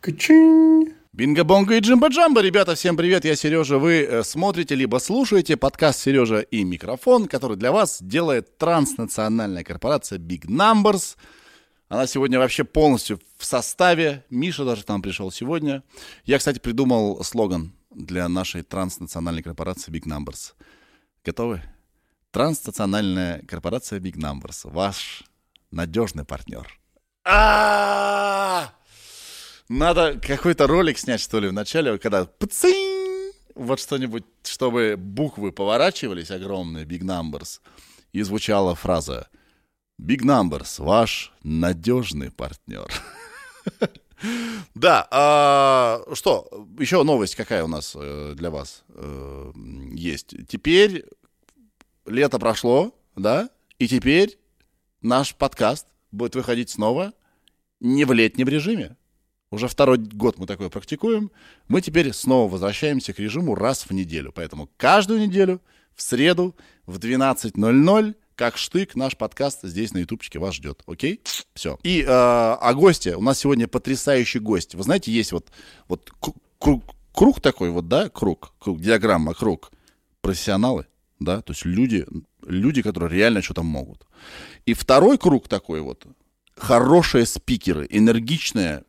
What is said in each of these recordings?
Качин. Бинго-бонго и джимба-джамба, ребята, всем привет, я Сережа, вы э, смотрите либо слушаете подкаст «Сережа и микрофон», который для вас делает транснациональная корпорация Big Numbers. Она сегодня вообще полностью в составе, Миша даже к нам пришел сегодня. Я, кстати, придумал слоган для нашей транснациональной корпорации Big Numbers. Готовы? Транснациональная корпорация Big Numbers, ваш надежный партнер. А-а-а! Надо какой-то ролик снять, что ли, в начале, когда пцинь, вот что-нибудь, чтобы буквы поворачивались огромные, big numbers, и звучала фраза Big Numbers, ваш надежный партнер. Да, а, что, еще новость какая у нас э, для вас э, есть. Теперь лето прошло, да, и теперь наш подкаст будет выходить снова не в летнем режиме. Уже второй год мы такое практикуем. Мы теперь снова возвращаемся к режиму раз в неделю. Поэтому каждую неделю в среду в 12.00 как штык, наш подкаст здесь на ютубчике вас ждет. Окей? Все. И э, о госте. У нас сегодня потрясающий гость. Вы знаете, есть вот, вот круг, круг такой вот, да, круг, круг, диаграмма, круг. Профессионалы, да, то есть люди, люди, которые реально что-то могут. И второй круг такой вот, хорошие спикеры, энергичные,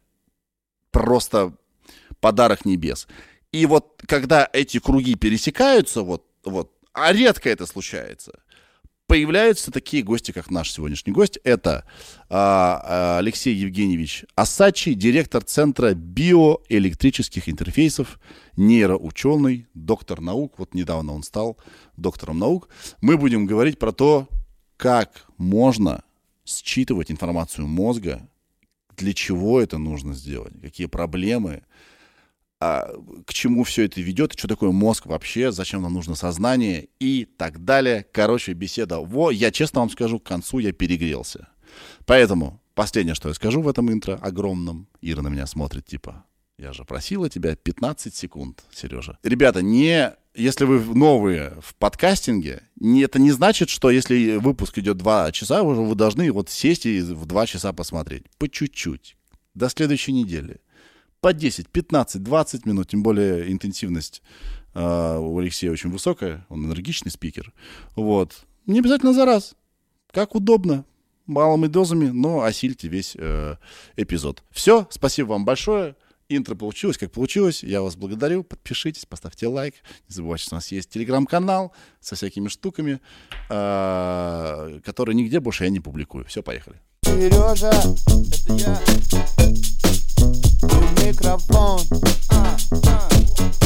просто подарок небес. И вот когда эти круги пересекаются, вот, вот, а редко это случается, появляются такие гости, как наш сегодняшний гость. Это а, Алексей Евгеньевич Асачи, директор Центра биоэлектрических интерфейсов, нейроученый, доктор наук. Вот недавно он стал доктором наук. Мы будем говорить про то, как можно считывать информацию мозга для чего это нужно сделать, какие проблемы, а, к чему все это ведет, что такое мозг вообще, зачем нам нужно сознание и так далее. Короче, беседа. Во, я честно вам скажу, к концу я перегрелся. Поэтому последнее, что я скажу в этом интро огромном, Ира на меня смотрит, типа, я же просила тебя 15 секунд, Сережа. Ребята, не если вы новые в подкастинге, это не значит, что если выпуск идет 2 часа, вы, вы должны вот сесть и в 2 часа посмотреть. По чуть-чуть. До следующей недели. По 10, 15, 20 минут. Тем более интенсивность э, у Алексея очень высокая. Он энергичный спикер. Вот. Не обязательно за раз. Как удобно. Малыми дозами, но осильте весь э, эпизод. Все. Спасибо вам большое. Интро получилось, как получилось. Я вас благодарю. Подпишитесь, поставьте лайк. Не забывайте, что у нас есть телеграм-канал со всякими штуками, а, которые нигде больше я не публикую. Все, поехали. Сережа, это я. Микрофон. А,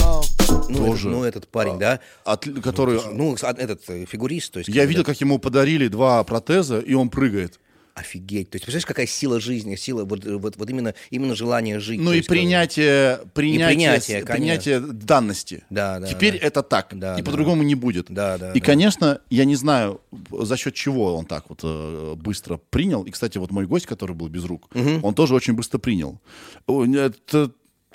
а, ну, Тоже. Этот, ну, этот парень, а, да? От, который... Ну, этот э, фигурист. То есть, я видел, как ему подарили два протеза, и он прыгает офигеть. То есть, представляешь, какая сила жизни, сила, вот, вот, вот именно, именно желание жить. Ну и есть, принятие, принятие, и принятие, принятие данности. Да, да. Теперь да. это так, да, и да. по-другому не будет. Да, да. И, да. конечно, я не знаю, за счет чего он так вот э, быстро принял. И, кстати, вот мой гость, который был без рук, угу. он тоже очень быстро принял. Это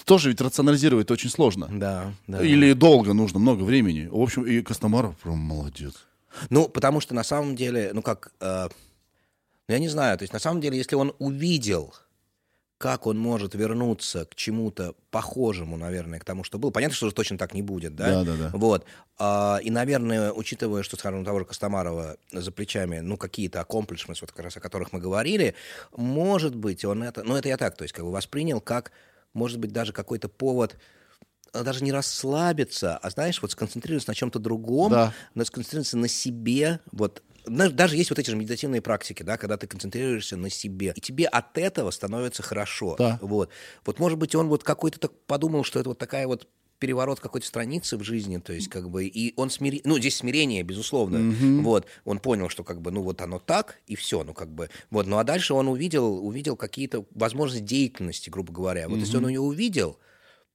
тоже ведь рационализировать очень сложно. Да, да. Или долго нужно, много времени. В общем, и Костомаров прям молодец. Ну, потому что на самом деле, ну как... Э но я не знаю, то есть на самом деле, если он увидел, как он может вернуться к чему-то похожему, наверное, к тому, что был. Понятно, что точно так не будет, да? Да, да, да. Вот. А, и, наверное, учитывая, что, скажем, того же Костомарова за плечами, ну, какие-то accomplishments, вот как раз о которых мы говорили, может быть, он это... Ну, это я так, то есть, как бы воспринял как, может быть, даже какой-то повод даже не расслабиться, а знаешь, вот сконцентрироваться на чем-то другом, да. сконцентрироваться на себе, вот даже есть вот эти же медитативные практики, да, когда ты концентрируешься на себе, и тебе от этого становится хорошо. Да. Вот. Вот, может быть, он вот какой-то так подумал, что это вот такая вот переворот какой-то страницы в жизни, то есть как бы, и он смири... ну, здесь смирение, безусловно, mm-hmm. вот, он понял, что как бы, ну, вот оно так, и все, ну, как бы, вот, ну, а дальше он увидел, увидел какие-то возможности деятельности, грубо говоря, вот, mm-hmm. если он ее увидел,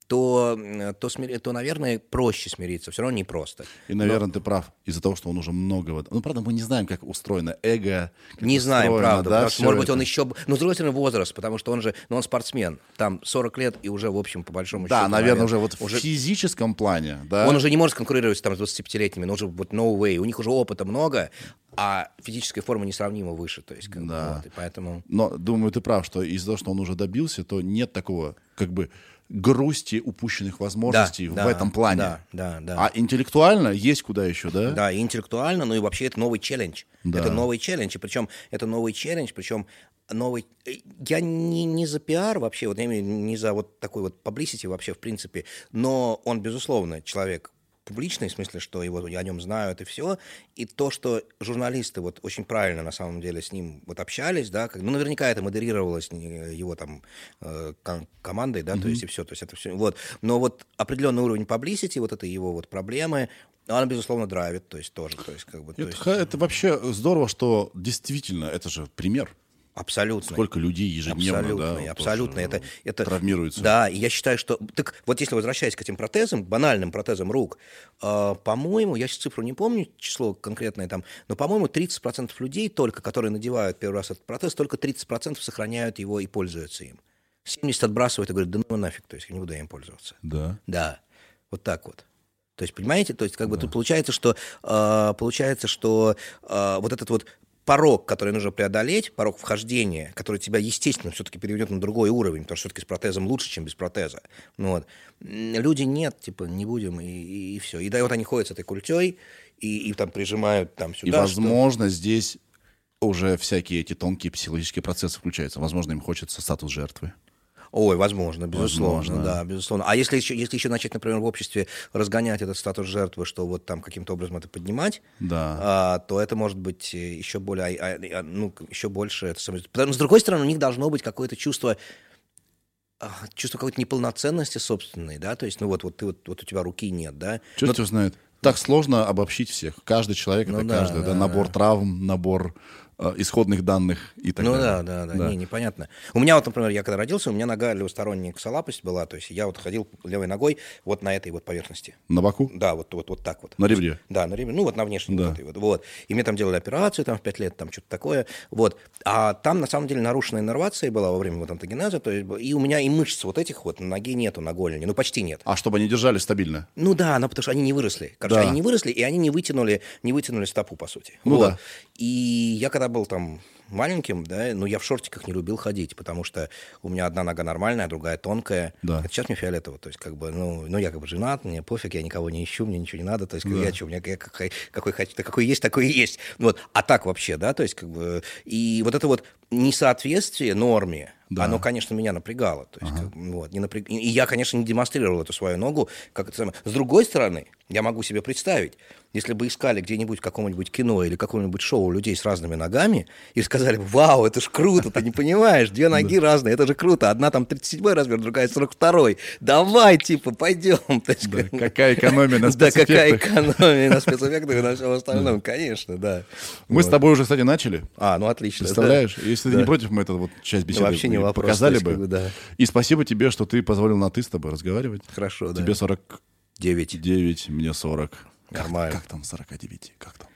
то, то, смир... то, наверное, проще смириться. Все равно непросто. И, наверное, Но... ты прав. Из-за того, что он уже много... Ну, правда, мы не знаем, как устроено эго. Как не знаем, правда. Да, что, может это... быть, он еще... Ну, с другой стороны, возраст, потому что он же... Ну, он спортсмен. Там 40 лет, и уже, в общем, по большому да, счету... Да, наверное, уже вот уже... в физическом плане, да. Он уже не может конкурировать там, с 25-летними, но уже вот no way. У них уже опыта много, а физическая форма несравнимо выше. То есть, как, да. вот, и поэтому... Но, думаю, ты прав, что из-за того, что он уже добился, то нет такого как бы грусти упущенных возможностей в да, этом плане. Да, да, да. А интеллектуально есть куда еще, да? Да, и интеллектуально, ну и вообще это новый челлендж. Да. Это новый челлендж, и причем это новый челлендж, причем новый... э, Я не, не за пиар вообще, вот я имею не за вот такой вот publicity вообще в принципе, но он, безусловно, человек публичный, в смысле, что его, о нем знают и все, и то, что журналисты вот очень правильно на самом деле с ним вот общались, да, как, ну, наверняка это модерировалось э, его там э, ком- командой, да, то есть и все, то есть это все, вот, но вот определенный уровень publicity, вот это его вот проблемы, она, безусловно, драйвит, то есть тоже, то есть как бы, то Это, есть, ха- это вообще здорово, что действительно, это же пример. Абсолютно. Сколько людей ежедневно, Абсолютно, да, абсолютно. тоже Это, это, травмируются. Да, и я считаю, что... Так вот если возвращаясь к этим протезам, банальным протезам рук, э, по-моему, я сейчас цифру не помню, число конкретное там, но, по-моему, 30% людей только, которые надевают первый раз этот протез, только 30% сохраняют его и пользуются им. 70 отбрасывают и говорят, да ну нафиг, то есть я не буду им пользоваться. Да. Да, вот так вот. То есть, понимаете, то есть, как бы тут получается, что э, получается, что э, вот этот вот порог, который нужно преодолеть, порог вхождения, который тебя, естественно, все-таки переведет на другой уровень, потому что все-таки с протезом лучше, чем без протеза. Ну, вот. Люди нет, типа, не будем, и, и, все. И да, и вот они ходят с этой культей, и, и там прижимают там И, сюда. что- возможно, здесь уже всякие эти тонкие психологические процессы включаются. Возможно, им хочется статус жертвы. Ой, возможно, безусловно, Возможно. да, безусловно. А если еще, если еще начать, например, в обществе разгонять этот статус жертвы, что вот там каким-то образом это поднимать, Да. а, то это может быть э, еще более, а, а, а, ну, еще больше. Это, самое- Потому, с другой стороны, у них должно быть какое-то чувство, а, чувство какой-то неполноценности собственной, да, то есть, ну вот, вот, ты, вот, вот у тебя руки нет, да, Черт его знает. Так сложно обобщить всех. Каждый человек Ну это да, каждый. Да, да, набор травм, набор исходных данных и так Ну далее. да, да, да, Не, непонятно. У меня вот, например, я когда родился, у меня нога левосторонняя косолапость была, то есть я вот ходил левой ногой вот на этой вот поверхности. На боку? Да, вот, вот, вот так вот. На ребре? Да, на ребре, ну вот на внешней Да. вот этой вот, вот. И мне там делали операцию там в 5 лет, там что-то такое, вот. А там на самом деле нарушенная иннервация была во время вот антогенеза, то есть, и у меня и мышц вот этих вот на ноге нету, на голени, ну почти нет. А чтобы они держали стабильно. Ну да, но потому что они не выросли. Короче, Да. они не выросли, и они не вытянули, не вытянули стопу, по сути. Ну Вот. да. И я когда был там маленьким, да, ну я в шортиках не любил ходить, потому что у меня одна нога нормальная, другая тонкая. Да. Это сейчас мне фиолетово, то есть как бы, ну, ну я как бы женат, мне пофиг, я никого не ищу, мне ничего не надо, то есть я что, у меня я какой, какой какой есть, такой и есть. Вот. А так вообще, да, то есть как бы, и вот это вот несоответствие норме, Да. оно, конечно, меня напрягало. То есть, как бы, вот, не напряг- И я, конечно, не демонстрировал эту свою ногу. Как это самое. С другой стороны, я могу себе представить, если бы искали где-нибудь в каком-нибудь кино или каком-нибудь шоу людей с разными ногами и сказали бы, вау, это ж круто, ты не понимаешь, две ноги разные, это же круто. Одна там 37 размер, другая 42 Давай, типа, пойдем. Да, какая экономия на Да, какая спецэффектах. экономия на спецэффектах и на всем остальном, конечно, да. Мы с тобой уже, кстати, начали. А, ну отлично. Представляешь? Если ты не против, мы эту вот часть беседы вообще не вопрос, показали бы. И спасибо тебе, что ты позволил на ты с тобой разговаривать. Хорошо, да. Тебе 49, Девять. мне 40. Нормально. Как, как там 49? Как там?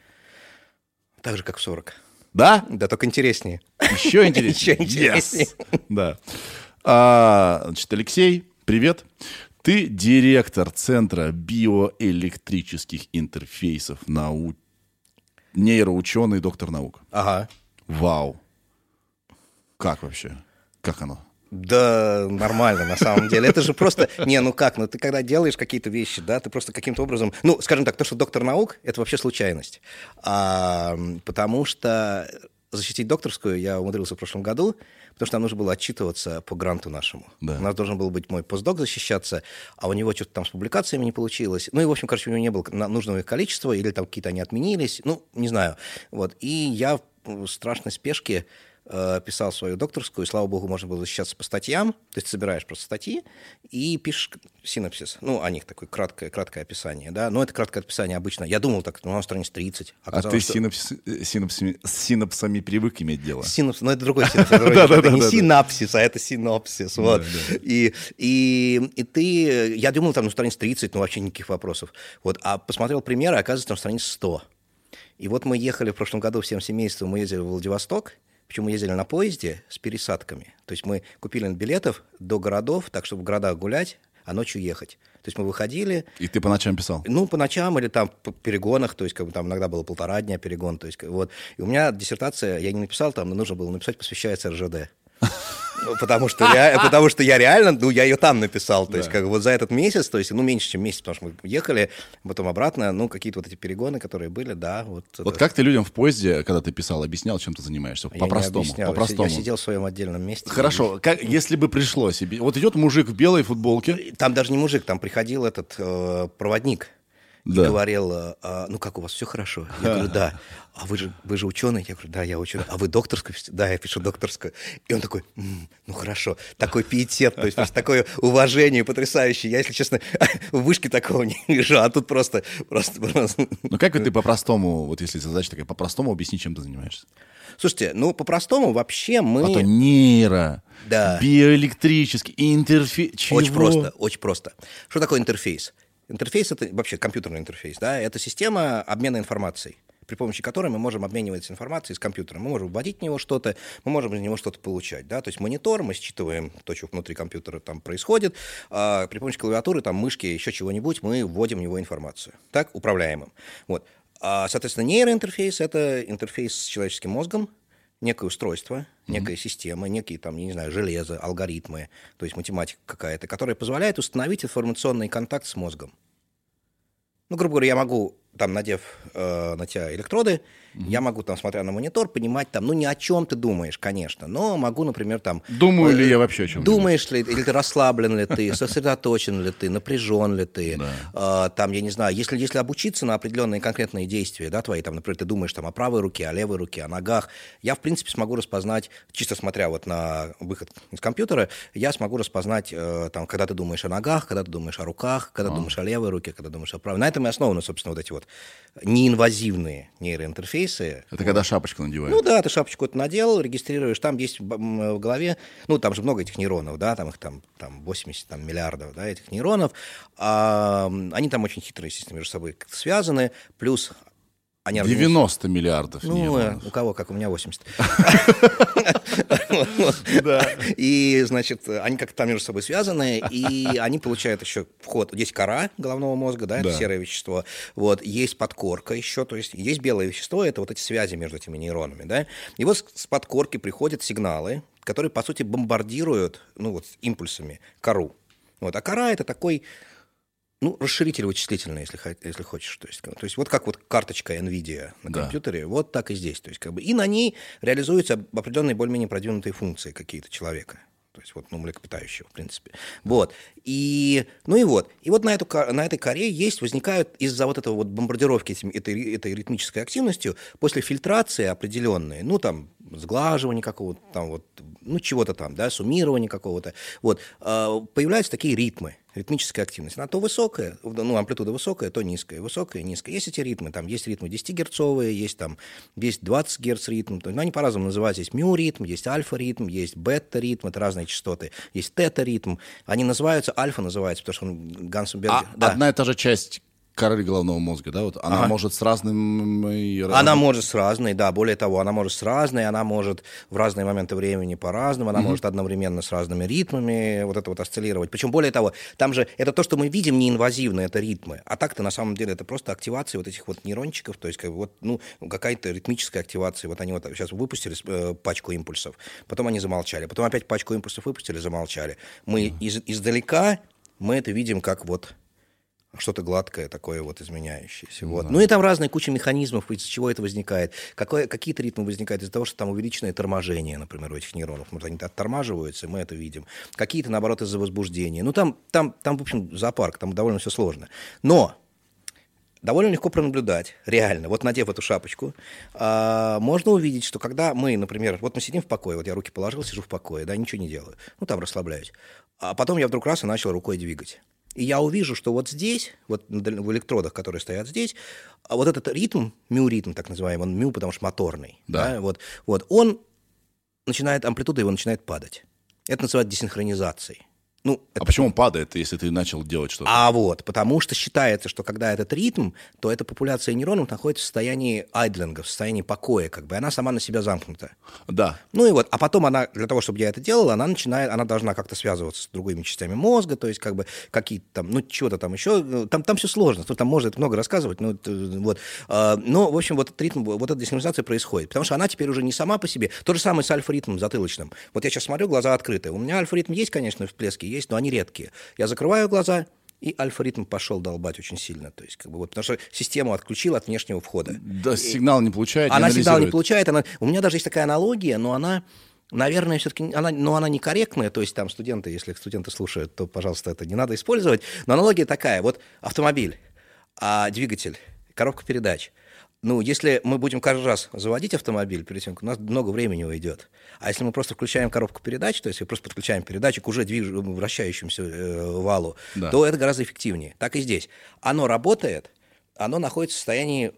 Так же, как в 40. Да? Да, только интереснее. Еще интереснее. Еще интереснее. Yes. Да. А, значит, Алексей, привет. Ты директор Центра биоэлектрических интерфейсов нау... нейроученый, доктор наук. Ага. Вау. Как вообще? Как оно? Да, нормально, на самом деле. Это же просто... Не, ну как, ну ты когда делаешь какие-то вещи, да, ты просто каким-то образом... Ну, скажем так, то, что доктор наук, это вообще случайность. А, потому что защитить докторскую я умудрился в прошлом году, потому что нам нужно было отчитываться по гранту нашему. Да. У нас должен был быть мой постдок защищаться, а у него что-то там с публикациями не получилось. Ну и, в общем, короче, у него не было нужного их количества, или там какие-то они отменились, ну, не знаю. Вот. И я в страшной спешке э, писал свою докторскую, и, слава богу, можно было защищаться по статьям, то есть собираешь просто статьи и пишешь синопсис, ну, о них такое краткое, краткое описание, да, но это краткое описание обычно, я думал так, ну, на странице 30. А ты что- синапс- э, синапсами, синапсами привык иметь дело? Синапс, ну это другой синапсис. это не синапсис, а это синопсис. Вот. И, ты, я думал, там на странице 30, ну вообще никаких вопросов. Вот, а посмотрел примеры, оказывается, там страница 100. И вот мы ехали в прошлом году всем семейством, мы ездили в Владивосток, причем мы ездили на поезде с пересадками. То есть мы купили билетов до городов, так, чтобы в городах гулять, а ночью ехать. То есть мы выходили, И ты по ночам писал? ну, по ночам или там по перегонах, то есть как бы там иногда было полтора дня перегон, то есть вот. И у меня диссертация, я не написал там, но нужно было написать, посвящается РЖД. Потому что, rea- потому что я реально, ну, я ее там написал, то есть, как вот за этот месяц, то есть, ну, меньше, чем месяц, потому что мы ехали, потом обратно, ну, какие-то вот эти перегоны, которые были, да, вот. Вот это- как ты людям в поезде, когда ты писал, объяснял, чем ты занимаешься? я По-простому. По-простому. Я сидел в своем отдельном месте. Хорошо, как, если бы пришлось, вот идет мужик в белой футболке, Там даже не мужик, там приходил этот э, проводник Да. говорил, а, ну как у вас все хорошо? Я говорю, да. А вы же, вы же ученый? Я говорю, да, я ученый. А вы докторскую? пишете?» Да, я пишу докторскую. И он такой, «М, ну хорошо. Такой пиетет, то есть, такое уважение потрясающее. Я, если честно, в вышке такого не вижу, а тут просто, просто, просто. ну как вот ты по-простому, вот если задача такая, по-простому объясни, чем ты занимаешься? Слушайте, ну по-простому вообще мы... А то нейро, Да. биоэлектрический, интерфейс? Очень просто, очень просто. Что такое интерфейс? Интерфейс — это вообще компьютерный интерфейс, да, это система обмена информацией при помощи которой мы можем обмениваться информацией с компьютером. Мы можем вводить в него что-то, мы можем из него что-то получать. Да? То есть монитор, мы считываем то, что внутри компьютера там происходит, а при помощи клавиатуры, там, мышки, еще чего-нибудь, мы вводим в него информацию. Так, управляемым. Вот. А, соответственно, нейроинтерфейс — это интерфейс с человеческим мозгом, некое устройство, некая система, некие там, я не знаю, железо, алгоритмы, то есть математика какая-то, которая позволяет установить информационный контакт с мозгом. Ну, грубо говоря, я могу, там, надев э, на тебя электроды, я могу, там, смотря на монитор, понимать, там, ну, ни о чем ты думаешь, конечно, но могу, например, там... Думаю ли я вообще о чем Думаешь ли, или ты расслаблен ли ты, сосредоточен ли ты, напряжен ли ты, э, там, я не знаю, если, если обучиться на определенные конкретные действия, да, твои, там, например, ты думаешь там о правой руке, о левой руке, о ногах, я, в принципе, смогу распознать, чисто смотря вот на выход из компьютера, я смогу распознать, э, там, когда ты думаешь о ногах, когда ты думаешь о руках, когда ты думаешь о левой руке, когда думаешь о правой. На этом и основаны, собственно, вот эти вот неинвазивные нейроинтерфейсы, Это когда шапочку надевают. ну да, ты шапочку это надел, регистрируешь, там есть в голове, ну там же много этих нейронов, да, там их там, там 80 там, миллиардов, да, этих нейронов, А, они там очень хитрые, естественно, между собой связаны, плюс они... организ- 90 миллиардов ну, э, нейронов. у кого, как у меня 80. И, значит, они как-то там между собой связаны, и они получают еще вход. Есть кора головного мозга, да, это серое вещество. Вот, есть подкорка еще, то есть есть белое вещество, это вот эти связи между этими нейронами, да. И вот с подкорки приходят сигналы, которые, по сути, бомбардируют, ну, вот, импульсами кору. Вот, а кора — это такой ну, расширитель вычислительный, если, если хочешь. То есть, то есть вот как вот карточка NVIDIA на Да. компьютере, вот так и здесь. То есть, как бы, и на ней реализуются определенные более-менее продвинутые функции какие-то человека. То есть вот, ну, млекопитающего, в принципе. Вот. И, ну и вот. И вот на, эту, на этой коре есть, возникают из-за вот этого вот бомбардировки этим- этой, этой ритмической активностью после фильтрации определенные, ну, там, сглаживания какого-то там вот, ну, чего-то там, да, суммирования какого-то, вот, а, появляются такие ритмы, ритмическая активность. Она то высокая, ну, амплитуда высокая, то низкая, высокая, низкая. Есть эти ритмы, там есть ритмы 10-герцовые, есть там, есть 20 герц ритм, то ну, они по-разному называются. Есть мю-ритм, есть альфа-ритм, есть бета-ритм, это разные частоты, есть тета-ритм. Они называются, альфа называется, потому что он Гансенбергер, А да. одна и та же часть коры головного мозга, да, вот она Ага. может с разным... Она может с разной, да, более того, она может с разной, она может в разные моменты времени по-разному, она может одновременно с разными ритмами вот это вот осциллировать. Причем, более того, там же это то, что мы видим неинвазивно, это ритмы. А так-то на самом деле это просто активация вот этих вот нейрончиков, то есть как вот, ну, какая-то ритмическая активация. Вот они вот сейчас выпустили э, пачку импульсов, потом они замолчали, потом опять пачку импульсов выпустили, замолчали. Мы из- издалека мы это видим как вот что-то гладкое, такое вот изменяющееся. Вот. Ну и там разная куча механизмов, из чего это возникает. Какое, какие-то ритмы возникают из-за того, что там увеличенное торможение, например, у этих нейронов. Вот они оттормаживаются, мы это видим. Какие-то, наоборот, из-за возбуждения. Ну там, там, там, в общем, зоопарк, там довольно все сложно. Но довольно легко пронаблюдать, реально. Вот надев эту шапочку, а, можно увидеть, что когда мы, например, вот мы сидим в покое, вот я руки положил, сижу в покое, да, ничего не делаю, ну там расслабляюсь. А потом я вдруг раз и начал рукой двигать. И я увижу, что вот здесь, вот в электродах, которые стоят здесь, а вот этот ритм, мю-ритм так называемый, он мю, потому что моторный, Да. да, вот, вот, он начинает, амплитуда его начинает падать. Это называют десинхронизацией. Ну, а почему он падает, если ты начал делать что-то? А вот, потому что считается, что когда этот ритм, то эта популяция нейронов находится в состоянии айдлинга, в состоянии покоя, как бы, она сама на себя замкнута. Да. Ну и вот, а потом она, для того, чтобы я это делала, она начинает, она должна как-то связываться с другими частями мозга, то есть как бы какие-то там, ну, чего-то там еще, там, там все сложно, там можно это много рассказывать, ну, вот. А, но, в общем, вот этот ритм, вот эта десинхронизация происходит, потому что она теперь уже не сама по себе, то же самое с альфа-ритмом затылочным. Вот я сейчас смотрю, глаза открыты. У меня альфа-ритм есть, конечно, в всплески, есть, но они редкие. Я закрываю глаза, и альфа-ритм пошел долбать очень сильно. То есть, как бы, вот, потому что систему отключил от внешнего входа. Да, сигнал не получает. Она сигнал не получает. Она... У меня даже есть такая аналогия, но она, наверное, все-таки она, но она некорректная. То есть там студенты, если студенты слушают, то, пожалуйста, это не надо использовать. Но аналогия такая. Вот автомобиль, а двигатель, коробка передач – ну, если мы будем каждый раз заводить автомобиль перед тем, у нас много времени уйдет. А если мы просто включаем коробку передач, то есть мы просто подключаем передачу к уже движ... вращающемуся э, валу, да. то это гораздо эффективнее. Так и здесь. Оно работает, оно находится в состоянии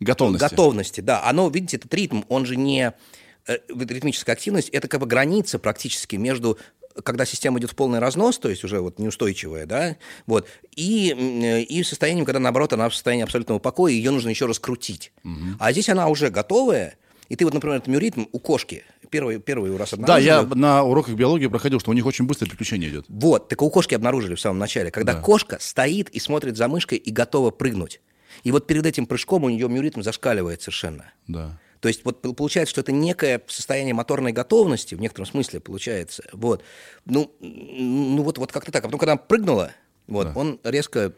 готовности. готовности. Да, оно, видите, этот ритм, он же не э, ритмическая активность, это как бы граница практически между когда система идет в полный разнос, то есть уже вот неустойчивая, да, вот, и, и состоянием, когда, наоборот, она в состоянии абсолютного покоя, ее нужно еще раскрутить. Угу. А здесь она уже готовая, и ты вот, например, этот миоритм у кошки, первый, первый раз обнаружили. Да, я на уроках биологии проходил, что у них очень быстрое переключение идет. Вот, так у кошки обнаружили в самом начале, когда да. кошка стоит и смотрит за мышкой и готова прыгнуть. И вот перед этим прыжком у нее миоритм зашкаливает совершенно. Да. То есть вот получается, что это некое состояние моторной готовности, в некотором смысле получается. Вот. Ну, ну вот, вот как-то так. А потом, когда она прыгнула, вот, да. он резко...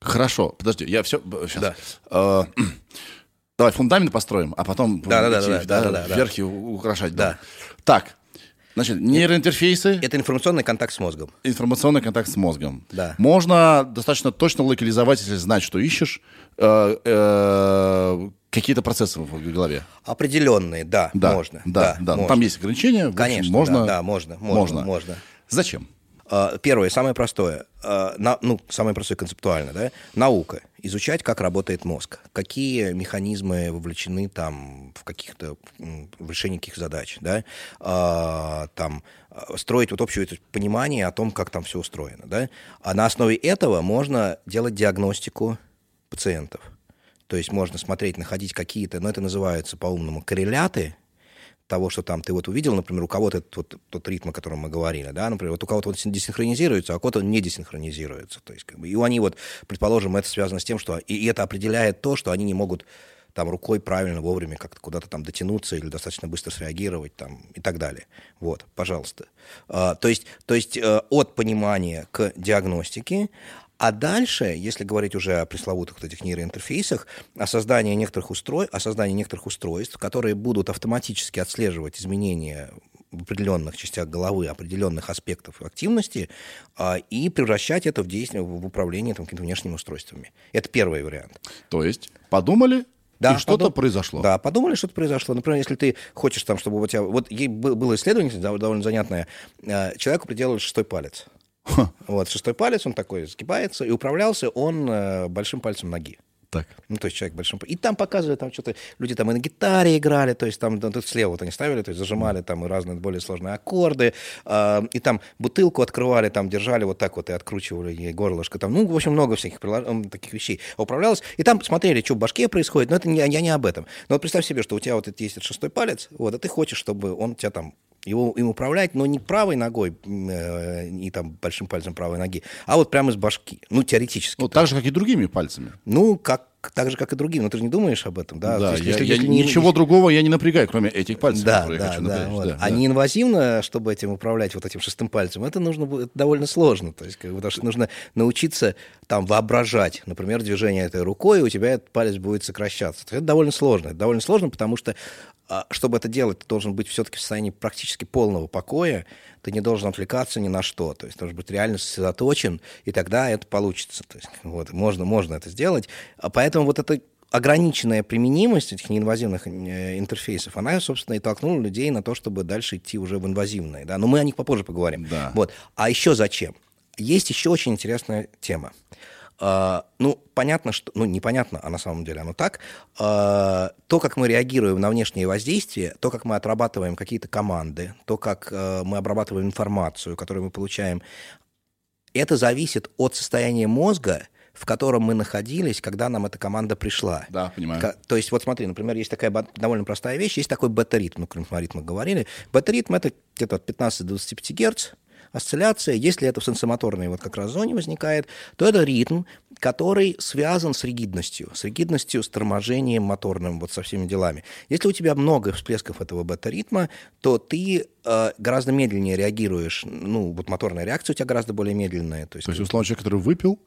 Хорошо, подожди, я все... Сейчас. Да. А, давай фундамент построим, а потом да, да, да, да, да, вверх и украшать. Да. Так, Значит, нейроинтерфейсы... Это информационный контакт с мозгом. Информационный контакт с мозгом. Да. Можно достаточно точно локализовать, если знать, что ищешь, э, э, какие-то процессы в голове. Определенные, да, да можно. Да, да. да. Можно. Там есть ограничения. Конечно, можно, да, да, можно, можно, можно. можно. Зачем? А, первое, самое простое, а, ну, самое простое концептуально, да, наука. Изучать, как работает мозг, какие механизмы вовлечены там в каких-то в решении каких задач, да, а, там строить вот общее понимание о том, как там все устроено, да. А на основе этого можно делать диагностику пациентов. То есть можно смотреть, находить какие-то, ну, это называется по-умному корреляты, того, что там ты вот увидел, например, у кого-то вот тот ритм, о котором мы говорили, да, например, вот у кого-то он десинхронизируется, а у кого-то он не десинхронизируется. То есть, как бы, и они вот, предположим, это связано с тем, что и, и это определяет то, что они не могут там рукой правильно вовремя как-то куда-то там дотянуться или достаточно быстро среагировать там и так далее. Вот, пожалуйста. А, то есть, то есть э, от понимания к диагностике, а дальше, если говорить уже о пресловутых вот этих нейроинтерфейсах, о создании некоторых, устрой... о создании некоторых устройств, которые будут автоматически отслеживать изменения в определенных частях головы, определенных аспектов активности а, и превращать это в действие, в управление там, какими-то внешними устройствами. Это первый вариант. То есть подумали, да, и что-то подум... произошло. Да, подумали, что-то произошло. Например, если ты хочешь там, чтобы у тебя... Вот было исследование довольно занятное. А, человеку приделали шестой палец. Вот, шестой палец, он такой сгибается, и управлялся он э, большим пальцем ноги. Так. Ну, то есть человек большим... И там показывали, там что-то... Люди там и на гитаре играли, то есть там тут слева вот они ставили, то есть зажимали там и разные более сложные аккорды, э, и там бутылку открывали, там держали вот так вот и откручивали ей горлышко. Там, ну, в общем, много всяких прилож... таких вещей управлялось. И там смотрели, что в башке происходит, но это не, я не об этом. Но вот представь себе, что у тебя вот есть шестой палец, вот, а ты хочешь, чтобы он тебя там его, им управлять, но не правой ногой э, и там большим пальцем правой ноги, а вот прямо из башки. Ну, теоретически. Ну, так же, как и другими пальцами. Ну, как так же, как и другими. Но ты же не думаешь об этом, да? Да, есть, я, если, я, если ничего не... другого я не напрягаю, кроме этих пальцев, да, которые да, я хочу да, напрячь. Вот. Да, а да. неинвазивно, чтобы этим управлять вот этим шестым пальцем, это нужно это довольно сложно. То есть, потому что нужно научиться там воображать, например, движение этой рукой, и у тебя этот палец будет сокращаться. Это довольно сложно. Это довольно сложно, потому что чтобы это делать, ты должен быть все-таки в состоянии практически полного покоя, ты не должен отвлекаться ни на что, то есть должен быть реально сосредоточен, и тогда это получится. То есть, вот, можно, можно это сделать. А поэтому вот эта ограниченная применимость этих неинвазивных э, интерфейсов, она, собственно, и толкнула людей на то, чтобы дальше идти уже в инвазивные. Да? Но мы о них попозже поговорим. Да. Вот. А еще зачем? Есть еще очень интересная тема. Э, ну, понятно, что, ну, непонятно, а на самом деле оно так, э, то, как мы реагируем на внешние воздействия, то, как мы отрабатываем какие-то команды, то, как э, мы обрабатываем информацию, которую мы получаем, это зависит от состояния мозга, в котором мы находились, когда нам эта команда пришла. Да, понимаю. То есть, вот смотри, например, есть такая довольно простая вещь, есть такой бета-ритм, ну, о ритме говорили. Бета-ритм — это где-то от 15 до 25 герц, осцилляция. Если это в сенсомоторной вот как раз зоне возникает, то это ритм, который связан с ригидностью, с ригидностью, с торможением моторным, вот со всеми делами. Если у тебя много всплесков этого бета-ритма, то ты э, гораздо медленнее реагируешь, ну, вот моторная реакция у тебя гораздо более медленная. То есть, То есть, условно, человек, который выпил,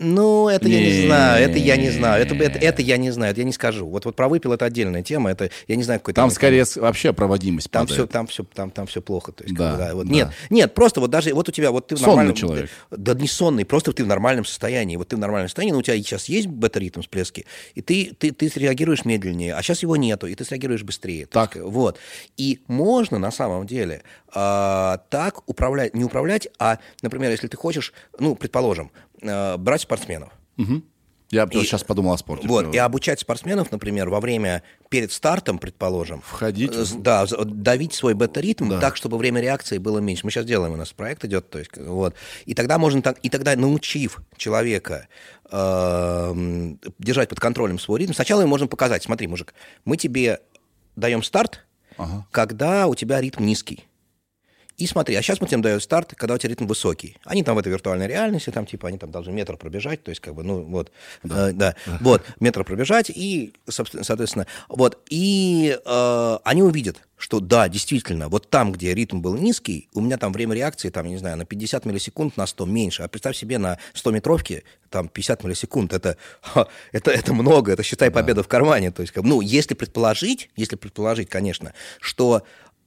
ну, это я не знаю, это я не знаю, это, это, это я не знаю, это я не скажу. Вот, вот про выпил это отдельная тема, это я не знаю, какой там скорее вообще проводимость Там падает. все, там все, там, там все плохо. То есть, Да, как да, вот. да. Нет, нет, просто вот даже вот у тебя вот ты в Сонный нормальном... человек. Да не сонный, просто ты в нормальном состоянии. Вот ты в нормальном состоянии, но у тебя сейчас есть бета-ритм всплески, и ты, ты, ты реагируешь медленнее, а сейчас его нету, и ты среагируешь быстрее. Так. есть, вот. И можно на самом деле а, так управлять, не управлять, а, например, если ты хочешь, ну, предположим, а, брать спортсменов, Мгм. Я И- сейчас подумал о спорте. вот, и обучать спортсменов, например, во время, перед стартом, предположим, Входить э, в- да, давить свой бета-ритм Да. так, чтобы время реакции было меньше. Мы сейчас делаем, у нас проект идет, то есть, вот. И тогда можно так, и тогда научив человека эм, держать под контролем свой ритм, сначала ему можно показать, смотри, мужик, мы тебе даем старт, Ага. когда у тебя ритм низкий. И смотри, а сейчас мы тебе даем старт, когда у тебя ритм высокий. Они там в этой виртуальной реальности, там типа они там должны метр пробежать, то есть как бы, ну вот, да, да, вот, метр пробежать, и, собственно, соответственно, вот, и э, они увидят, что да, действительно, вот там, где ритм был низкий, у меня там время реакции, там, не знаю, на 50 миллисекунд на 100 меньше. А представь себе, на 100-метровке там 50 миллисекунд, это, это, это много, это, считай, победа в кармане. То есть, ну, если предположить, если предположить, конечно, что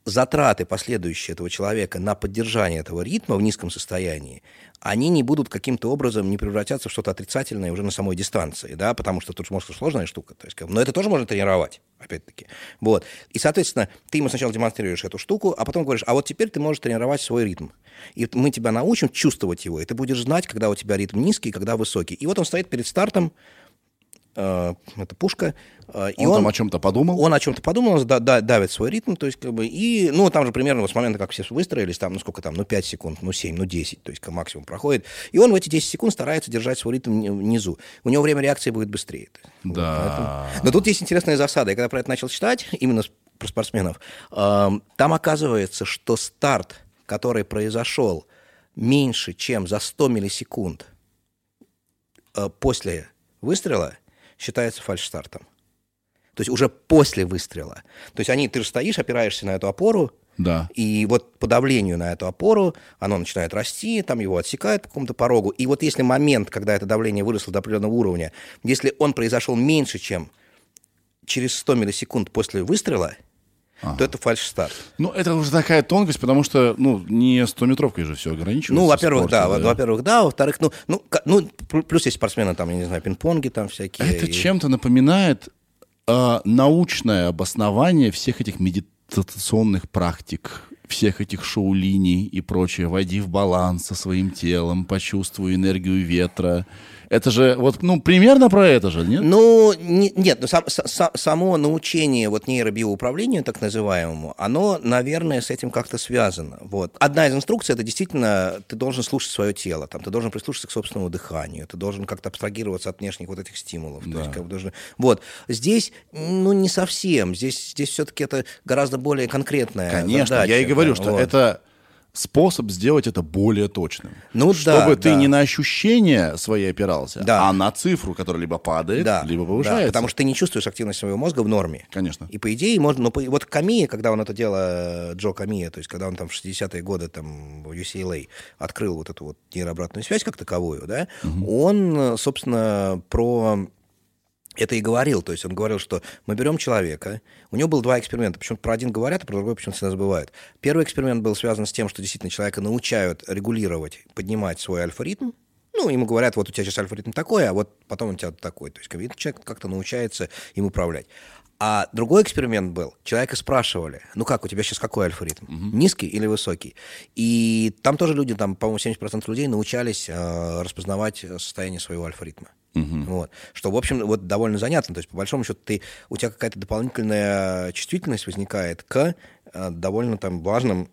затраты последующие этого человека на поддержание этого ритма в низком состоянии, они не будут каким-то образом не превратятся в что-то отрицательное уже на самой дистанции, да, потому что тут же, может, сложная штука, то есть, но это тоже можно тренировать, опять-таки, вот. И, соответственно, ты ему сначала демонстрируешь эту штуку, а потом говоришь, а вот теперь ты можешь тренировать свой ритм. И мы тебя научим чувствовать его, и ты будешь знать, когда у тебя ритм низкий, когда высокий. И вот он стоит перед стартом, это пушка, э, и он, там о чем-то подумал. он о чем-то подумал, да, да, давит свой ритм, то есть, как бы, и, ну, там же примерно вот с момента, как все выстроились, там, ну, сколько там, ну, 5 секунд, ну, 7, ну, 10, то есть, как максимум проходит, и он в эти 10 секунд старается держать свой ритм ни- внизу. У него время реакции будет быстрее. Вот, Да. поэтому- Но тут есть интересная засада. Я когда про это начал читать, именно про спортсменов, эм, там оказывается, что старт, который произошел меньше, чем за 100 миллисекунд э, после выстрела, считается фальшстартом. То есть уже после выстрела. То есть они, ты же стоишь, опираешься на эту опору, Да. и вот по давлению на эту опору оно начинает расти, там его отсекают по какому-то порогу. И вот если момент, когда это давление выросло до определенного уровня, если он произошел меньше, чем через 100 миллисекунд после выстрела, то это фальш-старт. Ну, это уже такая тонкость, потому что, ну, не 100-метровкой же все ограничивается. Ну, во-первых, спорте, да, во- во-первых, да, во-вторых, ну, ну, ну, плю- плюс есть спортсмены, там, я не знаю, пинг-понги там всякие. Это и- чем-то напоминает а, научное обоснование всех этих медитационных практик, всех этих шоу-линий и прочее. Войди в баланс со своим телом, почувствуй энергию ветра. Это же, вот, ну, примерно про это же, нет? Ну, не- нет, ну, сам- са- са- само научение вот нейробиоуправлению, так называемому, оно, наверное, с этим как-то связано. Вот. Одна из инструкций, это действительно, ты должен слушать свое тело, там, ты должен прислушаться к собственному дыханию, ты должен как-то абстрагироваться от внешних вот этих стимулов. То есть, как бы должен- Вот. Здесь, ну, не совсем. Здесь, здесь все-таки это гораздо более конкретная Конечно, задача, я и говорю, да, что вот. это способ сделать это более точным. Ну Чтобы да, ты да. не на ощущения свои опирался, Да. а на цифру, которая либо падает, Да, либо да, повышается. потому что ты не чувствуешь активность своего мозга в норме. Конечно. И по идее можно, ну, по- вот Камия, когда он это дело, Джо Камия, то есть когда он там в 60-е годы там в UCLA открыл вот эту вот нейрообратную связь как таковую, да, он, э, собственно, про это и говорил. То есть он говорил, что мы берем человека, у него было два эксперимента, почему-то про один говорят, а про другой почему-то всегда забывают. Первый эксперимент был связан с тем, что действительно человека научают регулировать, поднимать свой альфа-ритм, ну, ему говорят, вот у тебя сейчас альфа-ритм такой, а вот потом у тебя такой. То есть человек как-то научается им управлять. А другой эксперимент был. Человека спрашивали, ну как, у тебя сейчас какой альфа-ритм? Низкий или высокий? И там тоже люди, там, по-моему, 70% людей научались э, распознавать состояние своего альфа-ритма. Вот. Что, в общем, вот довольно занятно. То есть, по большому счету, ты, у тебя какая-то дополнительная чувствительность возникает к э, довольно там важным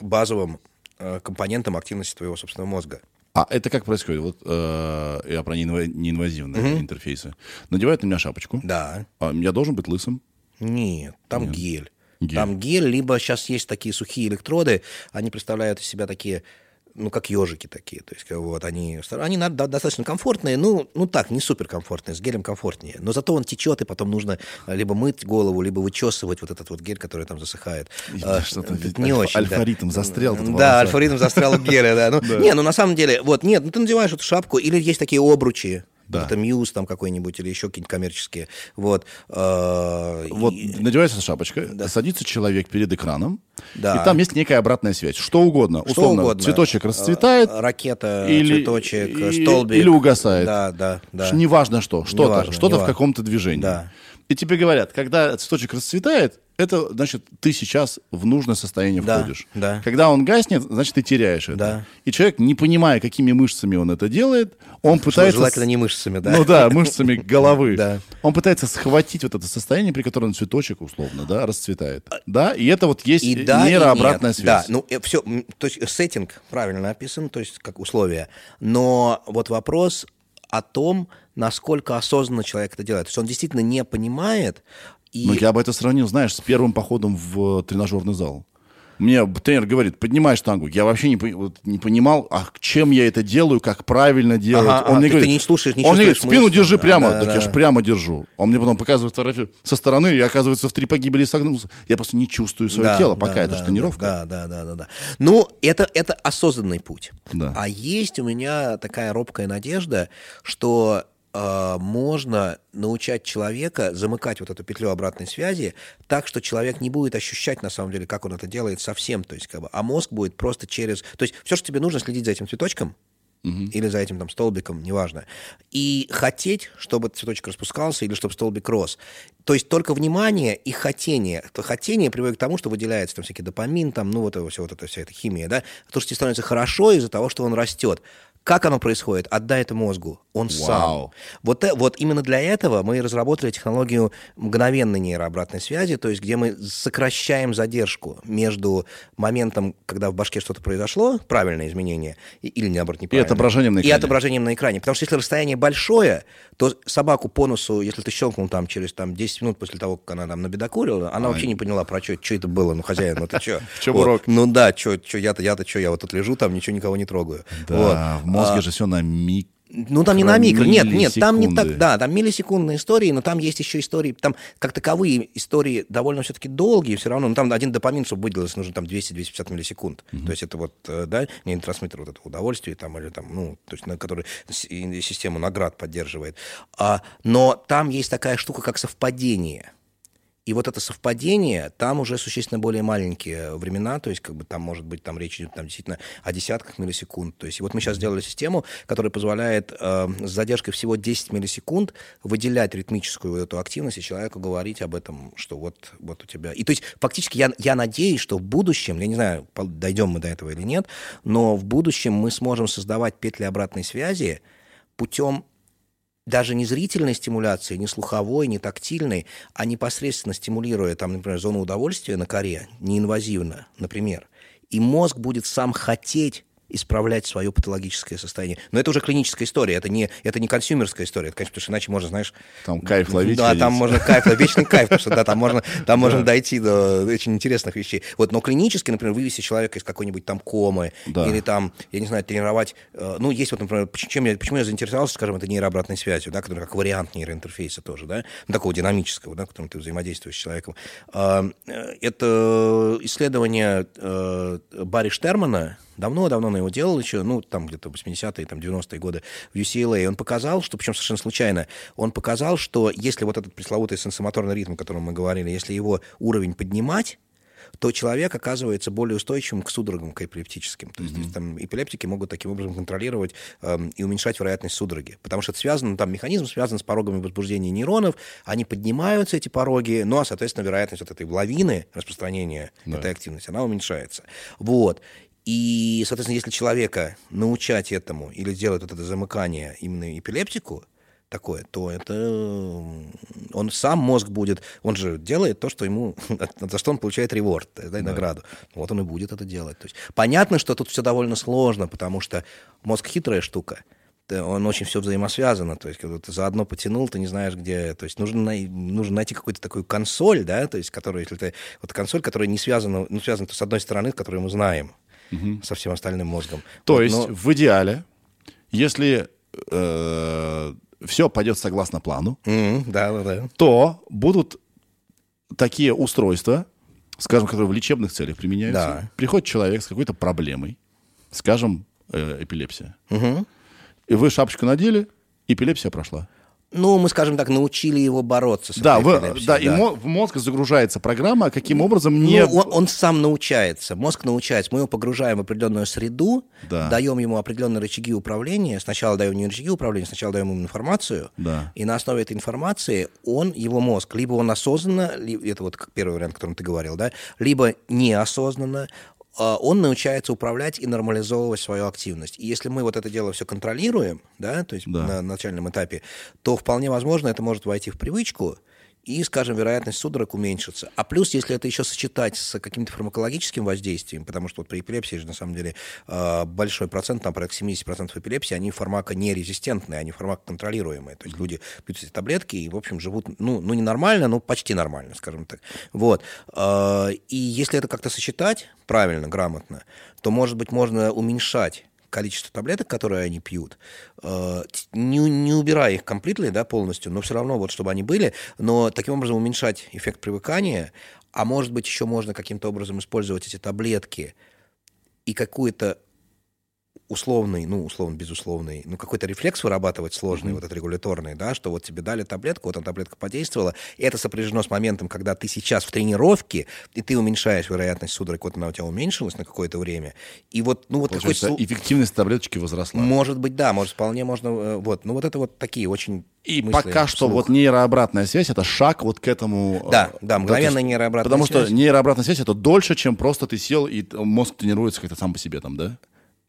базовым э, компонентам активности твоего собственного мозга. А это как происходит? Вот э, я про неинва- неинвазивные интерфейсы. Надевают на меня шапочку. Да. А я должен быть лысым. Нет, там гель. Гель. Там гель, либо сейчас есть такие сухие электроды, они представляют из себя такие ну, как ежики такие. То есть, вот они, они достаточно комфортные, ну, ну так, не супер комфортные, с гелем комфортнее. Но зато он течет, и потом нужно либо мыть голову, либо вычесывать вот этот вот гель, который там засыхает. Да, А, что-то ведь не альфа- очень, да. альфа-ритм застрял тут в Да, волосах. альфа-ритм застрял в геле, да. Ну, Не, ну на самом деле, вот, нет, ну ты надеваешь эту шапку, или есть такие обручи, Да. это Мьюз там какой-нибудь, или еще какие-нибудь коммерческие. Вот. э, Вот и- надевается шапочка, садится человек перед экраном, Да. и там есть некая обратная связь. Что угодно. Что Условно, угодно. цветочек расцветает, Э, Ракета, или- цветочек, и- столбик. или угасает. Да, да, да. Неважно что, что-то, что-то в каком-то движении. Да. И тебе говорят, когда цветочек расцветает, это значит, ты сейчас в нужное состояние Да, входишь. да. Когда он гаснет, значит, ты теряешь это. Да. И человек, не понимая, какими мышцами он это делает, он пытается... Желательно не мышцами, да. Ну да, мышцами головы. Да. Он пытается схватить вот это состояние, при котором цветочек, условно, да, расцветает. Да, и это вот есть И да, нейрообратная связь. Да, ну все, то есть сеттинг правильно описан, то есть как условия. Но вот вопрос о том, насколько осознанно человек это делает. То есть он действительно не понимает. И... Ну, я бы это сравнил, знаешь, с первым походом в э, тренажерный зал. Мне тренер говорит, поднимай штангу. Я вообще не, вот не понимал, а чем я это делаю, как правильно делать. Ага, он ага, мне ты- говорит, ты не слушаешь, не он мне говорит, спину мышц. держи Да, прямо. да, так я да. же прямо держу. Он мне потом показывает фотографию со стороны, и оказывается в три погибели согнулся. Я просто не чувствую свое Да, тело, да, пока это да, же тренировка. Да, да, да, да, да. Ну, это, это осознанный путь. Да. А есть у меня такая робкая надежда, что э, можно научать человека замыкать вот эту петлю обратной связи так, что человек не будет ощущать на самом деле, как он это делает совсем, то есть как бы, а мозг будет просто через, то есть все, что тебе нужно, следить за этим цветочком, или за этим там столбиком, неважно. И хотеть, чтобы цветочек распускался или чтобы столбик рос. То есть только внимание и хотение. То хотение приводит к тому, что выделяется там всякий допамин, там, ну вот это все, вот эта вся эта химия, да. То, что тебе становится хорошо из-за того, что он растет. Как оно происходит? Отдай это мозгу. Он сам. Вау. Вот, э- вот именно для этого мы и разработали технологию мгновенной нейрообратной связи, то есть где мы сокращаем задержку между моментом, когда в башке что-то произошло, правильное изменение, и- или наоборот неправильное. отображением на И экране. отображением на экране. Потому что если расстояние большое, то собаку по носу, если ты щелкнул там через там, 10 минут после того, как она там набедокурила, она вообще не поняла, про что, это было, ну, хозяин, ну ты что? В чём урок? Ну да, что я-то, я-то что, я вот тут лежу, там ничего никого не трогаю. Да, в мозге А, же все на миг. ну, там не на микро. Нет, нет, там не так. Да, там миллисекундные истории, но там есть еще истории, там как таковые истории довольно все-таки долгие все равно. Ну, там один допамин, чтобы выделился, нужно там 200-250 миллисекунд. То есть это вот, э, да, нейротрансмиттер вот этого удовольствия там, или там, ну, то есть на который систему наград поддерживает. А, но там есть такая штука, как совпадение. И вот это совпадение, там уже существенно более маленькие времена, то есть как бы там может быть там речь идет там, действительно о десятках миллисекунд. То есть вот мы сейчас сделали систему, которая позволяет э, с задержкой всего 10 миллисекунд выделять ритмическую вот эту активность и человеку говорить об этом, что вот, вот у тебя... И то есть фактически я, я надеюсь, что в будущем, я не знаю, дойдем мы до этого или нет, но в будущем мы сможем создавать петли обратной связи путем даже не зрительной стимуляции, не слуховой, не тактильной, а непосредственно стимулируя, там, например, зону удовольствия на коре, неинвазивно, например, и мозг будет сам хотеть исправлять свое патологическое состояние. Но это уже клиническая история, это не, это не консюмерская история, это, конечно, потому что иначе можно, знаешь... Там кайф ловить, Да, ходить. там можно кайф, вечный кайф, потому что да, там можно, там можно дойти до очень интересных вещей. Вот, но клинически, например, вывести человека из какой-нибудь там комы, Да. или там, я не знаю, тренировать... э, Ну, есть вот, например, чем я, почему я заинтересовался, скажем, это нейрообратной связью, да, который как вариант нейроинтерфейса тоже, да, ну, такого динамического, да, которым ты взаимодействуешь с человеком. А, э, Это исследование э, Барри Штермана, давно-давно он его делал еще, ну, там где-то 80-е, там 90-е годы в UCLA, он показал, что, причем совершенно случайно, он показал, что если вот этот пресловутый сенсомоторный ритм, о котором мы говорили, если его уровень поднимать, то человек оказывается более устойчивым к судорогам, к эпилептическим. То есть, mm-hmm. там эпилептики могут таким образом контролировать э, и уменьшать вероятность судороги. Потому что это связано, там механизм связан с порогами возбуждения нейронов, они поднимаются, эти пороги, ну, а, соответственно, вероятность вот этой лавины распространения да. этой активности, она уменьшается. Вот. И, соответственно, если человека научать этому или сделать вот это замыкание именно эпилептику, такое, то это он сам мозг будет, он же делает то, что ему, за что он получает реворд, да, да. награду. Вот он и будет это делать. То есть понятно, что тут все довольно сложно, потому что мозг хитрая штука. Он очень все взаимосвязано, то есть, когда ты заодно потянул, ты не знаешь, где, то есть, нужно, най... нужно найти какую-то такую консоль, да, то есть, которая, если ты, вот консоль, которая не связана, ну, связана с одной стороны, которую мы знаем, угу. со всем остальным мозгом. То вот, есть, но... в идеале, если э, все пойдет согласно плану, mm, да, да, да. то будут такие устройства, скажем, которые в лечебных целях применяются. Да. Приходит человек с какой-то проблемой, скажем, э, эпилепсия. Угу. И вы шапочку надели, эпилепсия прошла ну, мы, скажем так, научили его бороться с да, вы, да, да, и в мозг загружается программа, каким образом не... Ну, он, он сам научается, мозг научается. Мы его погружаем в определенную среду, да. даем ему определенные рычаги управления. Сначала даем не рычаги управления, сначала даем ему информацию. Да. И на основе этой информации он, его мозг, либо он осознанно, это вот первый вариант, о котором ты говорил, да, либо неосознанно, а, он научается управлять и нормализовывать свою активность. И если мы вот это дело все контролируем, да, то есть да. на начальном этапе, то вполне возможно это может войти в привычку, и, скажем, вероятность судорог уменьшится. А плюс, если это еще сочетать с каким-то фармакологическим воздействием, потому что вот при эпилепсии же на самом деле а, большой процент, там порядка 70% эпилепсии, они фармаконерезистентные, они фармакоконтролируемые. То есть люди пьют эти таблетки и, в общем, живут, ну, ну не нормально, но почти нормально, скажем так. Вот. А, и если это как-то сочетать правильно, грамотно, то, может быть, можно уменьшать количество таблеток, которые они пьют, э, не, не убирая их completely, да, полностью, но все равно вот чтобы они были, но таким образом уменьшать эффект привыкания, а может быть еще можно каким-то образом использовать эти таблетки и какую-то условный, ну, условно, безусловный, ну, какой-то рефлекс вырабатывать сложный, mm-hmm. вот этот регуляторный, да, что вот тебе дали таблетку, вот эта таблетка подействовала, и это сопряжено с моментом, когда ты сейчас в тренировке, и ты уменьшаешь вероятность судорог, вот она у тебя уменьшилась на какое-то время, и вот, ну, вот какой эффективность таблеточки возросла. Может быть, да, может, вполне можно, э, вот, ну, вот это вот такие очень и пока что вслух. вот нейрообратная связь это шаг вот к этому. Э, да, да, мгновенная нейрообратная потому связь. Потому что нейрообратная связь это дольше, чем просто ты сел и мозг тренируется как-то сам по себе там, да?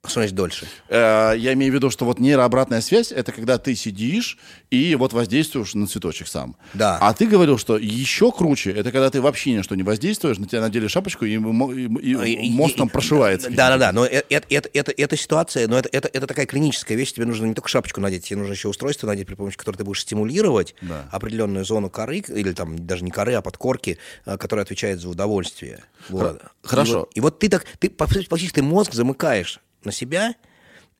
Что значит дольше? Э, я имею в виду, что вот нейрообратная связь это когда ты сидишь и вот воздействуешь на цветочек сам. Да. А ты говорил, что еще круче это когда ты вообще ни что не воздействуешь, на тебя надели шапочку и, и, и мозг там прошивается. Да, да, да. Но это, это, это, это ситуация, но это, это, это такая клиническая вещь. Тебе нужно не только шапочку надеть, тебе нужно еще устройство надеть, при помощи которого ты будешь стимулировать да. определенную зону коры, или там даже не коры, а подкорки, э, которая отвечает за удовольствие. Вот. Хорошо. И вот, и вот ты так, ты фактически ты мозг замыкаешь на себя,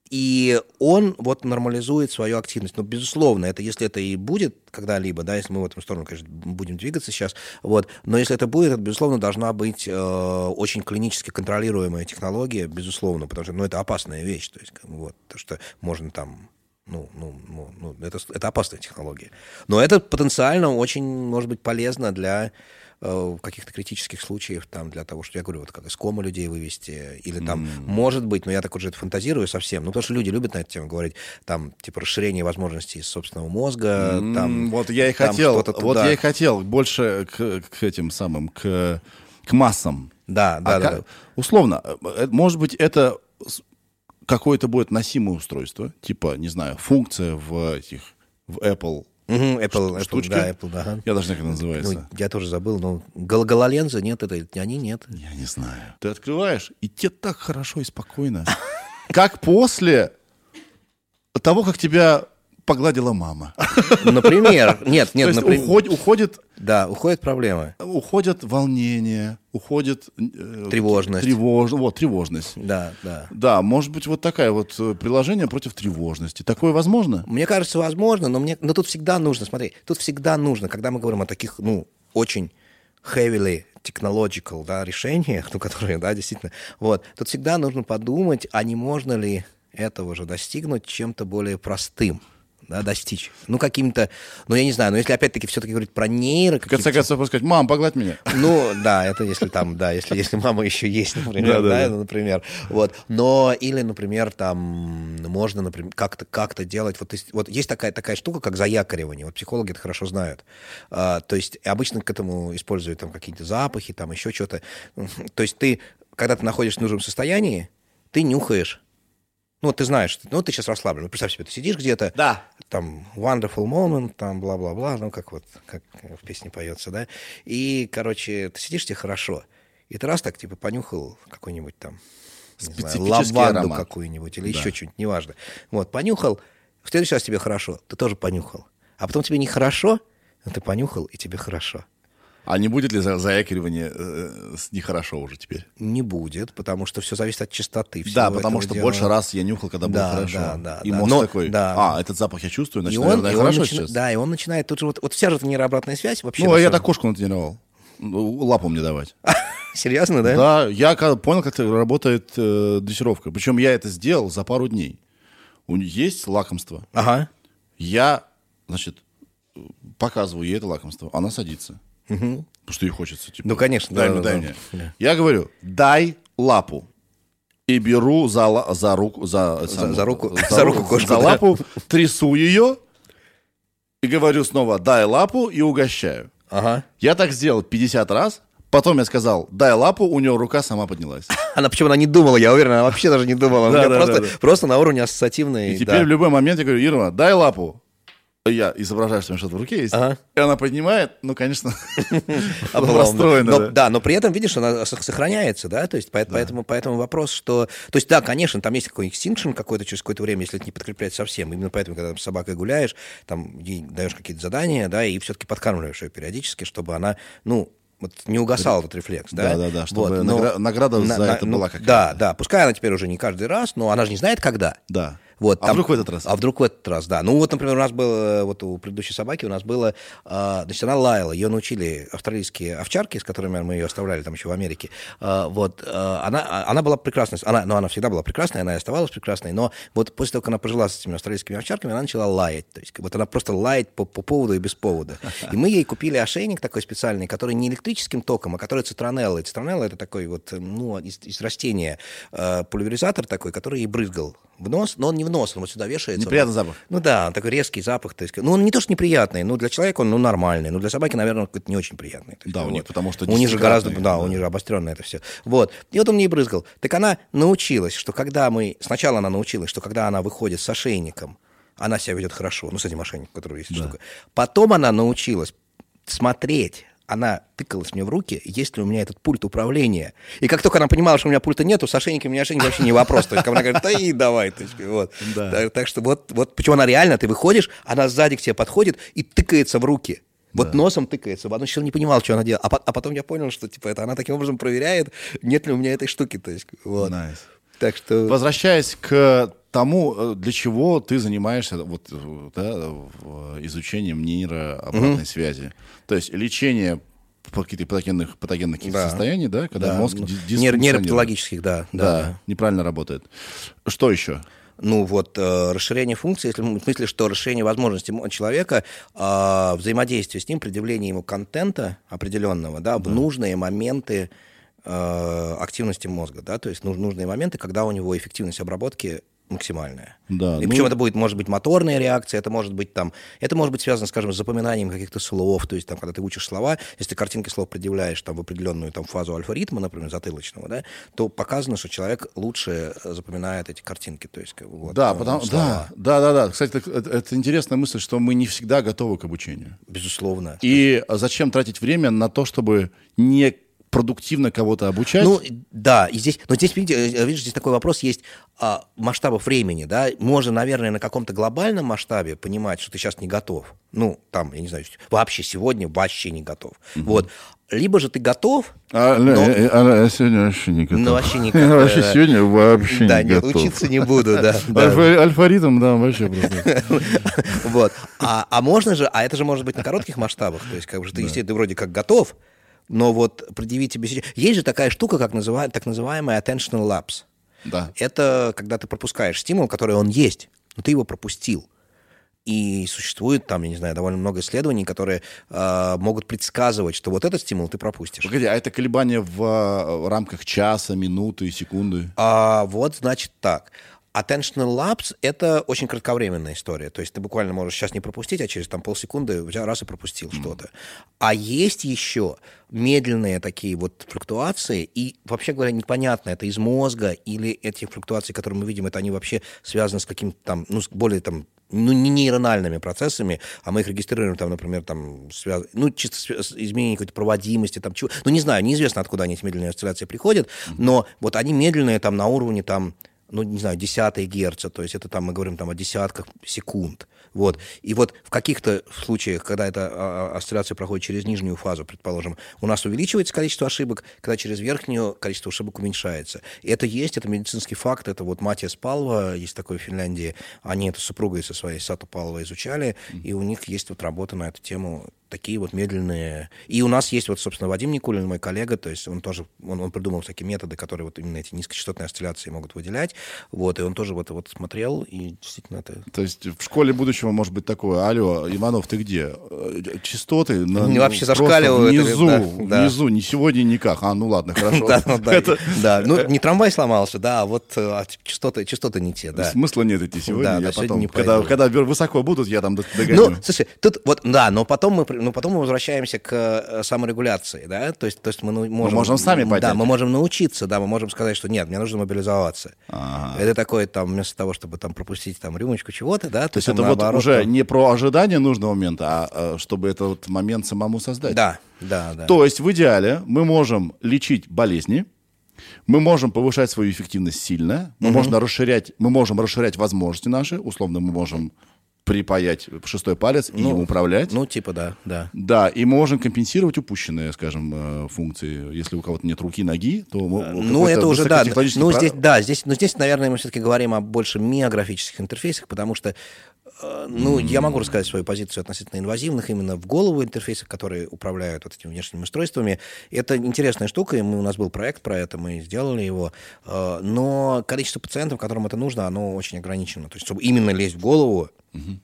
и он вот нормализует свою активность. Но, безусловно, это если это и будет когда-либо, да, если мы в эту сторону, конечно, будем двигаться сейчас, вот, но если это будет, это, безусловно, должна быть э, очень клинически контролируемая технология, безусловно, потому что, ну, это опасная вещь, то есть, вот, то, что можно там ну, ну, ну, ну это, это опасная технология. Но это потенциально очень может быть полезно для Э, каких-то критических случаев, там, для того, что я говорю, вот как из кома людей вывести, или там, mm. может быть, но я так уже это фантазирую совсем, ну, потому что люди любят на эту тему говорить, там, типа, расширение возможностей собственного мозга, mm, там... Вот я и хотел, вот я и хотел больше к, к этим самым, к, к массам. Да, да, а да, как, Условно, э, может быть, это какое-то будет носимое устройство, типа, не знаю, функция в этих, в Apple Угу, Apple, штучки. да, Apple, да. Я даже не знаю, как называется. Ну, я тоже забыл, но гол гололенза нет, это они нет. Я не знаю. Ты открываешь, и тебе так хорошо и спокойно. Как после того, как тебя погладила мама. Например. Нет, нет, например. Уходит, уходит... Да, уходят проблемы. Уходят волнение, уходит... Э, тревожность. Тревож... Вот, тревожность. Да, да. Да, может быть, вот такая вот э, приложение против тревожности. Такое возможно? Мне кажется, возможно, но, мне... но тут всегда нужно, смотри, тут всегда нужно, когда мы говорим о таких, ну, очень heavily technological, да, решениях, ну, которые, да, действительно, вот, тут всегда нужно подумать, а не можно ли этого же достигнуть чем-то более простым. Да, достичь. Ну, каким-то, ну, я не знаю, но если опять-таки все-таки говорить про нейро... В конце концов, сказать, мам, погладь меня. Ну, да, это если там, да, если, если мама еще есть, например, Да, да, да, да. ну, например. Вот. Но, или, например, там, можно, например, как-то как делать, вот, есть- вот есть такая, такая штука, как заякоривание, вот психологи это хорошо знают. А, то есть обычно к этому используют там какие-то запахи, там еще что-то. То есть ты, когда ты находишься в нужном состоянии, ты нюхаешь, ну, ты знаешь, ну, ты сейчас расслаблен. Ну, представь себе, ты сидишь где-то, Да. там wonderful moment, там бла-бла-бла, ну, как вот, как в песне поется, да, и, короче, ты сидишь, тебе хорошо, и ты раз так, типа, понюхал какой-нибудь там, не знаю, лаванду аромат. какую-нибудь или Да. еще что-нибудь, неважно. Вот, понюхал, в следующий раз тебе хорошо, ты тоже понюхал, а потом тебе нехорошо, но ты понюхал, и тебе хорошо. А не будет ли за- заякивание э, нехорошо уже теперь? Не будет, потому что все зависит от частоты. всего Да, потому что дела. больше раз я нюхал, когда было Да, хорошо. да, да, и да. мозг Но- такой, да. а, этот запах я чувствую, И значит, он, наверное, и он хорошо начи- сейчас. Да, и он начинает, тут же вот, вот вся же нейрообратная связь вообще. Ну, а я так кошку натренировал. Ну, Лапу мне давать. Серьезно, да? Да, я понял, как работает э, дрессировка. Причем я это сделал за пару дней. У нее есть лакомство. Ага. Я, значит, э, показываю ей это лакомство. Она садится. Потому что ей хочется. Типа, Ну, конечно, Дай да, мне, да, дай да. мне. Я говорю, дай лапу. И беру за, за руку, за, саму- за руку- за руку кошку, за да. лапу, трясу ее и говорю снова, дай лапу и угощаю. Ага. Я так сделал 50 раз, потом я сказал, дай лапу, у нее рука сама поднялась. Она почему она не думала, я уверен, она вообще даже не думала. Да, да, просто, да, просто на уровне ассоциативной. И теперь в любой момент я говорю, Ирма, дай лапу. Я изображаю, что у меня что-то в руке есть. Ага. И она поднимает, ну, конечно, да. расстроена. Но, да. да, но при этом, видишь, она сохраняется, да, то есть поэт- поэтому, поэтому вопрос, что... То есть, да, конечно, там есть какой-то extinction какой-то через какое-то время, если это не подкреплять совсем. Именно поэтому, когда с собакой гуляешь, там ей даешь какие-то задания, да, и все-таки подкармливаешь ее периодически, чтобы она, ну, вот не угасал этот рефлекс, да? Да-да-да, чтобы Вот, но- награ- награда за это ну, была какая-то. Да, да, пускай она теперь уже не каждый раз, но она же не знает, когда. Да. Вот, а там- вдруг в этот раз? А вдруг в этот раз, да. Ну вот, например, у нас было, вот у предыдущей собаки у нас было, а, значит, она лаяла, ее научили австралийские овчарки, с которыми мы ее оставляли там еще в Америке. А, вот, а, она, она была прекрасной, она, ну, она всегда была прекрасной, она и оставалась прекрасной, но вот после того, как она пожила с этими австралийскими овчарками, она начала лаять. То есть вот она просто лает по, по поводу и без повода. И мы ей купили ошейник такой специальный, который не электрическим током, а который цитронеллой. Цитронелла это такой вот, ну, из, из растения э, пульверизатор такой, который ей брызгал в нос, но он не в нос, он вот сюда вешается. Неприятный Он- запах. Ну да, он такой резкий запах. То есть, ну, он не то, что неприятный, но для человека он ну, нормальный. Но для собаки, наверное, он какой-то не очень приятный. То есть, Да, у вот. них потому что У них же гораздо, да, да. у них же обостренное это все. Вот. И вот он мне брызгал. Так она научилась, что когда мы... Сначала она научилась, что когда она выходит с ошейником, она себя ведет хорошо. Ну, с этим ошейником, который есть штука. Потом она научилась смотреть она тыкалась мне в руки, есть ли у меня этот пульт управления. И как только она понимала, что у меня пульта нету, с ошейником и ошейник вообще не вопрос. То есть, когда она говорит, да и давай. То есть, вот. Да. Так, так что вот, вот, почему она реально, ты выходишь, она сзади к тебе подходит и тыкается в руки. Вот носом тыкается. Она еще не понимала, что она делает. А, а потом я понял, что типа это она таким образом проверяет, нет ли у меня этой штуки. То есть, вот. Nice. Так что... Возвращаясь к тому, э, для чего ты занимаешься вот, э, да, изучением нейрообратной связи. То есть лечение каких-то патогенных, патогенных Да. состояний, да, когда да, мозг ну, дисфункционирует. нейропатологических, да, да, Да, да. неправильно работает. Что еще? Ну вот э, расширение функций, если в смысле, что расширение возможностей мо- человека, э, взаимодействие с ним, предъявление ему контента определенного, да, в нужные моменты э, активности мозга, да, то есть нуж- нужные моменты, когда у него эффективность обработки максимальная. Да, И ну- причем это будет, может быть, моторная реакция, это может быть там, это может быть связано, скажем, с запоминанием каких-то слов, то есть там, когда ты учишь слова, если ты картинки слов предъявляешь там в определенную там фазу альфа-ритма, например, затылочного, да, то показано, что человек лучше э, запоминает эти картинки, то есть бы, вот, Да, э, потому, слова. да, да, да, да. Кстати, это, это интересная мысль, что мы не всегда готовы к обучению. безусловно. И зачем тратить время на то, чтобы не продуктивно кого-то обучать? Ну, да, и здесь, но здесь, видите, э, видишь, здесь такой вопрос есть а, масштабов времени, да, можно, наверное, на каком-то глобальном масштабе понимать, что ты сейчас не готов, ну, там, я не знаю, вообще сегодня вообще не готов, вот, либо же ты готов, А, но- а, а сегодня вообще не готов. Ну, вообще никак, Я вообще да. сегодня вообще да, не нет, готов. учиться не буду, да, да. Альфа- Альфа-ритм, да, вообще просто. Вот. А, а можно же, а это же может быть на коротких масштабах. То есть, как бы ты, естественно, ты вроде как готов, но вот предъявить сейчас... Есть же такая штука, как называют, так называемый attentional lapse. Да. Это когда ты пропускаешь стимул, который он есть, но ты его пропустил. И существует там, я не знаю, довольно много исследований, которые э, могут предсказывать, что вот этот стимул ты пропустишь. Погоди, а это колебания в, в рамках часа, минуты, секунды? А, вот, значит, так. Attentional lapse — это очень кратковременная история. То есть ты буквально можешь сейчас не пропустить, а через там полсекунды тебя раз и пропустил mm. что-то. А есть еще медленные такие вот флуктуации, и, вообще говоря, непонятно, это из мозга или эти флуктуации, которые мы видим, это они вообще связаны с каким-то там, ну, с более там ну, не нейрональными процессами, а мы их регистрируем, там, например, там, связ... ну, чисто изменение какой-то проводимости, там, чего. Ну, не знаю, неизвестно, откуда они, эти медленные осцилляции приходят, но вот они медленные там на уровне, там, ну, не знаю, десятые герца, то есть это там мы говорим там о десятках секунд. Вот. И вот в каких-то случаях, когда эта а, а, осцилляция проходит через нижнюю фазу, предположим, у нас увеличивается количество ошибок, когда через верхнюю количество ошибок уменьшается. И это есть, это медицинский факт, это вот Матиас Палва, есть такой в Финляндии, они это супругой со своей Сату Палва изучали, и у них есть вот работа на эту тему такие вот медленные. И у нас есть вот, собственно, Вадим Никулин, мой коллега, то есть он тоже, он, он придумал всякие методы, которые вот именно эти низкочастотные осцилляции могут выделять, вот, и он тоже вот, вот смотрел, и действительно это... То есть в школе будущего может быть такое, алло, Иванов, ты где? Частоты на, не, вообще зашкаливают. Внизу, да, да. внизу, не сегодня никак. А, ну ладно, хорошо. Да, ну да, да. Ну, не трамвай сломался, да, а вот э, а частоты, частоты не те, да. Смысла нет идти сегодня, я потом, когда, когда высоко будут, я там догоню. Ну, слушай, тут вот, да, но потом мы ну, потом мы возвращаемся к э, саморегуляции, да, то есть, то есть мы ну, можем... Мы можем сами поднять. Да, мы можем научиться, да, мы можем сказать, что нет, мне нужно мобилизоваться. Ага. Это такое, там, вместо того, чтобы там пропустить там рюмочку чего-то, да, то, то есть это вот уже не про ожидание нужного момента, а, а чтобы этот момент самому создать. Да, да, да. То есть в идеале мы можем лечить болезни, мы можем повышать свою эффективность сильно, мы, угу. можем расширять, мы можем расширять возможности наши, условно мы можем припаять шестой палец и ну, им управлять. Ну, типа, да, да. Да, и мы можем компенсировать упущенные, скажем, э, функции. Если у кого-то нет руки, ноги, то... Ну, это уже, да. Ну, здесь, да, здесь, но здесь, наверное, мы все-таки говорим о больше миографических интерфейсах, потому что Э, ну, я могу рассказать свою позицию относительно инвазивных именно в голову интерфейсов, которые управляют вот этими внешними устройствами. Это интересная штука, и мы, у нас был проект про это, мы сделали его, э, но количество пациентов, которым это нужно, оно очень ограничено. То есть, чтобы именно лезть в голову, угу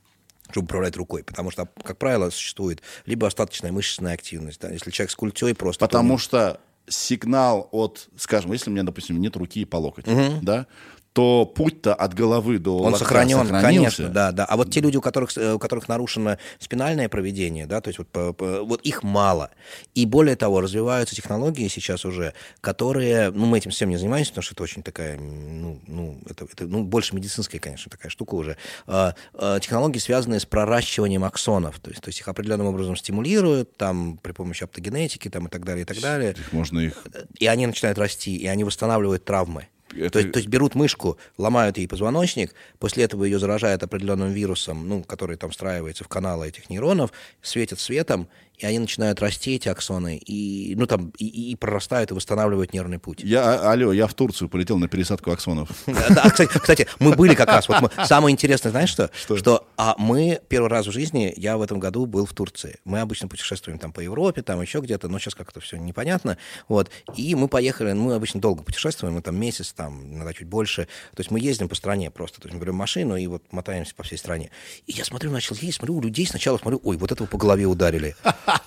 чтобы управлять рукой. Потому что, как правило, существует либо остаточная мышечная активность, да, если человек с культей просто... Потому то... что сигнал от, скажем, если у меня, допустим, нет руки и по локоть, угу. да, то путь-то от головы до Он сохранен, сохранился. конечно, да, да. А вот те люди, у которых, э, у которых нарушено спинальное проведение, да, то есть вот, по, по, вот их мало. И более того, развиваются технологии сейчас уже, которые, ну, мы этим всем не занимаемся, потому что это очень такая, ну, ну это, это ну, больше медицинская, конечно, такая штука уже. А, а, технологии, связанные с проращиванием аксонов, то есть, то есть их определенным образом стимулируют, там, при помощи оптогенетики, там, и так далее, и так далее. Их можно их... И они начинают расти, и они восстанавливают травмы. Это... То, то есть берут мышку, ломают ей позвоночник, после этого ее заражают определенным вирусом, ну, который там встраивается в каналы этих нейронов, светят светом, и они начинают расти, эти аксоны, и, ну, там, и, и прорастают, и восстанавливают нервный путь. Я, а, алло, я в Турцию полетел на пересадку аксонов. Да, кстати, мы были как раз, вот самое интересное, знаешь что? Что а мы первый раз в жизни, я в этом году был в Турции. Мы обычно путешествуем там по Европе, там еще где-то, но сейчас как-то все непонятно, вот, и мы поехали, мы обычно долго путешествуем, мы там месяц, там, иногда чуть больше, то есть мы ездим по стране просто, то есть мы берем машину и вот мотаемся по всей стране. И я смотрю, начал ездить, смотрю, у людей сначала смотрю, ой, вот этого по голове ударили.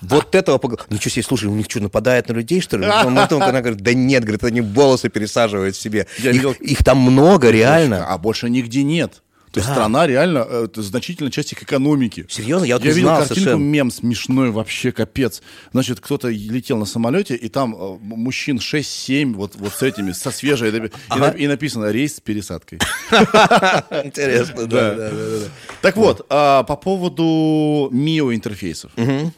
Вот этого... Ничего себе, слушай, у них что, нападает на людей, что ли? Потом она говорит, да нет, говорит, они волосы пересаживают себе. Их там много, реально. А больше нигде нет. То есть страна реально, э, это значительная часть их экономики. Серьезно? Я, вот я видел картинку, совершенно. мем смешной, вообще капец. Значит, кто-то летел на самолете, и там э, мужчин 6-7 вот, вот с этими, со свежей, и, написано «рейс с пересадкой». Интересно, да. Так вот, а, по поводу миоинтерфейсов.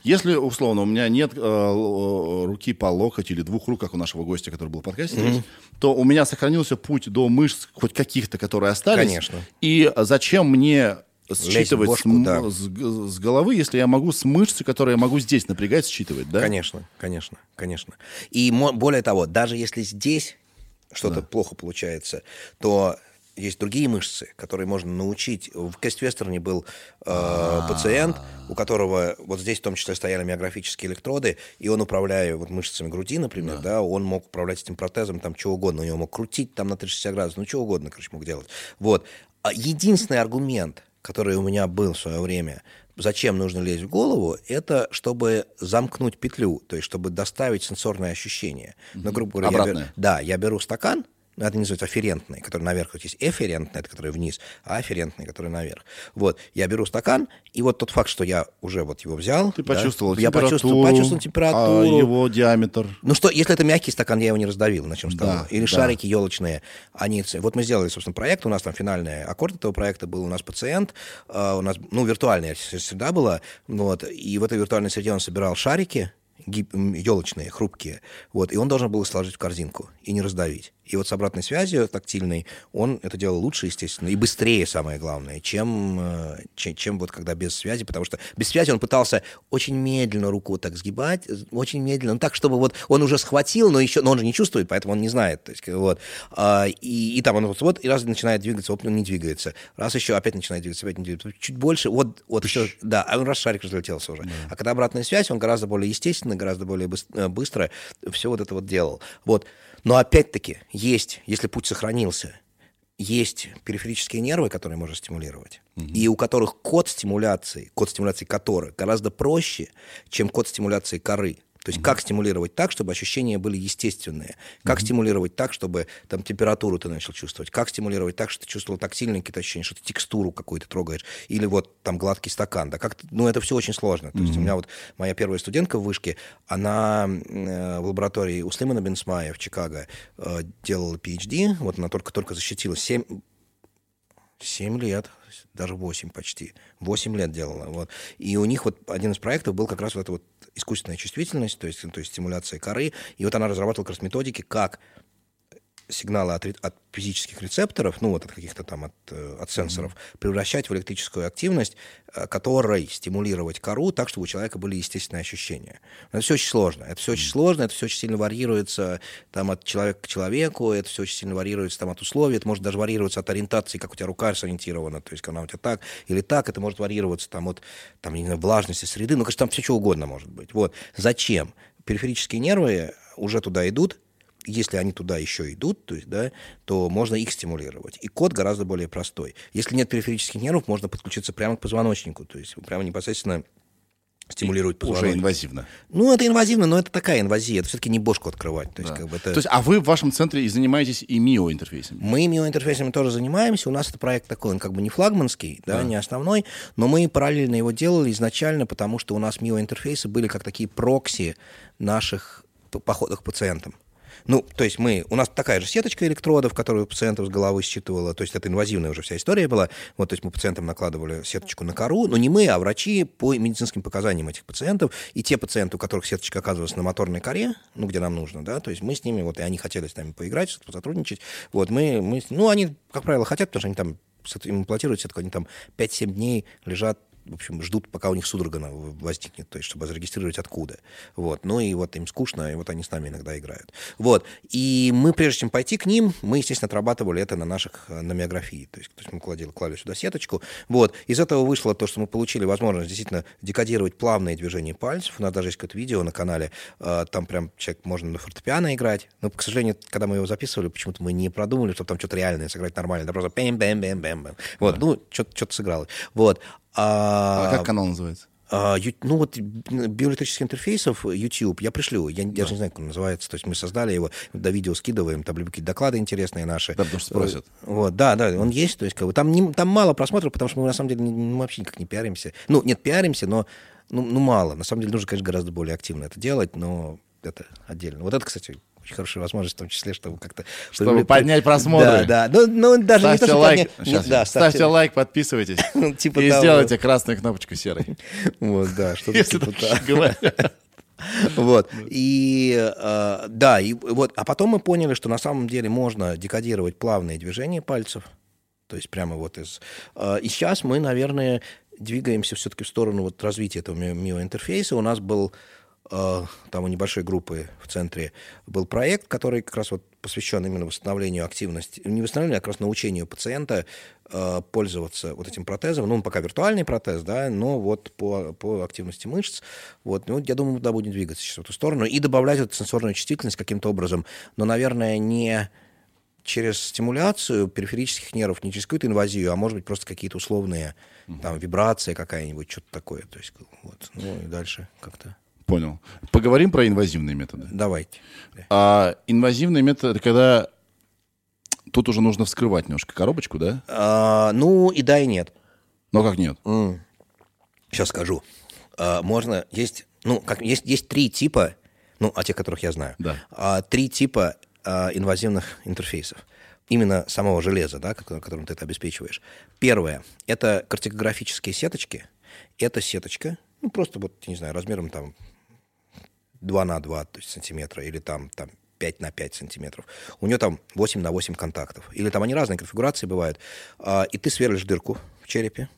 Если, условно, у меня нет э, руки по локоть или двух рук, как у нашего гостя, который был в подкасте, то у меня сохранился путь до мышц хоть каких-то, которые остались. Конечно. И зачем мне считывать бошку, с, да. с, с головы, если я могу с мышцы, которые я могу здесь напрягать, считывать, да? Конечно, конечно, конечно. И более того, даже если здесь что-то да. плохо получается, то есть другие мышцы, которые можно научить. В Кествестерне был э, пациент, у которого вот здесь в том числе стояли миографические электроды, и он, управляя вот мышцами груди, например, да. да, он мог управлять этим протезом там чего угодно, у него мог крутить там на 360 градусов, ну чего угодно, короче, мог делать. Вот. А единственный аргумент, который у меня был в свое время, зачем нужно лезть в голову, это чтобы замкнуть петлю, то есть чтобы доставить сенсорное ощущение. Ну, грубо говоря, я беру, да, я беру стакан, это называется афферентные, которые наверх. Вот есть эферентные, это которые вниз, а афферентные, которые наверх. Вот, я беру стакан, и вот тот факт, что я уже вот его взял... Ты почувствовал да, я почувствовал, почувствовал температуру. А его диаметр? Ну что, если это мягкий стакан, я его не раздавил, начнем с того. Да, Или да. шарики елочные, они... Вот мы сделали, собственно, проект, у нас там финальный аккорд этого проекта был, у нас пациент, uh, у нас, ну, виртуальная среда была, вот, и в этой виртуальной среде он собирал шарики, елочные, хрупкие, вот, и он должен был их сложить в корзинку и не раздавить. И вот с обратной связью тактильной он это делал лучше, естественно, и быстрее, самое главное, чем, э, чем, чем вот когда без связи, потому что без связи он пытался очень медленно руку вот так сгибать, очень медленно, ну, так, чтобы вот он уже схватил, но еще, но он же не чувствует, поэтому он не знает, то есть вот, а, и, и там он вот, вот и раз начинает двигаться, вот он не двигается, раз еще опять начинает двигаться, опять не двигается, чуть больше, вот, вот все, да, а он раз шарик разлетелся уже, да. а когда обратная связь, он гораздо более естественно, гораздо более э, быстро все вот это вот делал, вот. Но опять-таки есть, если путь сохранился, есть периферические нервы, которые можно стимулировать, угу. и у которых код стимуляции, код стимуляции которых гораздо проще, чем код стимуляции коры. То есть mm-hmm. как стимулировать так, чтобы ощущения были естественные? Как mm-hmm. стимулировать так, чтобы там температуру ты начал чувствовать? Как стимулировать так, что ты чувствовал тактильные какие-то ощущения, что ты текстуру какую-то трогаешь? Или вот там гладкий стакан, да? Как ну, это все очень сложно. То есть у меня вот моя первая студентка в вышке, она э, в лаборатории у Слимана Бенсмая в Чикаго э, делала PhD, вот она только-только защитила 7, 7 лет, даже 8 почти. 8 лет делала. Вот. И у них вот один из проектов был как раз вот эта вот искусственная чувствительность, то есть, то есть стимуляция коры. И вот она разрабатывала как раз методики, как сигналы от, от физических рецепторов, ну вот от каких-то там от, э, от сенсоров, mm-hmm. превращать в электрическую активность, э, которой стимулировать кору так, чтобы у человека были естественные ощущения. Но это все очень сложно. Это все очень mm-hmm. сложно, это все очень сильно варьируется там, от человека к человеку, это все очень сильно варьируется там, от условий, это может даже варьироваться от ориентации, как у тебя рука сориентирована, то есть когда у тебя так или так, это может варьироваться там, от там, не знаю, влажности среды, ну, конечно, там все что угодно может быть. Вот. Зачем? Периферические нервы уже туда идут, если они туда еще идут, то, есть, да, то можно их стимулировать. И код гораздо более простой. Если нет периферических нервов, можно подключиться прямо к позвоночнику, то есть прямо непосредственно стимулировать позвоночник. Уже инвазивно. Ну, это инвазивно, но это такая инвазия. Это все-таки не бошку открывать. То есть, да. как бы это... то есть, а вы в вашем центре и занимаетесь и миоинтерфейсами? Мы миоинтерфейсами тоже занимаемся. У нас это проект такой, он как бы не флагманский, да, да. не основной, но мы параллельно его делали изначально, потому что у нас миоинтерфейсы были как такие прокси наших походах к пациентам. Ну, то есть мы, у нас такая же сеточка электродов, которую пациентов с головы считывала, то есть это инвазивная уже вся история была. Вот, то есть мы пациентам накладывали сеточку на кору, но не мы, а врачи по медицинским показаниям этих пациентов. И те пациенты, у которых сеточка оказывалась на моторной коре, ну, где нам нужно, да, то есть мы с ними, вот, и они хотели с нами поиграть, сотрудничать, вот, мы, мы, ну, они, как правило, хотят, потому что они там имплантируют сетку, они там 5-7 дней лежат в общем, ждут, пока у них судорога возникнет, то есть, чтобы зарегистрировать откуда. Вот. Ну и вот им скучно, и вот они с нами иногда играют. Вот. И мы, прежде чем пойти к ним, мы, естественно, отрабатывали это на наших, на миографии. То есть, то есть мы клали, клали сюда сеточку. Вот. Из этого вышло то, что мы получили возможность действительно декодировать плавные движения пальцев. У нас даже есть какое-то видео на канале, э, там прям человек можно на фортепиано играть. Но, к сожалению, когда мы его записывали, почему-то мы не продумали, чтобы там что-то реальное сыграть нормально. Да просто бэм бэм бэм бэм Вот. Да. Ну, что-то сыграло. Вот. А, а как канал называется? А, ну вот биоэлектрических интерфейсов YouTube я пришлю, я да. даже не знаю, как он называется, то есть мы создали его, до видео скидываем, там какие-то доклады интересные наши. Да, потому что спросят. Вот, да, да, он есть, то есть как бы там, не, там мало просмотров, потому что мы на самом деле мы вообще никак не пиаримся. Ну, нет, пиаримся, но ну, ну мало. На самом деле нужно, конечно, гораздо более активно это делать, но это отдельно. Вот это, кстати, очень хорошая возможность, в том числе, чтобы как-то... Чтобы, поднять просмотры. Да, да. Ну, ну даже ставьте не то, лайк. Поднять... Сейчас, да, ставьте... ставьте лайк, подписывайтесь. типа и того. сделайте красную кнопочку серой. Вот, да, что-то типа того. Вот. И э, да, и вот, а потом мы поняли, что на самом деле можно декодировать плавные движения пальцев. То есть прямо вот из... Э, и сейчас мы, наверное, двигаемся все-таки в сторону вот развития этого миоинтерфейса. У нас был там у небольшой группы в центре был проект, который как раз вот посвящен именно восстановлению активности, не восстановлению, а как раз научению пациента э, пользоваться вот этим протезом. Ну, он пока виртуальный протез, да, но вот по, по активности мышц. Вот, ну, я думаю, да, будем двигаться сейчас в эту сторону и добавлять эту сенсорную чувствительность каким-то образом, но, наверное, не через стимуляцию периферических нервов, не через какую-то инвазию, а может быть просто какие-то условные, там, вибрация какая-нибудь, что-то такое. То есть, вот, ну и дальше как-то. Понял. Поговорим про инвазивные методы. Давайте. А инвазивные методы, когда тут уже нужно вскрывать немножко коробочку, да? А, ну и да, и нет. Но как нет? Сейчас скажу. А, можно, есть, ну, как, есть, есть три типа, ну, о тех, которых я знаю. Да. А, три типа а, инвазивных интерфейсов. Именно самого железа, да, ко- которым ты это обеспечиваешь. Первое – это картографические сеточки. Это сеточка, ну, просто вот, не знаю, размером там 2 на 2 то есть, сантиметра или там, там 5 на 5 сантиметров. У нее там 8 на 8 контактов. Или там они разные конфигурации бывают. А, и ты сверлишь дырку в черепе,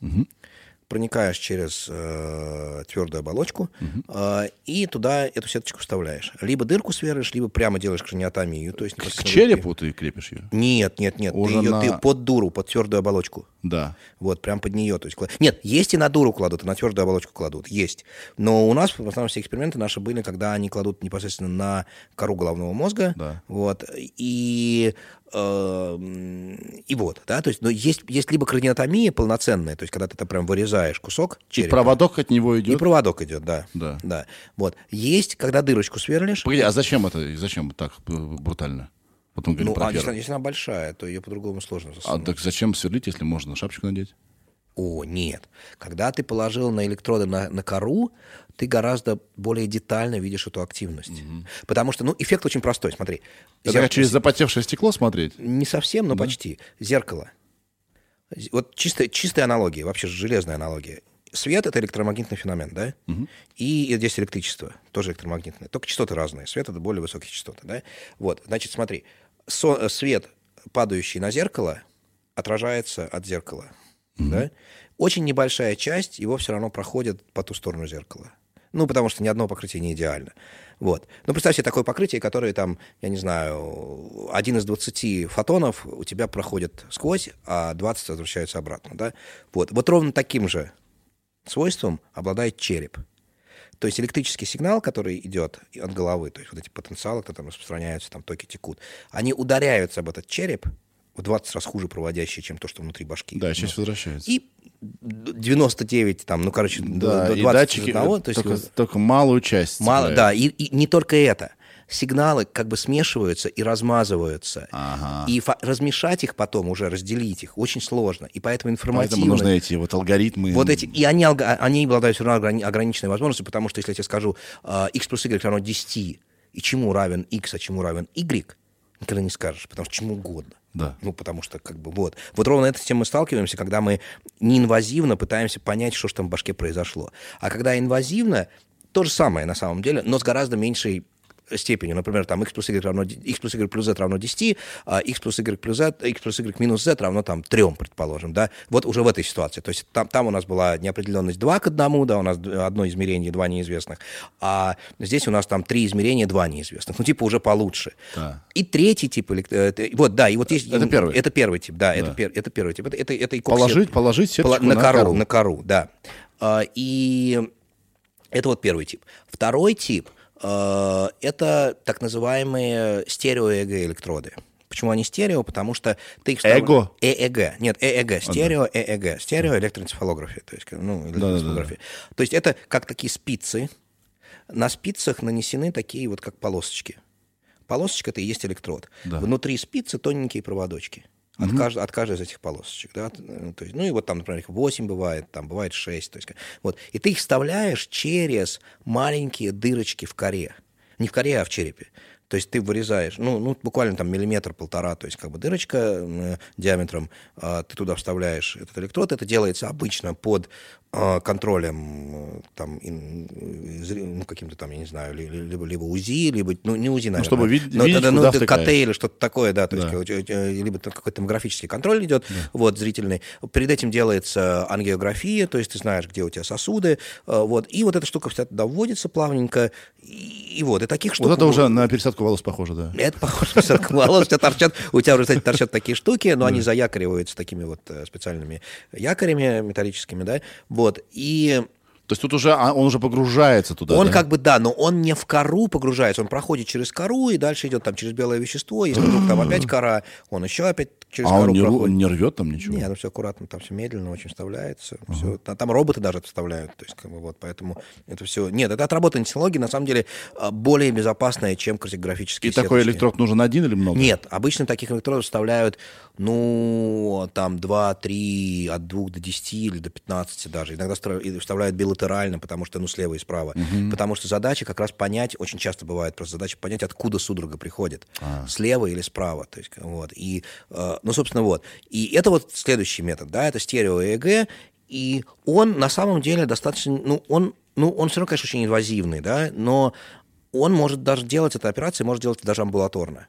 проникаешь через э, твердую оболочку э, и туда эту сеточку вставляешь. Либо дырку сверлишь, либо прямо делаешь краниотомию. То есть К непосредственно черепу ты крепишь ее? Нет, нет, нет. Уже ты, её- на- ты под дуру, под твердую оболочку. Да. Вот, прям под нее. То есть, кла- нет, есть и на дуру кладут, и на твердую оболочку кладут. Есть. Но у нас в основном все эксперименты наши были, когда они кладут непосредственно на кору головного мозга. Да. Вот. И, и вот, да, то есть, но есть, есть либо краниотомия полноценная, то есть, когда ты там прям вырезаешь кусок И черепа. проводок от него И идет. проводок идет, да. Да. Да. Вот. Есть, когда дырочку сверлишь. Погоди, а зачем это? Зачем так э, брутально? Вот мы говорим Ну, про а если, если она большая, то ее по-другому сложно А засунуть. так зачем сверлить, если можно шапочку надеть? О, нет. Когда ты положил на электроды на, на кору, ты гораздо более детально видишь эту активность. Потому что, ну, эффект очень простой, смотри. Это Зер- как через запотевшее стекло смотреть? Не совсем, но почти. Зеркало. Вот чистая, чистая аналогия, вообще железная аналогия. Свет — это электромагнитный феномен, да? И здесь электричество, тоже электромагнитное. Только частоты разные. Свет — это более высокие частоты, да? Вот, значит, смотри. Со- э, свет, падающий на зеркало, отражается от зеркала, да? Очень небольшая часть его все равно проходит по ту сторону зеркала. Ну, потому что ни одно покрытие не идеально. Вот. Ну, представь себе такое покрытие, которое там, я не знаю, один из 20 фотонов у тебя проходит сквозь, а 20 возвращаются обратно, да? Вот. Вот ровно таким же свойством обладает череп. То есть электрический сигнал, который идет от головы, то есть вот эти потенциалы, которые распространяются, там токи текут, они ударяются об этот череп, в 20 раз хуже проводящий, чем то, что внутри башки. Да, Ну, часть возвращается. и 99 там, ну, короче, да, до, до и 20 датчики одного, то есть только, вот только малую часть. мало, да, и, и не только это. Сигналы как бы смешиваются и размазываются. Ага. И размешать их потом, уже разделить их, очень сложно. И поэтому информативно... Поэтому нужны эти вот алгоритмы. Вот эти, и они, алга- они обладают все равно ограни- ограниченной возможностью, потому что если я тебе скажу а, x плюс y равно 10, и чему равен x, а чему равен y, никогда не скажешь, потому что чему угодно. Да. Ну, потому что, как бы, вот. Вот ровно это с тем мы сталкиваемся, когда мы неинвазивно пытаемся понять, что же там в башке произошло. А когда инвазивно, то же самое на самом деле, но с гораздо меньшей степенью. Например, там x плюс y равно x плюс y плюс z равно 10, а x плюс y плюс z, x плюс y минус z равно там 3, предположим, да. Вот уже в этой ситуации. То есть там, там у нас была неопределенность 2 к 1, да, у нас одно измерение, два неизвестных, а здесь у нас там три измерения, два неизвестных. Ну, типа уже получше. Да. И третий тип, э, это- вот, да, и вот есть... Это первый. Это первый тип, да, Это, Да. пер- это первый тип. Это, это, это и Положить, положить сеточку на, на кору, кору. на кору, да. А, и это вот первый тип. Второй тип это так называемые стереоэго-электроды. Почему они стерео? Потому что ты их... встав- Эго? ЭЭГ. Нет, ЭЭГ. Стерео, ЭЭГ. Стерео электроэнцефалография. То есть, ну, электроэнцефалография. То есть это как такие спицы. На спицах нанесены такие вот как полосочки. Полосочка это и есть электрод. Да. Внутри спицы тоненькие проводочки. От, кажд- от каждой из этих полосочек. Да? Э, То есть, ну и вот там, например, их 8 бывает, там бывает 6. То есть, вот. И ты их вставляешь через маленькие дырочки в коре. Не в коре, а в черепе. То есть ты вырезаешь, ну, ну буквально там миллиметр-полтора, то есть как бы дырочка э, диаметром, а, ты туда вставляешь этот электрод. Это делается обычно под контролем э, там, э, ну, каким-то там, я не знаю, ли- ли- либо, либо УЗИ, либо, ну, не УЗИ, наверное. чтобы вид- но видеть, ну, куда втыкаешь. КТ или что-то такое, да, то есть Да. э, либо там какой-то томографический контроль идет, вот, зрительный. Перед этим делается ангиография, то есть ты знаешь, где у тебя сосуды, вот, и вот эта штука вся туда вводится плавненько, и, и вот, и таких штук... Вот это уже на пересадку волос похоже, да. Это похоже на пересадку волос. У тебя торчат, у тебя уже, кстати, торчат такие штуки, но они заякориваются такими вот специальными якорями металлическими, да. Вот. И То есть тут уже а, он уже погружается туда. Он да? как бы, да, но он не в кору погружается, он проходит через кору и дальше идет там через белое вещество. Если вдруг там опять кора, он еще опять через а он не, ру- не рвет там ничего? Нет, ну все аккуратно, там все медленно очень вставляется. всё. Та- Там роботы даже это вставляют. То есть, как бы, вот, поэтому это все... Нет, это отработанная технология, на самом деле, а, более безопасная, чем картографические И такой сеточки. электрод нужен один или много? Нет, обычно таких электродов вставляют, ну, там, 2, 3, от 2 до 10 или до 15 даже. Иногда вставляют билатерально, потому что, ну, слева и справа. Потому что задача как раз понять, очень часто бывает просто задача понять, откуда судорога приходит. Слева или справа. То есть, вот. И, э, ну, собственно, вот. И это вот следующий метод, да, это стерео-ЭЭГ, и он на самом деле достаточно, ну, он, ну, он все равно, конечно, очень инвазивный, да, но он может даже делать эту операцию, может делать даже амбулаторно.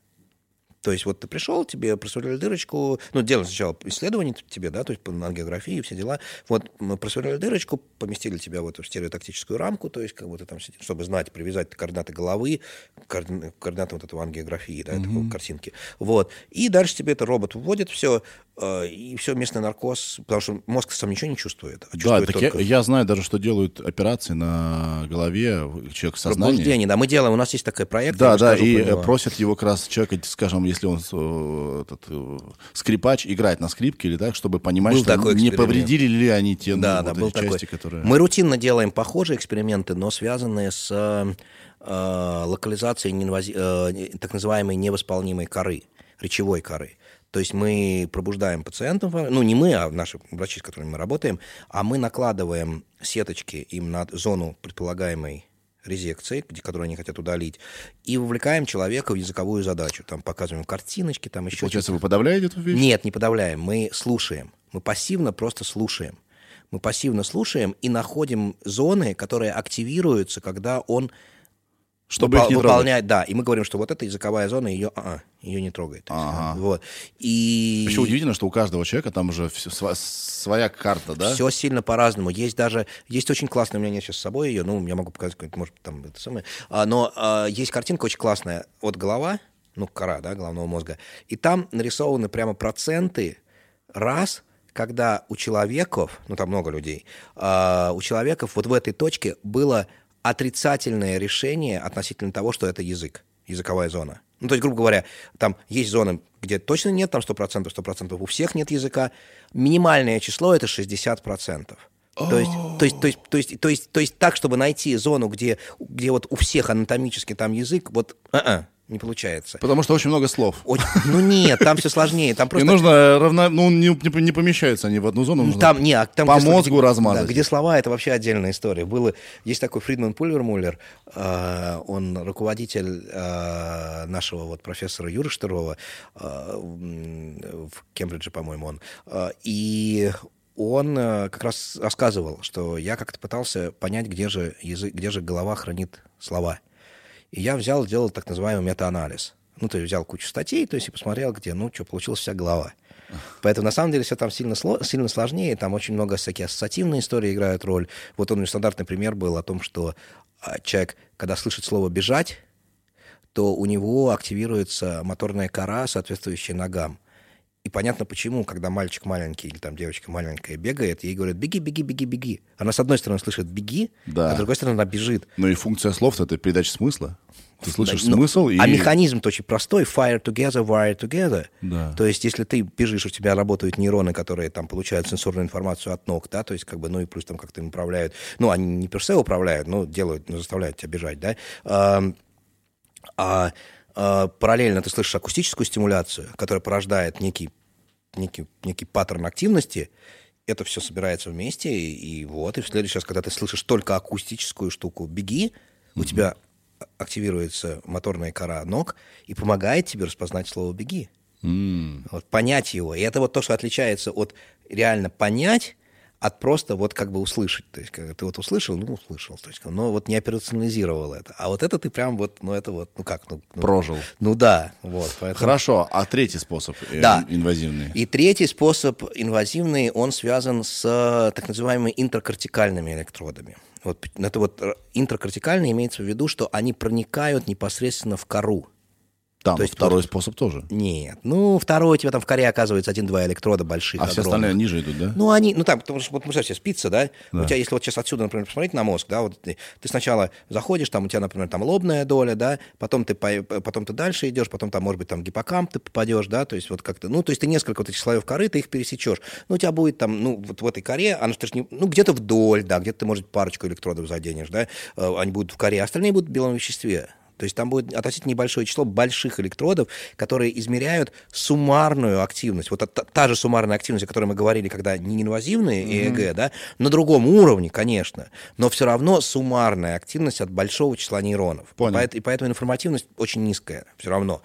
То есть вот ты пришел, тебе просверлили дырочку, ну, делали сначала исследование тебе, да, то есть по ангиографии, все дела. Вот мы просверлили дырочку, поместили тебя в эту стереотактическую рамку, то есть как ты там чтобы знать, привязать координаты головы, координ- координаты вот этого ангиографии, да, такой картинки. Вот. И дальше тебе это робот вводит все, и все, местный наркоз, потому что мозг сам ничего не чувствует, а Да, чувствует так я, только я знаю даже, что делают операции на голове, человек в сознании. пробуждение. Да, мы делаем, у нас есть такой проект. Да, я да, и него. э, просят его как раз человека, скажем, если он э, этот, э, скрипач, играть на скрипке или так, чтобы понимать, Был что такой не повредили ли они те ну, Да, вот да, эти был такой. части, которые... Мы рутинно делаем похожие эксперименты, но связанные с э, э, локализацией неинвази- э, так называемой невосполнимой коры, речевой коры. То есть мы пробуждаем пациентов, ну не мы, а наши врачи, с которыми мы работаем, а мы накладываем сеточки им на зону предполагаемой резекции, где, которую они хотят удалить, и вовлекаем человека в языковую задачу. Там показываем картиночки, там еще Получается, вы подавляете эту вещь? нет, не подавляем. Мы слушаем. Мы пассивно просто слушаем. Мы пассивно слушаем и находим зоны, которые активируются, когда он Чтобы выпол- их не трогать. выполняет. Да, и мы говорим, что вот эта языковая зона, ее, а, ее не трогает. Ага. Вот. И Еще удивительно, что у каждого человека там уже сва- своя карта, да? Все сильно по-разному. Есть даже, есть очень классная, у меня нет сейчас с собой ее, ну, я могу показать может, там, это самое. А, но а, есть картинка очень классная. Вот голова, ну, кора, да, головного мозга, и там нарисованы прямо проценты раз, когда у человеков, ну, там много людей, а, у человеков вот в этой точке было отрицательное решение относительно того, что это язык, языковая зона. Ну, то есть, грубо говоря, там есть зоны, где точно нет, там 100%, 100% у всех нет языка. Минимальное число — это 60%. То есть, то, есть, то, есть, то, есть, то, есть, то есть так, чтобы найти зону, где, где вот у всех анатомически там язык, вот а-а, не получается. Потому что очень много слов. Очень- ну нет, там все сложнее. Там И просто нужно равно... Ну, не, не- помещаются они в одну зону. нужно там, не, там, по где мозгу где- размазать. да, где слова, это вообще отдельная история. Было, есть такой Фридман Пульвермуллер, э, он руководитель э, нашего вот профессора Юры Штырова, э, в Кембридже, по-моему, он. Э, и он э, как раз рассказывал, что я как-то пытался понять, где же язык, где же голова хранит слова. И я взял, сделал так называемый метаанализ. Ну, то есть взял кучу статей, то есть и посмотрел, где, ну, что, получилась вся голова. Поэтому, на самом деле, все там сильно, сильно сложнее. Там очень много всякие ассоциативные истории играют роль. Вот он, стандартный пример был о том, что а, человек, когда слышит слово «бежать», то у него активируется моторная кора, соответствующая ногам. И понятно почему, когда мальчик маленький или там девочка маленькая бегает, ей говорят «беги, беги, беги, беги». Она, с одной стороны, слышит «беги», Да. а с другой стороны, она бежит. Ну и функция слов — это передача смысла. Ты слышишь Да, ну, смысл и... А механизм-то очень простой. Fire together, wire together. Да. То есть, если ты бежишь, у тебя работают нейроны, которые там получают сенсорную информацию от ног, да, то есть, как бы, ну и плюс там как-то им управляют. Ну, они не персе управляют, но делают, ну, заставляют тебя бежать, да. А, а, параллельно ты слышишь акустическую стимуляцию, которая порождает некий, некий, некий паттерн активности, это все собирается вместе, и, и вот, и в следующий раз, когда ты слышишь только акустическую штуку «беги», у тебя активируется моторная кора ног и помогает тебе распознать слово «беги». М. Вот, понять его. И это вот то, что отличается от реально понять, от просто вот как бы услышать. То есть, когда ты вот услышал, ну, услышал. То есть, но вот не операционализировал это. А вот это ты прям вот, ну, это вот, ну как, ну... ну, Прожил. Ну да, вот. поэтому- Хорошо, а третий способ э, Да. инвазивный? И третий способ инвазивный, он связан с э, так называемыми интракортикальными электродами. Вот это вот э, интракортикальные имеется в виду, что они проникают непосредственно в кору. Да, То есть второй вот- способ тоже. Нет. Ну, второй у тебя там в коре оказывается один-два электрода больших. А все огромных. остальные ниже идут, да? Ну, они, ну там, потому что, вот представь себе, спица, да? Да. У тебя, если вот сейчас отсюда, например, посмотреть на мозг, да, вот ты, ты сначала заходишь, там у тебя, например, там лобная доля, да, потом ты, по- потом ты дальше идешь, потом там, может быть, там гиппокамп ты попадешь, да, то есть вот как-то, ну, то есть ты несколько вот этих слоев коры, ты их пересечешь. Ну, у тебя будет там, ну, вот в этой коре, она же не, ну, где-то вдоль, да, где-то ты, может, парочку электродов заденешь, да, э, они будут в коре, а остальные будут в белом веществе. То есть там будет относительно небольшое число больших электродов, которые измеряют суммарную активность. Вот та, та же суммарная активность, о которой мы говорили, когда неинвазивные ЭЭГ, да, на другом уровне, конечно, но все равно суммарная активность от большого числа нейронов. Понял. И поэтому информативность очень низкая все равно.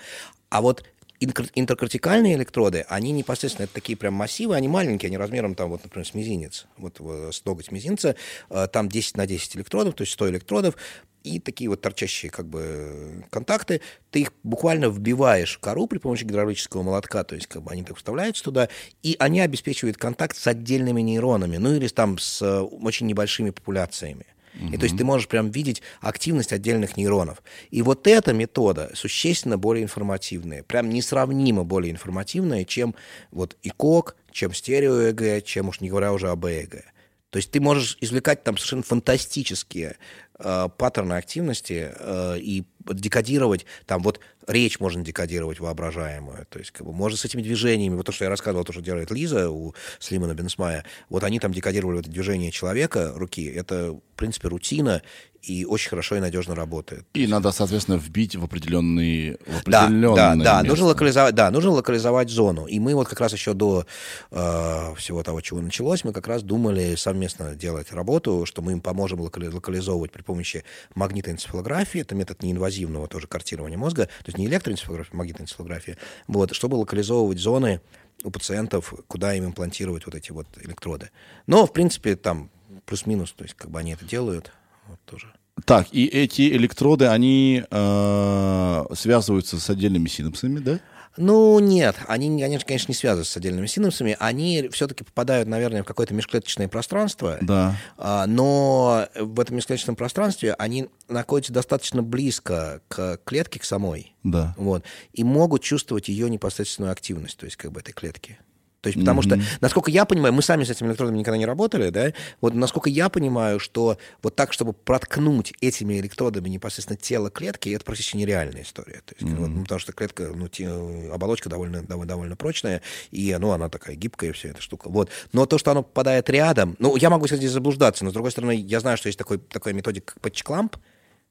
А вот интеркортикальные электроды, они непосредственно, это такие прям массивы, они маленькие, они размером там, вот, например, с мизинец, вот э, с ноготь мизинца, э, там 10 на 10 электродов, то есть 100 электродов, и такие вот торчащие как бы контакты, ты их буквально вбиваешь в кору при помощи гидравлического молотка, то есть как бы они так вставляются туда, и они обеспечивают контакт с отдельными нейронами, ну или там с э, очень небольшими популяциями. И то есть ты можешь прям видеть активность отдельных нейронов. И вот эта метода существенно более информативная, прям несравнимо более информативная, чем вот ИКОК, чем стереоЭГ, чем уж не говоря уже об ЭЭГ. То есть ты можешь извлекать там совершенно фантастические э, паттерны активности э, и декодировать, там вот речь можно декодировать воображаемую, то есть как бы можно с этими движениями, вот то, что я рассказывал, то, что делает Лиза у Слимана Бенсмая, вот они там декодировали это движение человека, руки, это, в принципе, рутина, и очень хорошо и надежно работает. И надо, соответственно, вбить в определенный, в Да, определенное да, да, место. нужно локализовать, да, нужно локализовать зону. И мы вот как раз еще до э, всего того, чего началось, мы как раз думали совместно делать работу, что мы им поможем локали- локализовывать при помощи магнитоэнцефалографии, это метод неинвазивного тоже картирования мозга, то есть не электроэнцефалография, а магнитоэнцефалография, вот, чтобы локализовывать зоны у пациентов, куда им имплантировать вот эти вот электроды. Но, в принципе, там плюс-минус, то есть как бы они это делают, вот тоже. Так, и эти электроды, они э, связываются с отдельными синапсами, да? Ну, нет, они, они же, конечно, не связываются с отдельными синапсами, они все-таки попадают, наверное, в какое-то межклеточное пространство, Да. а, но в этом межклеточном пространстве они находятся достаточно близко к клетке, к самой, Да. вот, и могут чувствовать ее непосредственную активность, то есть как бы этой клетки. То есть, потому что, насколько я понимаю, мы сами с этими электродами никогда не работали, да, вот насколько я понимаю, что вот так, чтобы проткнуть этими электродами непосредственно тело клетки, это практически нереальная история. То есть, вот, ну, потому что клетка, ну, те- оболочка довольно, довольно, довольно прочная, и, ну, она такая гибкая, вся эта штука. Вот. Но то, что оно попадает рядом, ну, я могу, кстати, заблуждаться, но, с другой стороны, я знаю, что есть такой, такая методика, как патчкламп,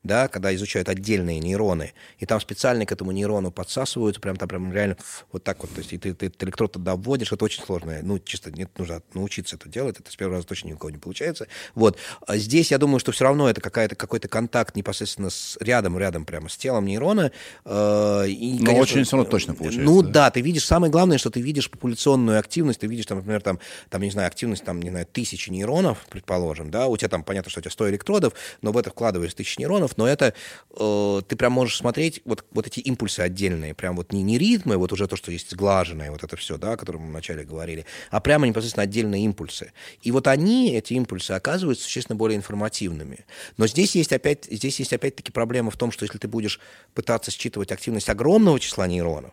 да, когда изучают отдельные нейроны, и там специально к этому нейрону подсасываются, прям там прям реально вот так вот, то есть и ты, ты этот электрод туда вводишь, это очень сложно, ну, чисто нет, нужно научиться это делать, это с первого раза точно ни у кого не получается, вот. А здесь я думаю, что все равно это какая-то, какой-то контакт непосредственно с рядом, рядом прямо с телом нейрона, э, и, Но очень всё равно точно получается, Ну, да? да, ты видишь, самое главное, что ты видишь популяционную активность, ты видишь, там, например, там, там, не знаю, активность, там, не знаю, тысячи нейронов, предположим, да, у тебя там, понятно, что у тебя 100 электродов, но в это вкладываешь тысячи нейронов, но это, э, ты прям можешь смотреть вот, вот эти импульсы отдельные, прям вот не, не ритмы, вот уже то, что есть сглаженное, вот это все, да, о котором мы вначале говорили, а прямо непосредственно отдельные импульсы. И вот они, эти импульсы, оказываются существенно более информативными. Но здесь есть опять, здесь есть опять-таки проблема в том, что если ты будешь пытаться считывать активность огромного числа нейронов,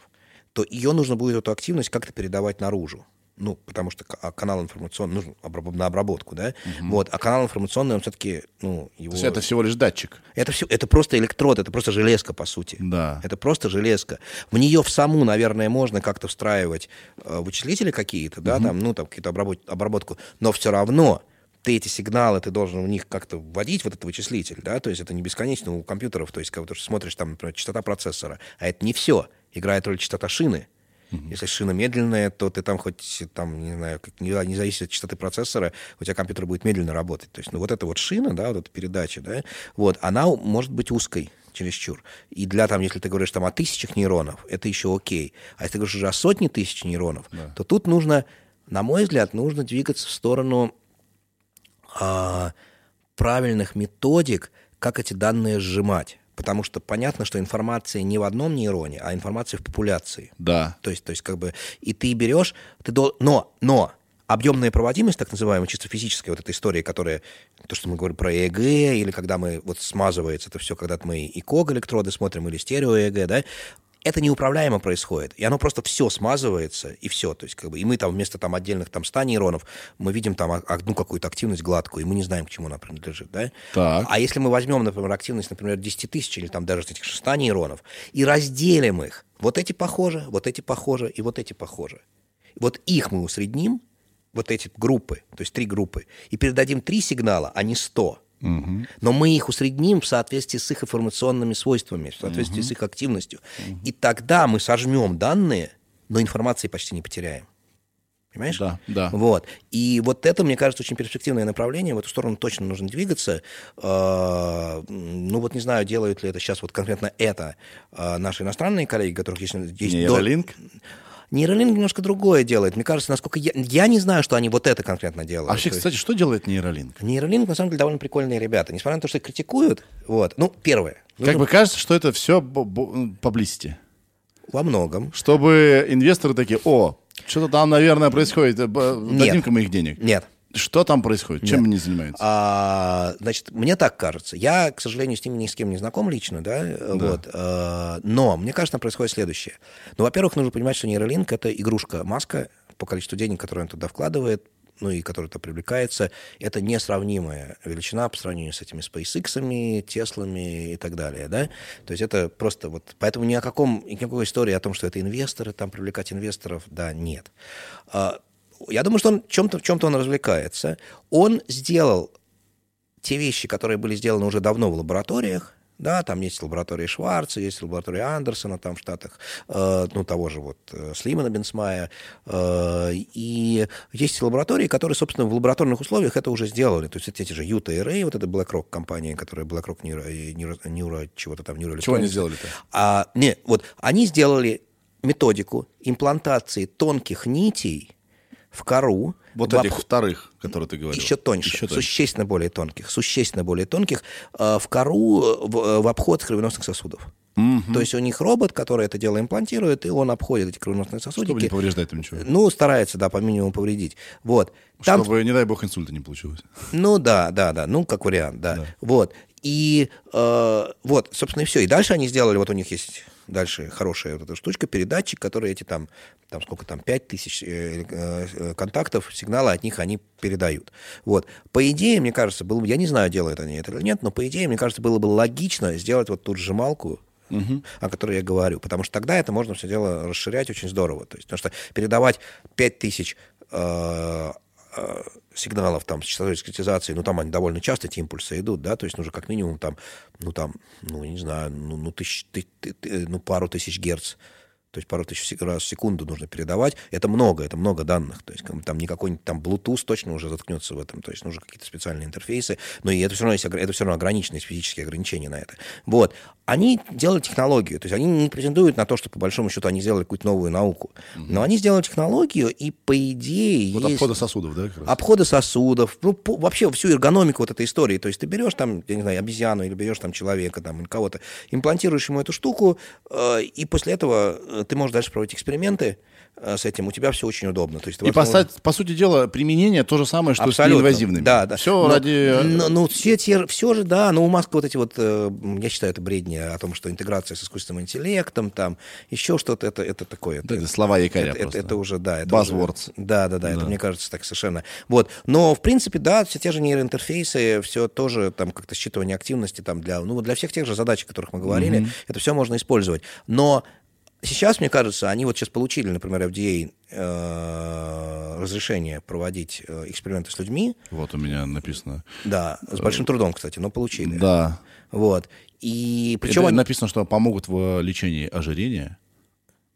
то ее нужно будет, эту активность, как-то передавать наружу. Ну, потому что а канал информационный нужен на обработку, да? Вот, а канал информационный, он все-таки, ну, его... То есть это всего лишь датчик. Это все, это просто электрод, это просто железка, по сути. Да. Это просто железка. В нее в саму, наверное, можно как-то встраивать э, вычислители какие-то, да, там, ну, там, какие-то обработ- обработку, но все равно ты эти сигналы, ты должен в них как-то вводить, вот этот вычислитель, да, то есть это не бесконечно у компьютеров, то есть когда ты смотришь там, например, частота процессора, а это не все, играет роль частота шины. Если шина медленная, то ты там хоть, там, не знаю, как, не, не зависит от частоты процессора, у тебя компьютер будет медленно работать. То есть, ну, вот эта вот шина, да, вот эта передача, да, вот, она может быть узкой чересчур. И для, там, если ты говоришь там о тысячах нейронов, это еще окей. А если ты говоришь уже о сотне тысяч нейронов, то тут нужно, на мой взгляд, нужно двигаться в сторону а, правильных методик, как эти данные сжимать. Потому что понятно, что информация не в одном нейроне, а информация в популяции. Да. То есть, то есть как бы, и ты берешь, ты дол... но, но объемная проводимость, так называемая, чисто физическая вот эта история, которая, то, что мы говорим про ЭЭГ, или когда мы, вот смазывается это все, когда мы и КОГ электроды смотрим, или стерео ЭЭГ, да, это неуправляемо происходит, и оно просто все смазывается, и все. То есть, как бы, и мы там вместо там отдельных там 100 нейронов, мы видим там одну какую-то активность гладкую, и мы не знаем, к чему она принадлежит, да? Так. А если мы возьмем, например, активность, например, 10 тысяч или там даже этих 100 нейронов, и разделим их, вот эти похожи, вот эти похожи, и вот эти похожи. Вот их мы усредним, вот эти группы, то есть три группы, и передадим три сигнала, а не 100. Но мы их усредним в соответствии с их информационными свойствами, в соответствии с их активностью. И тогда мы сожмем данные, но информации почти не потеряем. Понимаешь? Да, да. Вот. И вот это, мне кажется, очень перспективное направление. В эту сторону точно нужно двигаться. А, Ну вот не знаю, делают ли это сейчас вот конкретно это а, наши иностранные коллеги, которых есть... есть до- Нейролинк? Немножко другое делает. Мне кажется, насколько я... Я не знаю, что они вот это конкретно делают. А вообще, есть- кстати, что делает нейролинк? Нейролинк, на самом деле, довольно прикольные ребята. Несмотря на то, что их критикуют, вот, ну, первое, Как нужно бы кажется, что это все поблизости. во многом. Чтобы инвесторы такие, о, что-то там, наверное, происходит, э, дадим-ка мы их денег. Нет. Что там происходит? Чем они занимаются? А, значит, мне так кажется. Я, к сожалению, с ними ни с кем не знаком лично, да, вот. а, но мне кажется, там происходит следующее. Ну, во-первых, нужно понимать, что нейролинк — это игрушка маска по количеству денег, которые он туда вкладывает, ну и который то привлекается, это несравнимая величина по сравнению с этими SpaceX, Теслами и так далее, да? То есть это просто вот... Поэтому ни о каком, никакой истории о том, что это инвесторы, там привлекать инвесторов, да, нет. Я думаю, что он чем-то, в чем-то он развлекается. Он сделал те вещи, которые были сделаны уже давно в лабораториях, да, там есть лаборатория Шварца, есть лаборатория Андерсона там в Штатах, э, ну, того же вот э, Слимана Бенсмая, э, и есть лаборатории, которые, собственно, в лабораторных условиях это уже сделали, то есть это эти же Юта и Рэй, вот это BlackRock компания, которая BlackRock Neuro, и Neuro, Neuro чего-то там, Neuro Чего они сделали-то? А, не, вот, они сделали методику имплантации тонких нитей в кору, Вот в этих обх- вторых, которые ты говорил. еще тоньше, Еще тоньше. существенно более тонких, существенно более тонких, э, в кору в, э, в обход кровеносных сосудов. То есть у них робот, который это дело имплантирует, и он обходит эти кровеносные Чтобы сосудики. не повреждать им ничего. Ну, старается, да, по минимуму повредить. Вот. Там Чтобы, не дай бог, инсульта не получилось. ну да, да, да, ну как вариант, да. Вот. И э, вот, собственно, и все. И дальше они сделали, вот у них есть дальше хорошая вот эта штучка, передатчик, который эти там, там сколько там, 5 тысяч э, э, контактов, сигналы от них они передают. Вот. По идее, мне кажется, было бы, я не знаю, делают они это или нет, но по идее, мне кажется, было бы логично сделать вот ту сжималку, о которой я говорю, потому что тогда это можно все дело расширять очень здорово. То есть, потому что передавать 5000 э, э, сигналов там с частотой дискретизации, ну, там они довольно часто, эти импульсы идут, да, то есть нужно как минимум там, ну, там, ну, не знаю, ну, ну, тысяч, ты- ты- ты- ну пару тысяч герц, то есть пару тысяч раз в секунду нужно передавать. Это много, это много данных. То есть там какой-нибудь там Bluetooth точно уже заткнется в этом. То есть нужны какие-то специальные интерфейсы. Но и это все равно, есть, это все равно ограниченные физические ограничения на это. Вот. Они делали технологию. То есть они не претендуют на то, что по большому счету они сделали какую-то новую науку. Но они сделали технологию, и по идее Вот есть... обхода сосудов, да, как раз? Обходы сосудов, ну, по- вообще всю эргономику вот этой истории. То есть ты берешь там, я не знаю, обезьяну или берешь там человека там, или кого-то, имплантируешь ему эту штуку, э, и после этого э, ты можешь дальше проводить эксперименты э, с этим. У тебя все очень удобно. То есть И, по, возможно- сути- по сути дела, применение то же самое, что Абсолютно. с неинвазивными. Да, да. Все Но- ради... но- Ну, все, те, все же, да, но у Маска вот эти вот, э, я считаю, это бредни о том, что интеграция с искусственным интеллектом, там, еще что-то, это, это такое. Да, это слова якоря это, просто. это, это уже, да. Это Buzzwords. уже- да, да, да, это, мне кажется, так совершенно. Вот. Но, в принципе, да, все те же нейроинтерфейсы, все тоже там как-то считывание активности там для, ну, для всех тех же задач, о которых мы говорили, это все можно использовать. Но сейчас, мне кажется, они вот сейчас получили, например, FDA э, разрешение проводить э, эксперименты с людьми, Вот у меня написано. да, с большим трудом, кстати, но получили. Да. Вот. И причем Это они- написано, что помогут в лечении ожирения,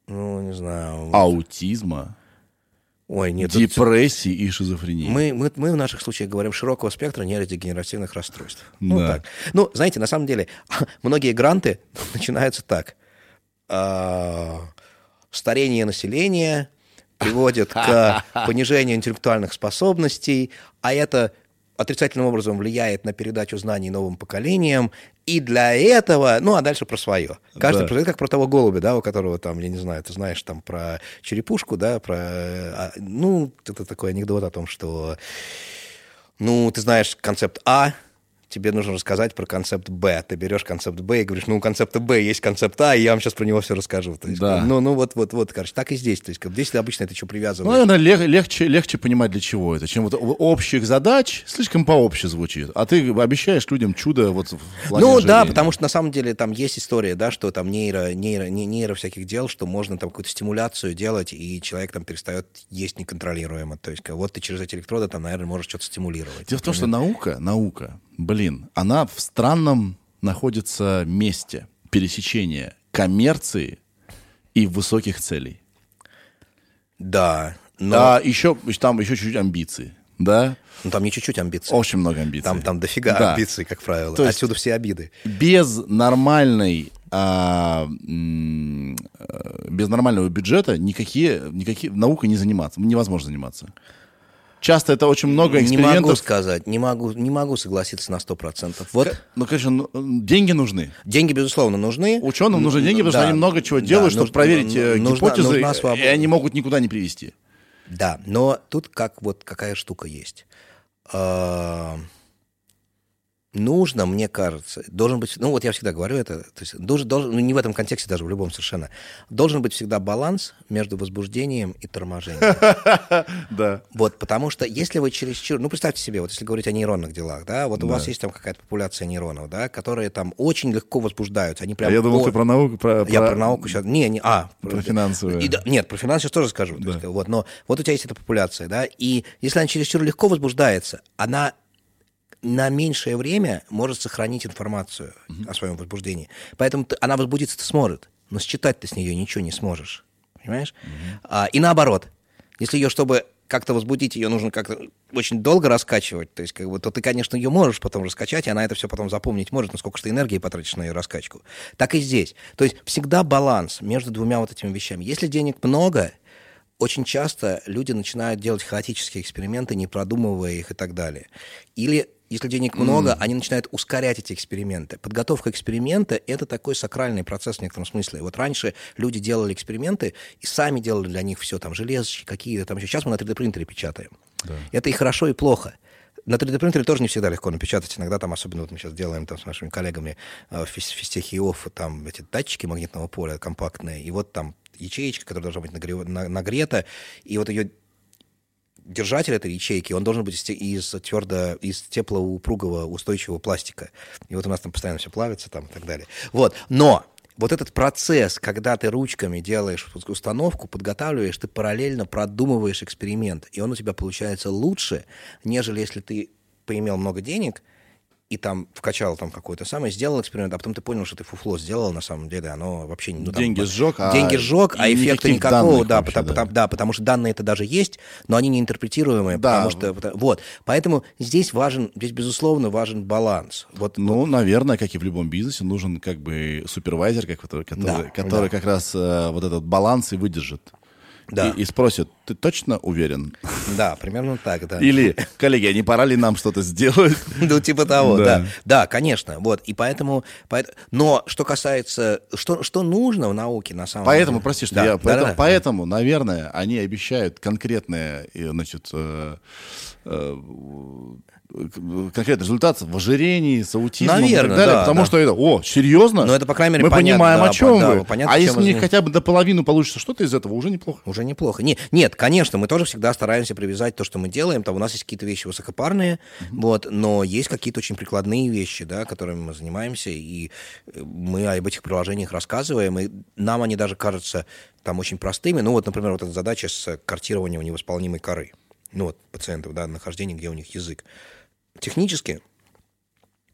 ну, не знаю. аутизма, Ой, нет. тут- депрессии и шизофрении. Мы, мы, мы в наших случаях говорим широкого спектра нейродегенеративных расстройств. Ну, Да. так. Ну, знаете, на самом деле, многие гранты начинаются так. А, Старение населения приводит к понижению интеллектуальных способностей, а это отрицательным образом влияет на передачу знаний новым поколениям, и для этого, ну, а дальше про свое. Каждый Да. как про того голубя, да, у которого там, я не знаю, ты знаешь там про черепушку, да, про, а, ну, это такой анекдот о том, что, ну, ты знаешь концепт А, тебе нужно рассказать про концепт Б. Ты берешь концепт Б и говоришь, ну, у концепта Б есть концепт А, и я вам сейчас про него все расскажу. То есть, Да. Ну, ну вот, вот, вот, короче, так и здесь. То есть, как здесь обычно это что Ну, привязываешь. наверное, лег- легче, легче понимать, для чего это, чем вот общих задач, слишком пообще звучит. А ты обещаешь людям чудо вот в плане Ну да, потому что на самом деле там есть история, да, что там нейро, нейро, не- нейро всяких дел, что можно там какую-то стимуляцию делать, и человек там перестает есть неконтролируемо. То есть как, вот ты через эти электроды там, наверное, можешь что-то стимулировать. Дело в том, что наука, наука, блин, она в странном находится месте пересечения коммерции и высоких целей. Да, но А еще там еще чуть-чуть амбиций, да? ну, там не чуть-чуть амбиций. Очень много амбиций. Там, там дофига Да. амбиций, как правило. То есть- Отсюда все обиды. без нормальной а, э, без нормального бюджета никакие, никакие наукой не заниматься, невозможно заниматься. Часто это очень много Не могу экспериментов. сказать, не могу, не могу согласиться на 100%. Вот Ну, конечно, ну, деньги нужны. деньги, безусловно, нужны. Ученым нужны деньги, потому что Да. они много чего Да, делают, чтобы нуж- проверить э, нужна- гипотезы, нужна свобода. и они могут никуда не привести. Да, но тут как вот какая штука есть. Нужно, мне кажется, должен быть, ну вот я всегда говорю это, то есть должен, должен, ну не в этом контексте даже, в любом совершенно, должен быть всегда баланс между возбуждением и торможением. Да. Вот, потому что если вы чересчур... Ну, представьте себе, вот если говорить о нейронных делах, да, вот у вас есть там какая-то популяция нейронов, да, которые там очень легко возбуждаются, они прям... А я думал, ты про науку, про, Я про науку сейчас... Не, не, а... про да- нет, про финансы сейчас тоже скажу. вот, но вот у тебя есть эта популяция, да, и если она чересчур легко возбуждается, она на меньшее время может сохранить информацию о своем возбуждении. Поэтому ты- она возбудится, ты сможет, но считать ты с нее ничего не сможешь. Понимаешь? А, и наоборот, если ее, чтобы как-то возбудить, ее нужно как-то очень долго раскачивать, то есть, как бы, то ты, конечно, ее можешь потом раскачать, и она это все потом запомнить может, насколько же ты энергии потратишь на ее раскачку. Так и здесь. То есть всегда баланс между двумя вот этими вещами. Если денег много, очень часто люди начинают делать хаотические эксперименты, не продумывая их и так далее. Или если денег много, они начинают ускорять эти эксперименты. Подготовка эксперимента — это такой сакральный процесс в некотором смысле. Вот раньше люди делали эксперименты и сами делали для них все, там, железочки какие-то, там еще. Сейчас мы на 3D-принтере печатаем. Это и хорошо, и плохо. На 3D-принтере тоже не всегда легко напечатать. Иногда там, особенно вот мы сейчас делаем там с нашими коллегами э, в фис- физтехе ИОФ, там эти датчики магнитного поля компактные, и вот там ячеечка, которая должна быть нагре- на- нагрета, и вот ее держатель этой ячейки, он должен быть из, твердо, из теплоупругого устойчивого пластика. И вот у нас там постоянно все плавится там и так далее. Вот. Но вот этот процесс, когда ты ручками делаешь установку, подготавливаешь, ты параллельно продумываешь эксперимент, и он у тебя получается лучше, нежели если ты поимел много денег, и там вкачал там какой-то самый, сделал эксперимент, а потом ты понял, что ты фуфло сделал, на самом деле, оно вообще... Ну, там, Деньги сжег, а Деньги сжег, а эффекта никакого, да, вообще, потому, да. потому- да, потому что данные это даже есть, но они не интерпретируемые, Да. потому что... потому- вот, поэтому здесь важен, здесь, безусловно, важен баланс. Вот, Ну, наверное, как и в любом бизнесе, нужен как бы супервайзер, как, который, который, Да, который да. как раз э, вот этот баланс и выдержит. Да. И, и спросит, ты точно уверен? Да, примерно так, да. Или, коллеги, а не пора ли нам что-то сделать? Ну, типа того, Да. да. Да, конечно. Вот. И поэтому, поэт- Но что касается... Что, что нужно в науке, на самом Поэтому, деле? прости, что Да, я... да, Поэтому, да. поэтому, наверное, они обещают конкретные, э, значит, э, э, конкретный результат в ожирении, с аутизмом и Наверное, так далее, да, потому да. что это, о, серьезно? Ну, это, по крайней мере, Мы понятно, понимаем, да, о чем да, вы. понятно, а чем если у них хотя бы до половины получится что-то из этого, уже неплохо. Уже неплохо. Не, нет, конечно, мы тоже всегда стараемся привязать то, что мы делаем. Там у нас есть какие-то вещи высокопарные, вот, но есть какие-то очень прикладные вещи, да, которыми мы занимаемся, и э, мы об этих приложениях рассказываем, и нам они даже кажутся там очень простыми. Ну вот, например, вот эта задача с картированием невосполнимой коры. Ну вот, пациентов, да, нахождение, где у них язык. Технически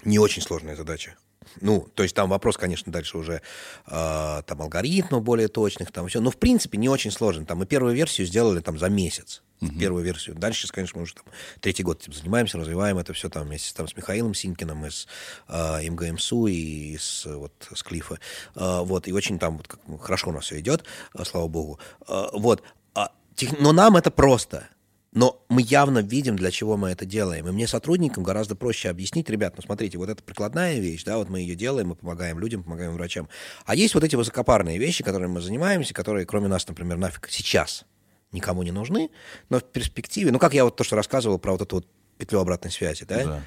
не очень сложная задача. Ну, то есть там вопрос, конечно, дальше уже э, там алгоритмов более точных, там все. Но в принципе не очень сложно. Там мы первую версию сделали там за месяц. Первую версию. Дальше сейчас, конечно, мы уже там третий год этим занимаемся, развиваем это все там вместе там, с Михаилом Синькиным из э, МГМСУ и с, вот, с Клифа. Э, вот, и очень там вот, как, хорошо у нас все идет, э, слава богу. Э, вот. А, тех- но нам это просто. Но мы явно видим, для чего мы это делаем. И мне сотрудникам гораздо проще объяснить, ребят, ну смотрите, вот это прикладная вещь, да, вот мы ее делаем, мы помогаем людям, помогаем врачам. А есть вот эти высокопарные вещи, которыми мы занимаемся, которые, кроме нас, например, нафиг сейчас никому не нужны, но в перспективе, ну как я вот то, что рассказывал про вот эту вот петлю обратной связи, да, Да.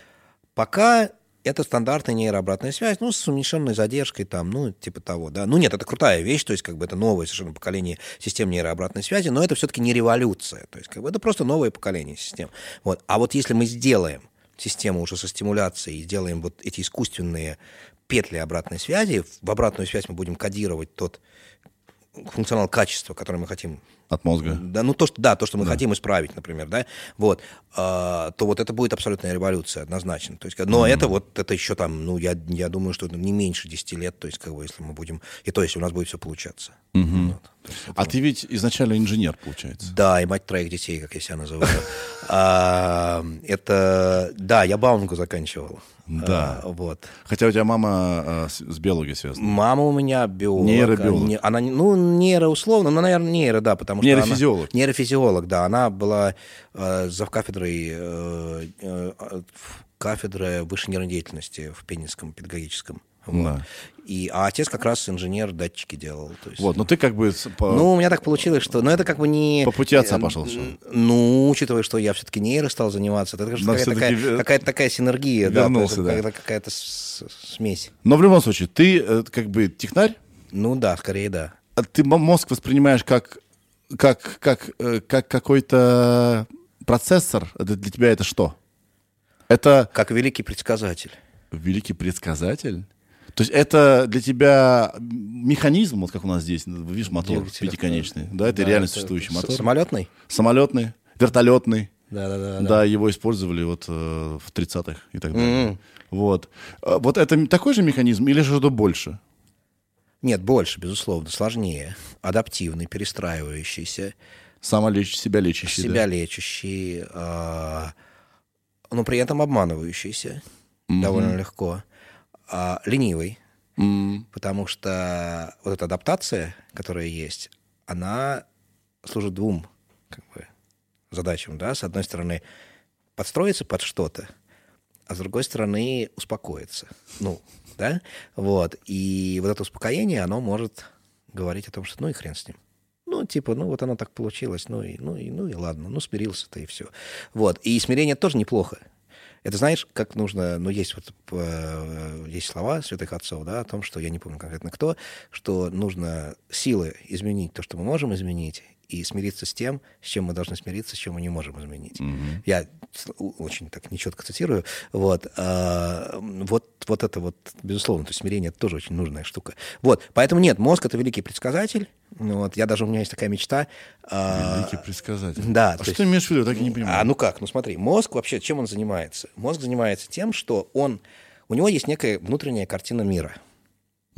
пока это стандартная нейрообратная связь, ну, с уменьшенной задержкой там, ну, типа того, да. Ну, нет, это крутая вещь, то есть, как бы, это новое совершенно поколение систем нейрообратной связи, но это все-таки не революция, то есть, как бы, это просто новое поколение систем. Вот. А вот если мы сделаем систему уже со стимуляцией и сделаем вот эти искусственные петли обратной связи, в обратную связь мы будем кодировать тот функционал качества, который мы хотим от мозга. Да, ну то, что, да, то, что мы да. хотим исправить, например, да, вот, а, то вот это будет абсолютная революция, однозначно. То есть, но mm-hmm. это вот, это еще там, ну, я, я думаю, что не меньше 10 лет, то есть, как бы, если мы будем, и то, если у нас будет все получаться. Mm-hmm. Вот, есть, а ты ведь изначально инженер, получается? Да, и мать троих детей, как я себя называю. А, это, да, я Баумангу заканчивал. Да. А, вот. Хотя у тебя мама а, с, с биологией связана. Мама у меня биолог. Нейробиолог. Она, ну, нейроусловно, но, наверное, нейро, да, потому что Нейрофизиолог. Она, нейрофизиолог, да. Она была э, завкафедрой э, э, кафедры высшей нервной деятельности в Пенинском педагогическом. Вот. Да. И, а отец как раз инженер датчики делал. То есть, вот, но ты как бы... По... Ну, у меня так получилось, что... Ну, это как бы не... По пути отца пошел все. Ну, учитывая, что я все-таки нейро стал заниматься, это какая-то такая, какая такая синергия. Вернулся, да. да. Какая-то смесь. Но в любом случае, ты э, как бы технарь? Ну да, скорее да. А ты мозг воспринимаешь как, как, как, э, как какой-то процессор? Это для тебя это что? Это... Как великий предсказатель. Великий предсказатель? То есть это для тебя механизм, вот как у нас здесь, видишь, мотор Двигатель, пятиконечный, да, это да, реально это существующий мотор. Самолетный? Самолетный, вертолетный. Да, да, да. Да, его использовали вот э, в 30-х и так далее. Mm-hmm. Вот. А вот это такой же механизм или же что-то больше? Нет, больше, безусловно, сложнее. Адаптивный, перестраивающийся. Самолеч... Себя лечащий. Себя да? лечащий, э, но при этом обманывающийся mm-hmm. довольно легко а, ленивый, mm. потому что вот эта адаптация, которая есть, она служит двум как бы, задачам. Да? С одной стороны, подстроиться под что-то, а с другой стороны, успокоиться. Ну, да? Вот. И вот это успокоение, оно может говорить о том, что ну и хрен с ним. Ну, типа, ну вот оно так получилось, ну и, ну и, ну и ладно, ну смирился-то и все. Вот. И смирение тоже неплохо. Это знаешь, как нужно, ну, есть вот э, есть слова святых отцов, да, о том, что я не помню конкретно кто, что нужно силы изменить то, что мы можем изменить, и смириться с тем, с чем мы должны смириться, с чем мы не можем изменить. Mm-hmm. Я очень так нечетко цитирую. Вот, а, вот, вот это вот, безусловно, то есть смирение это тоже очень нужная штука. Вот, поэтому нет, мозг это великий предсказатель. Вот, я даже, у меня есть такая мечта. А, великий предсказатель. Да. А что есть, имеешь в виду? Так и не понимаю. А ну как? Ну смотри, мозг вообще чем он занимается? Мозг занимается тем, что он, у него есть некая внутренняя картина мира –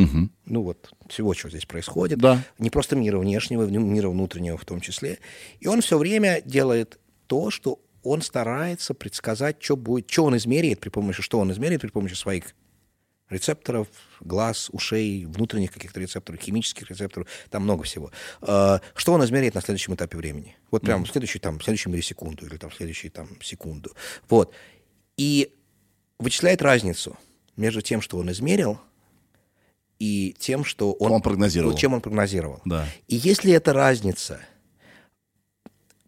Угу. Ну вот всего, что здесь происходит. Да. Не просто мира внешнего, мира внутреннего в том числе. И он все время делает то, что он старается предсказать, что будет, что он измеряет при помощи, что он измеряет при помощи своих рецепторов, глаз, ушей, внутренних каких-то рецепторов, химических рецепторов, там много всего. А, что он измеряет на следующем этапе времени? Вот прямо mm. в следующую, там, в следующую миллисекунду или там, в следующую там, секунду. Вот. И вычисляет разницу между тем, что он измерил, и тем, что он, он прогнозировал. чем он прогнозировал. Да. И если эта разница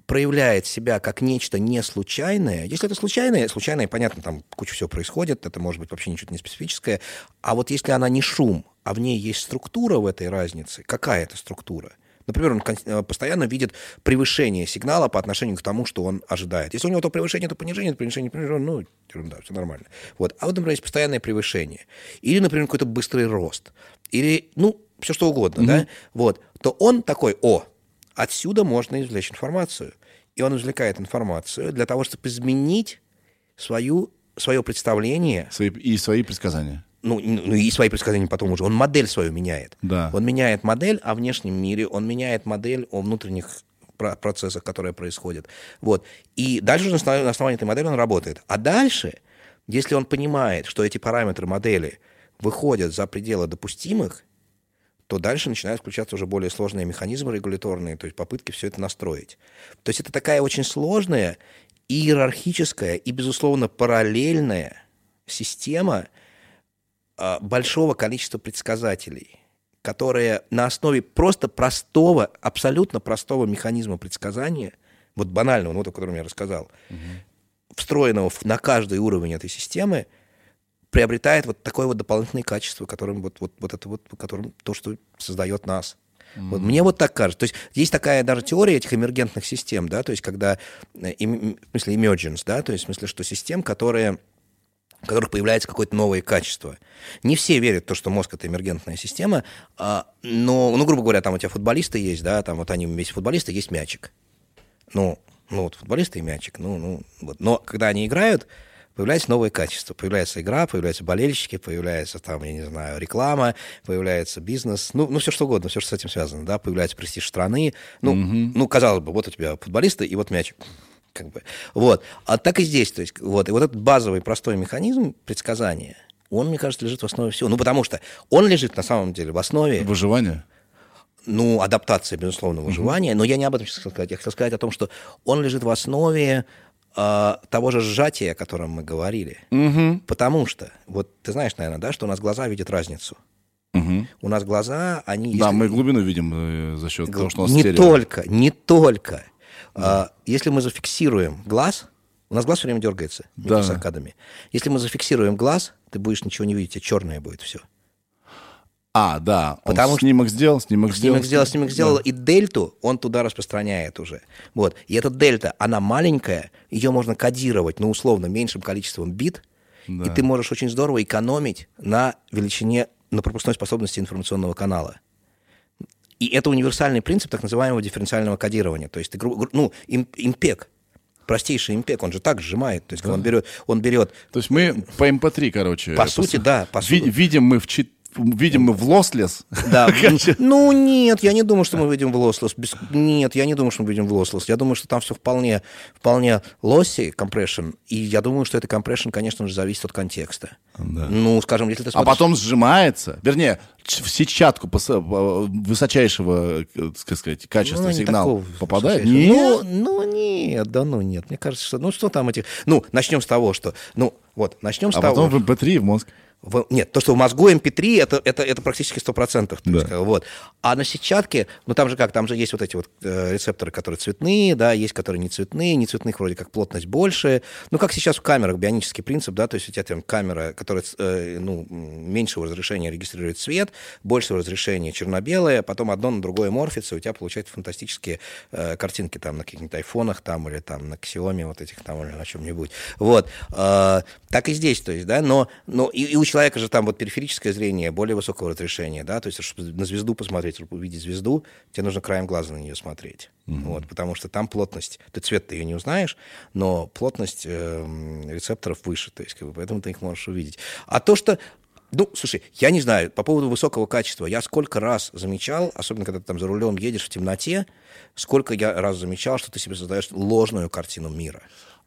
проявляет себя как нечто не случайное, если это случайное, случайное, понятно, там куча всего происходит, это может быть вообще ничего не специфическое, а вот если она не шум, а в ней есть структура в этой разнице, какая это структура? Например, он э, постоянно видит превышение сигнала по отношению к тому, что он ожидает. Если у него то превышение, то понижение, то понижение, понижение, ну, ерунда, все нормально. Вот. А вот, например, есть постоянное превышение. Или, например, какой-то быстрый рост. Или, ну, все что угодно, mm-hmm. да? Вот. То он такой, о, отсюда можно извлечь информацию. И он извлекает информацию для того, чтобы изменить свою, свое представление. Свои, и свои предсказания ну, ну и свои предсказания потом уже, он модель свою меняет. Да. Он меняет модель о внешнем мире, он меняет модель о внутренних процессах, которые происходят. Вот. И дальше уже на основании этой модели он работает. А дальше, если он понимает, что эти параметры модели выходят за пределы допустимых, то дальше начинают включаться уже более сложные механизмы регуляторные, то есть попытки все это настроить. То есть это такая очень сложная, иерархическая и, безусловно, параллельная система – большого количества предсказателей, которые на основе просто простого, абсолютно простого механизма предсказания, вот банального, ну, вот, о котором я рассказал, угу. встроенного на каждый уровень этой системы, приобретает вот такое вот дополнительное качество, которым вот, вот, вот это вот, которым то, что создает нас. Вот, мне вот так кажется. То есть есть такая даже теория этих эмергентных систем, да, то есть когда, э, в смысле, emergence, да, то есть в смысле, что систем, которые в которых появляется какое-то новое качество. Не все верят в то, что мозг — это эмергентная система, а, но, ну, грубо говоря, там у тебя футболисты есть, да, там вот они вместе футболисты, есть мячик. Ну, ну вот футболисты и мячик, ну, ну, вот. Но когда они играют, появляется новое качество. Появляется игра, появляются болельщики, появляется там, я не знаю, реклама, появляется бизнес, ну, ну все что угодно, все, что с этим связано, да, появляется престиж страны. Ну, угу. ну казалось бы, вот у тебя футболисты и вот мяч. Как бы. Вот. А так и здесь. То есть, вот. И вот этот базовый простой механизм предсказания, он, мне кажется, лежит в основе всего. Ну, потому что он лежит на самом деле в основе... Выживания? Ну, адаптация, безусловно, выживания. Угу. Но я не об этом хотел сказать. Я хотел сказать о том, что он лежит в основе э, того же сжатия, о котором мы говорили. Угу. Потому что, вот ты знаешь, наверное, да, что у нас глаза видят разницу. Угу. У нас глаза, они... Да, если... мы глубину видим э, за счет Гл... того, что у нас Не стерео. только, не только. Да. А, если мы зафиксируем глаз, у нас глаз все время дергается между да. саркадами. Если мы зафиксируем глаз, ты будешь ничего не видеть, а черное будет все. А, да. Он Потому снимок что сделал, снимок, снимок сделал. Снимок сделал, да. и дельту он туда распространяет уже. Вот. И эта дельта, она маленькая, ее можно кодировать, ну, условно, меньшим количеством бит, да. и ты можешь очень здорово экономить на величине, на пропускной способности информационного канала. И это универсальный принцип так называемого дифференциального кодирования. То есть, ты, ну, импек, простейший импек, он же так сжимает, то есть да. он берет, он берет. То есть мы по MP3, короче. По сути, да. По ви- видим мы в, чит видим мы в лослес. Да. ну, нет, я не думаю, что мы видим в лослес. Нет, я не думаю, что мы видим в лослес. Я думаю, что там все вполне, вполне лосси, компрессион. И я думаю, что это компрессион, конечно же, зависит от контекста. Да. Ну, скажем, если ты смотришь... А потом сжимается. Вернее, в сетчатку высочайшего, так сказать, качества ну, сигнал попадает? Нет? Ну, ну, нет, да ну нет. Мне кажется, что... Ну, что там эти... Ну, начнем с того, что... Ну, вот, начнем с а того... А потом в MP3 в мозг. В, нет, то, что в мозгу MP3, это, это, это практически 100%. Да. Есть, вот. А на сетчатке, ну там же как, там же есть вот эти вот э, рецепторы, которые цветные, да, есть которые не цветные, не цветных вроде как плотность больше. Ну, как сейчас в камерах, бионический принцип, да, то есть у тебя там камера, которая, э, ну, меньшего разрешения регистрирует цвет, большего разрешения черно-белое, потом одно на другое морфится, у тебя получаются фантастические э, картинки там на каких-нибудь айфонах там или там на Xiaomi вот этих там или на чем-нибудь. Вот. Э, так и здесь, то есть, да, но, но и, и человека же там вот периферическое зрение более высокого разрешения, да, то есть, чтобы на звезду посмотреть, чтобы увидеть звезду, тебе нужно краем глаза на нее смотреть. Mm-hmm. Вот, потому что там плотность, ты цвет ты ее не узнаешь, но плотность э, рецепторов выше, то есть, как бы, поэтому ты их можешь увидеть. А то, что ну, слушай, я не знаю, по поводу высокого качества, я сколько раз замечал, особенно когда ты там за рулем едешь в темноте, сколько я раз замечал, что ты себе создаешь ложную картину мира.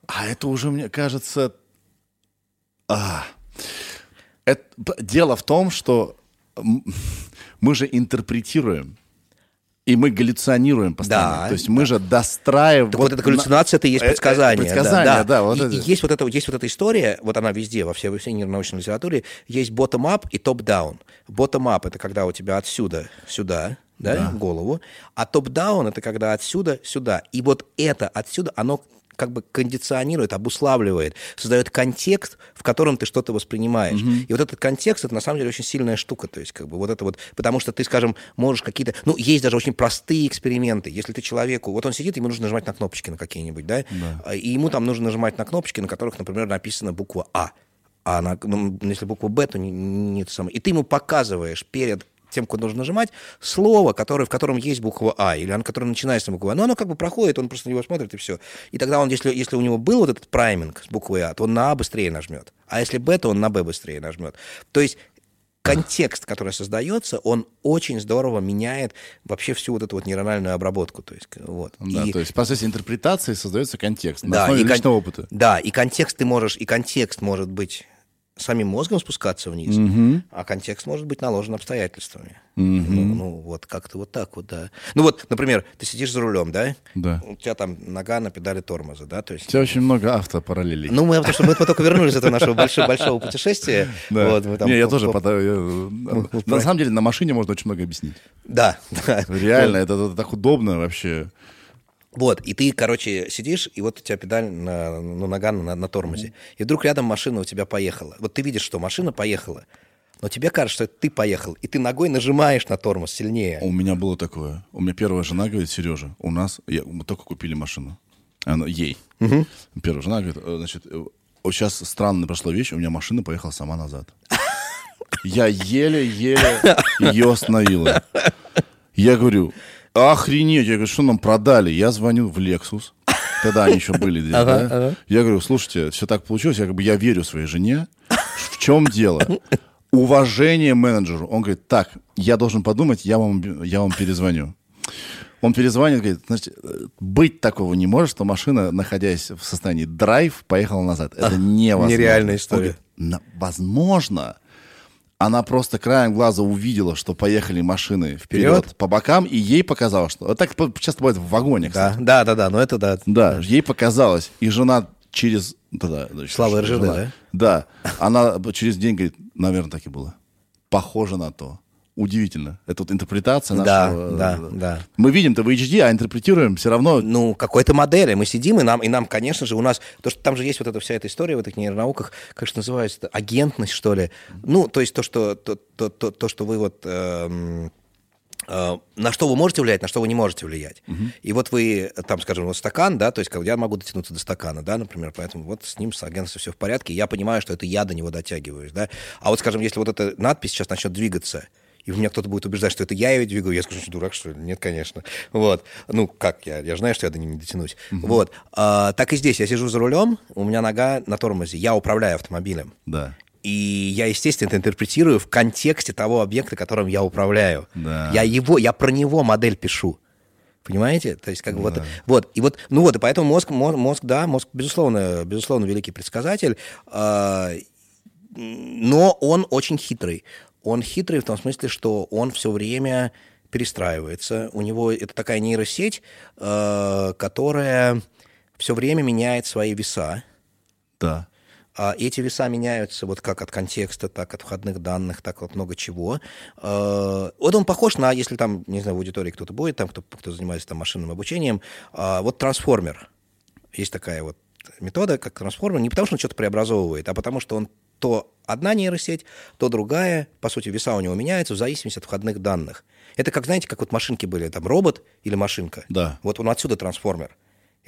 А это уже, мне кажется... А, это, дело в том, что мы же интерпретируем. И мы галлюционируем постоянно. Да, То есть да. мы же достраиваем... Так вот, вот эта галлюцинация, это и есть э, э, предсказание. Предсказание, да. да. да вот и, это. есть, вот это, есть вот эта история, вот она везде, во всей, во всей научной литературе, есть bottom-up и top-down. Bottom-up — это когда у тебя отсюда сюда, да, да. голову, а топ-даун — это когда отсюда сюда. И вот это отсюда, оно как бы кондиционирует, обуславливает, создает контекст, в котором ты что-то воспринимаешь. Mm-hmm. И вот этот контекст, это на самом деле очень сильная штука. То есть, как бы вот это вот, потому что ты, скажем, можешь какие-то, ну, есть даже очень простые эксперименты. Если ты человеку, вот он сидит, ему нужно нажимать на кнопочки на какие-нибудь, да, да. и ему там нужно нажимать на кнопочки, на которых, например, написана буква А. А на, ну, если буква Б, то не, не, не это самое. И ты ему показываешь перед тем, куда нужно нажимать, слово, которое, в котором есть буква А, или оно, которое начинается на букву А. Но оно как бы проходит, он просто на него смотрит, и все. И тогда он, если, если у него был вот этот прайминг с буквой А, то он на А быстрее нажмет. А если Б, то он на Б быстрее нажмет. То есть контекст, который создается, он очень здорово меняет вообще всю вот эту вот нейрональную обработку. То есть, вот. Да, и, то есть в процессе интерпретации создается контекст на да, основе и личного кон... опыта. Да, и контекст ты можешь, и контекст может быть самим мозгом спускаться вниз, угу. а контекст может быть наложен обстоятельствами. Угу. Ну, ну, вот как-то вот так вот, да. Ну вот, например, ты сидишь за рулем, да? Да. У тебя там нога на педали тормоза, да? То есть... У тебя очень много автопараллелей. Ну, мы, потому что мы только вернулись из этого нашего большого, большого путешествия. Да. Вот, мы там Не, я тоже... На самом деле на машине можно очень много объяснить. Да. Реально, это так удобно вообще. Вот, и ты, короче, сидишь, и вот у тебя педаль, на, ну, нога на, на тормозе. И вдруг рядом машина у тебя поехала. Вот ты видишь, что машина поехала, но тебе кажется, что это ты поехал, и ты ногой нажимаешь на тормоз сильнее. У меня было такое. У меня первая жена говорит, Сережа, у нас, я, мы только купили машину. Она, ей. Мгм. Первая жена говорит, э, значит, э, сейчас странная прошла вещь, у меня машина поехала сама назад. Я еле-еле ее остановила. Я говорю, охренеть, я говорю, что нам продали? Я звоню в Lexus. Тогда они еще были здесь, Ага, да? ага. Я говорю, слушайте, все так получилось, я как бы я верю своей жене. В чем дело? Уважение менеджеру. Он говорит, так, я должен подумать, я вам, я вам перезвоню. Он перезвонит, говорит, значит, быть такого не может, что машина, находясь в состоянии драйв, поехала назад. Это невозможно. нереальная Он история. говорит, «На- возможно. Она просто краем глаза увидела, что поехали машины вперед, Вперед. по бокам, и ей показалось, что... Вот так часто бывает в вагоне, кстати. Да, да, да, да, но это да. Да, ей показалось. И жена через... Да, да, да, Слава РЖД, да? Да. Она через день говорит, наверное, так и было. Похоже на то. Удивительно. Это вот интерпретация Да, нашего... да, э, да. Мы видим-то в HD, а интерпретируем все равно... ну, какой-то модели. Мы сидим, и нам, и нам, конечно же, у нас... То, что там же есть вот эта вся эта история в этих нейронауках, как же называется это, агентность, что ли. Ну, то есть то, что, то, то, то, то, что вы вот... эм, э, на что вы можете влиять, на что вы не можете влиять. И вот вы, там, скажем, вот стакан, да, то есть я могу дотянуться до стакана, да, например, поэтому вот с ним, с агентством все в порядке, я понимаю, что это я до него дотягиваюсь, да. А вот, скажем, если вот эта надпись сейчас начнет двигаться, и меня кто-то будет убеждать, что это я ее двигаю, я скажу, что дурак, что ли? Нет, конечно. Вот. Ну, как я? Я же знаю, что я до нее не дотянусь. Вот. А, так и здесь. Я сижу за рулем, у меня нога на тормозе, я управляю автомобилем. Да. И я, естественно, это интерпретирую в контексте того объекта, которым я управляю. Да. Я его, я про него модель пишу. Понимаете? То есть, как бы вот, вот, и вот, ну вот, и поэтому мозг, мо- мозг, да, мозг, безусловно, безусловно, великий предсказатель, а, но он очень хитрый. Он хитрый в том смысле, что он все время перестраивается. У него это такая нейросеть, э, которая все время меняет свои веса. Да. А эти веса меняются вот как от контекста, так от входных данных, так от много чего. Э, Вот он похож на, если там, не знаю, в аудитории кто-то будет, там кто, кто занимается там машинным обучением, а, вот трансформер. Есть такая вот метода, как трансформер, не потому что он что-то преобразовывает, а потому что он то одна нейросеть, то другая, по сути, веса у него меняются в зависимости от входных данных. Это как, знаете, как вот машинки были, там робот или машинка. Да. Вот он отсюда трансформер.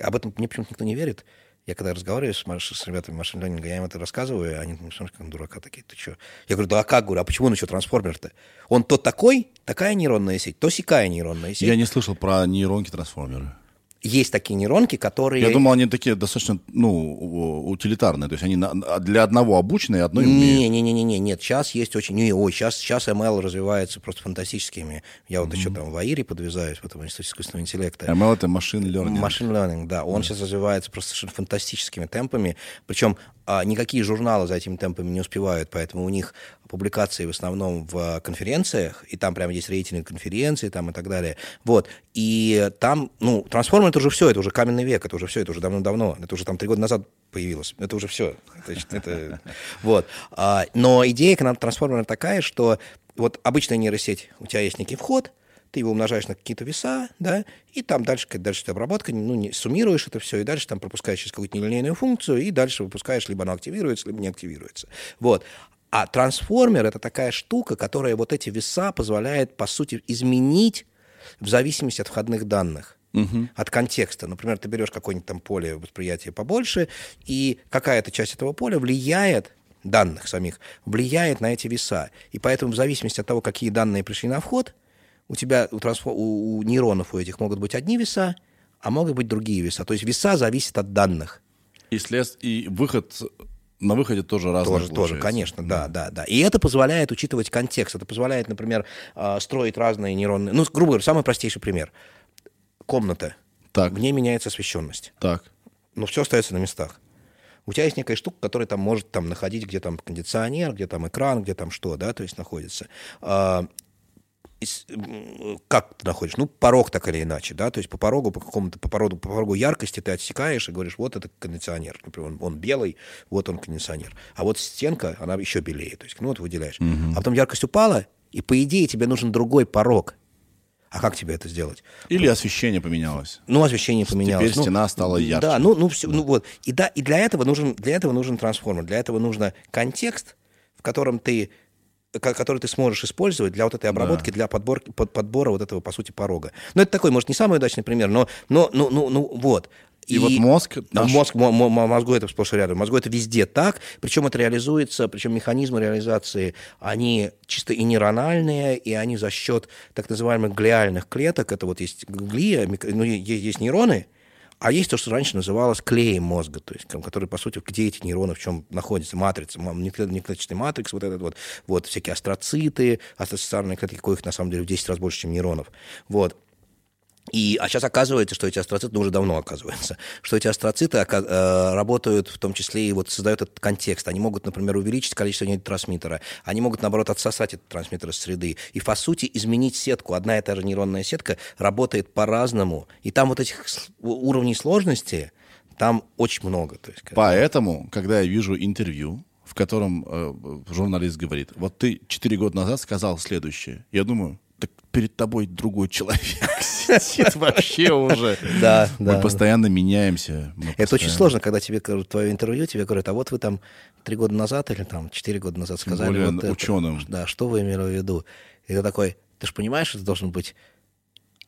Об этом мне почему-то никто не верит. Я когда разговариваю с, с ребятами машин ленинга, я им это рассказываю, и они мне смотрят, как дурака такие, ты что? Я говорю, да а как, говорю, а почему он еще трансформер-то? Он то такой, такая нейронная сеть, то сякая нейронная сеть. Я не слышал про нейронки-трансформеры. Есть такие нейронки, которые... Я думал, они такие достаточно, ну, утилитарные. То есть они для одного обучены и одной умеют. Не, не, не, не, не, нет, сейчас есть очень, не, ой, сейчас, сейчас ML развивается просто фантастическими. Я вот еще там в АИРе подвязаюсь, в этом институте искусственного интеллекта. ML — это машин learning. Machine learning, да. Он сейчас развивается просто совершенно фантастическими темпами. Причем а, никакие журналы за этими темпами не успевают, поэтому у них публикации в основном в конференциях, и там прямо есть рейтинг конференций там, и так далее. Вот. И там, ну, трансформер это уже все, это уже каменный век, это уже все, это уже давно-давно. Это уже там три года назад появилось. Это уже все. Это, это- вот. А, но идея канала трансформера такая, что вот обычная нейросеть, у тебя есть некий вход, ты его умножаешь на какие-то веса, да, и там дальше, дальше ты обработка, ну, не, суммируешь это все, и дальше там пропускаешь через какую-то нелинейную функцию, и дальше выпускаешь, либо она активируется, либо не активируется. Вот. А трансформер — это такая штука, которая вот эти веса позволяет, по сути, изменить в зависимости от входных данных. От контекста. Например, ты берешь какое-нибудь там поле восприятия побольше, и какая-то часть этого поля влияет данных самих, влияет на эти веса. И поэтому в зависимости от того, какие данные пришли на вход, у тебя, у, трансфо- у- у нейронов у этих могут быть одни веса, а могут быть другие веса. То есть веса зависят от данных. И, след... и выход на выходе тоже разный Тоже, тоже, конечно, да, да, да. И это позволяет учитывать контекст. Это позволяет, например, а, строить разные нейронные... Ну, грубо говоря, самый простейший пример. Комната. Так. В ней меняется освещенность. Так. но все остается на местах. У тебя есть некая штука, которая там может там находить, где там кондиционер, где там экран, где там что, да, то есть находится. Как ты находишь? Ну, порог так или иначе, да, то есть по порогу, по какому-то, по порогу, по порогу яркости ты отсекаешь и говоришь, вот это кондиционер, например, он, он белый, вот он кондиционер. А вот стенка, она еще белее, то есть, ну, вот выделяешь. А потом яркость упала, и по идее тебе нужен другой порог. А как тебе это сделать? Или освещение поменялось. Ну, освещение поменялось. Теперь стена стала ярче. Да, ну, ну, все, ну вот. И, да, и для этого нужен, для этого нужен трансформер. Для этого нужно контекст, в котором ты который ты сможешь использовать для вот этой обработки, да. для подбор, под, подбора вот этого, по сути, порога. Ну, это такой, может, не самый удачный пример, но, но ну, ну, ну, вот. И, и вот мозг... Наш... Мозг, мозгу это сплошь и рядом. Мозгу это везде так. Причем это реализуется, причем механизмы реализации, они чисто и нейрональные, и они за счет так называемых глиальных клеток. Это вот есть глия, ну, есть нейроны, а есть то, что раньше называлось клеем мозга, то есть, который, по сути, где эти нейроны, в чем находятся, матрица, неклеточный матрикс, вот этот вот, вот всякие астроциты, астроциальные клетки, коих на самом деле в 10 раз больше, чем нейронов. Вот. И, а сейчас оказывается, что эти астроциты, ну, уже давно оказывается, что эти астроциты э, работают в том числе и вот создают этот контекст. Они могут, например, увеличить количество нейротрансмиттера, они могут, наоборот, отсосать этот трансмиттер из среды. И, по сути, изменить сетку. Одна и та же нейронная сетка работает по-разному. И там вот этих уровней сложности, там очень много. То есть, Поэтому, когда я вижу интервью, в котором э, журналист говорит, вот ты четыре года назад сказал следующее, я думаю, так перед тобой другой человек сидит вообще уже. Да, да. Мы постоянно меняемся. Это очень сложно, когда тебе твое интервью, тебе говорят, а вот вы там три года назад или там четыре года назад сказали. Более ученым. Да, что вы имели в виду? И ты такой, ты же понимаешь, что это должен быть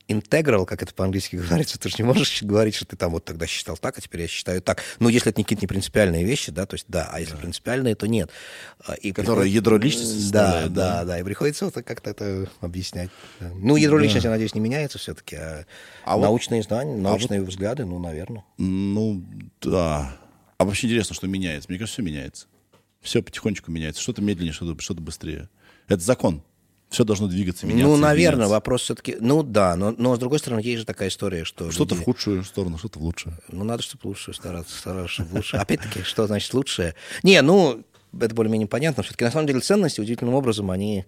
integral, как это по-английски говорится, ты же не можешь говорить, что ты там вот тогда считал так, а теперь я считаю так. Ну, если это не какие-то непринципиальные вещи, да, то есть да, а если да. принципиальные, то нет. А, и Которое приход... ядро личности да, да, да, да, и приходится вот как-то это объяснять. Ну, ядро да. личности, я надеюсь, не меняется все-таки, а, а научные вот... знания, научные а вот... взгляды, ну, наверное. Ну, да. А вообще интересно, что меняется. Мне кажется, все меняется. Все потихонечку меняется. Что-то медленнее, что-то что быстрее. Это закон все должно двигаться, меняться. Ну, наверное, меняться. вопрос все-таки... Ну, да, но, но с другой стороны, есть же такая история, что... Что-то люди... в худшую сторону, что-то в лучшую. Ну, надо, чтобы лучше стараться, стараться, чтобы лучше. Опять-таки, что значит лучшее? Не, ну, это более-менее понятно. Все-таки, на самом деле, ценности удивительным образом, они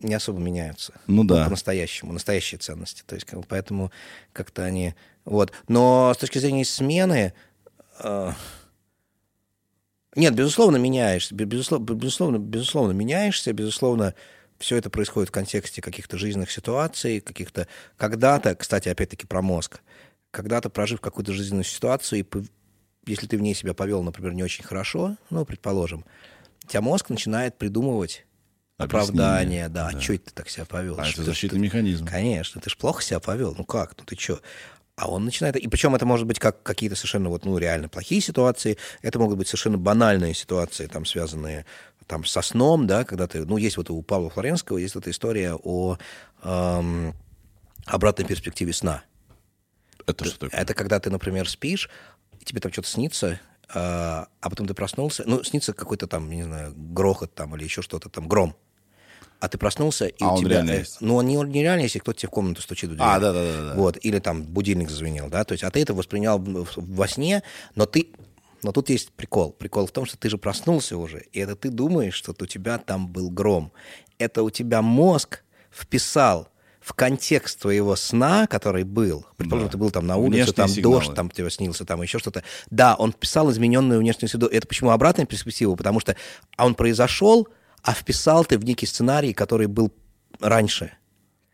не особо меняются. Ну, да. По-настоящему, настоящие ценности. То есть, поэтому как-то они... Вот. Но с точки зрения смены... Э... Нет, безусловно, меняешься. Безусловно, безусловно, безусловно, меняешься, безусловно, все это происходит в контексте каких-то жизненных ситуаций, каких-то... Когда-то, кстати, опять-таки про мозг, когда-то прожив какую-то жизненную ситуацию, и если ты в ней себя повел, например, не очень хорошо, ну, предположим, у тебя мозг начинает придумывать оправдание, да, да. а что это ты так себя повел? А что это защитный ты... механизм. Конечно, ты же плохо себя повел, ну как, ну ты что? А он начинает... И причем это может быть как какие-то совершенно вот, ну, реально плохие ситуации, это могут быть совершенно банальные ситуации, там, связанные там со сном, да, когда ты, ну, есть вот у Павла Флоренского, есть эта история о эм, обратной перспективе сна. Это что такое? Это когда ты, например, спишь, тебе там что-то снится, э, а потом ты проснулся, ну, снится какой-то там, не знаю, грохот там или еще что-то там, гром. А ты проснулся, и а у он тебя... Реально есть. Ну, он не, не реально, если кто-то тебе в комнату стучит в дверь. А, да-да-да. Вот, или там будильник зазвенел, да, то есть, а ты это воспринял во сне, но ты но тут есть прикол. Прикол в том, что ты же проснулся уже, и это ты думаешь, что у тебя там был гром. Это у тебя мозг вписал в контекст твоего сна, который был, предположим, да. ты был там на улице, Внешние там сигналы. дождь, там тебе снился, там еще что-то. Да, он вписал измененную внешнюю среду. Это почему обратная перспектива? Потому что а он произошел, а вписал ты в некий сценарий, который был раньше.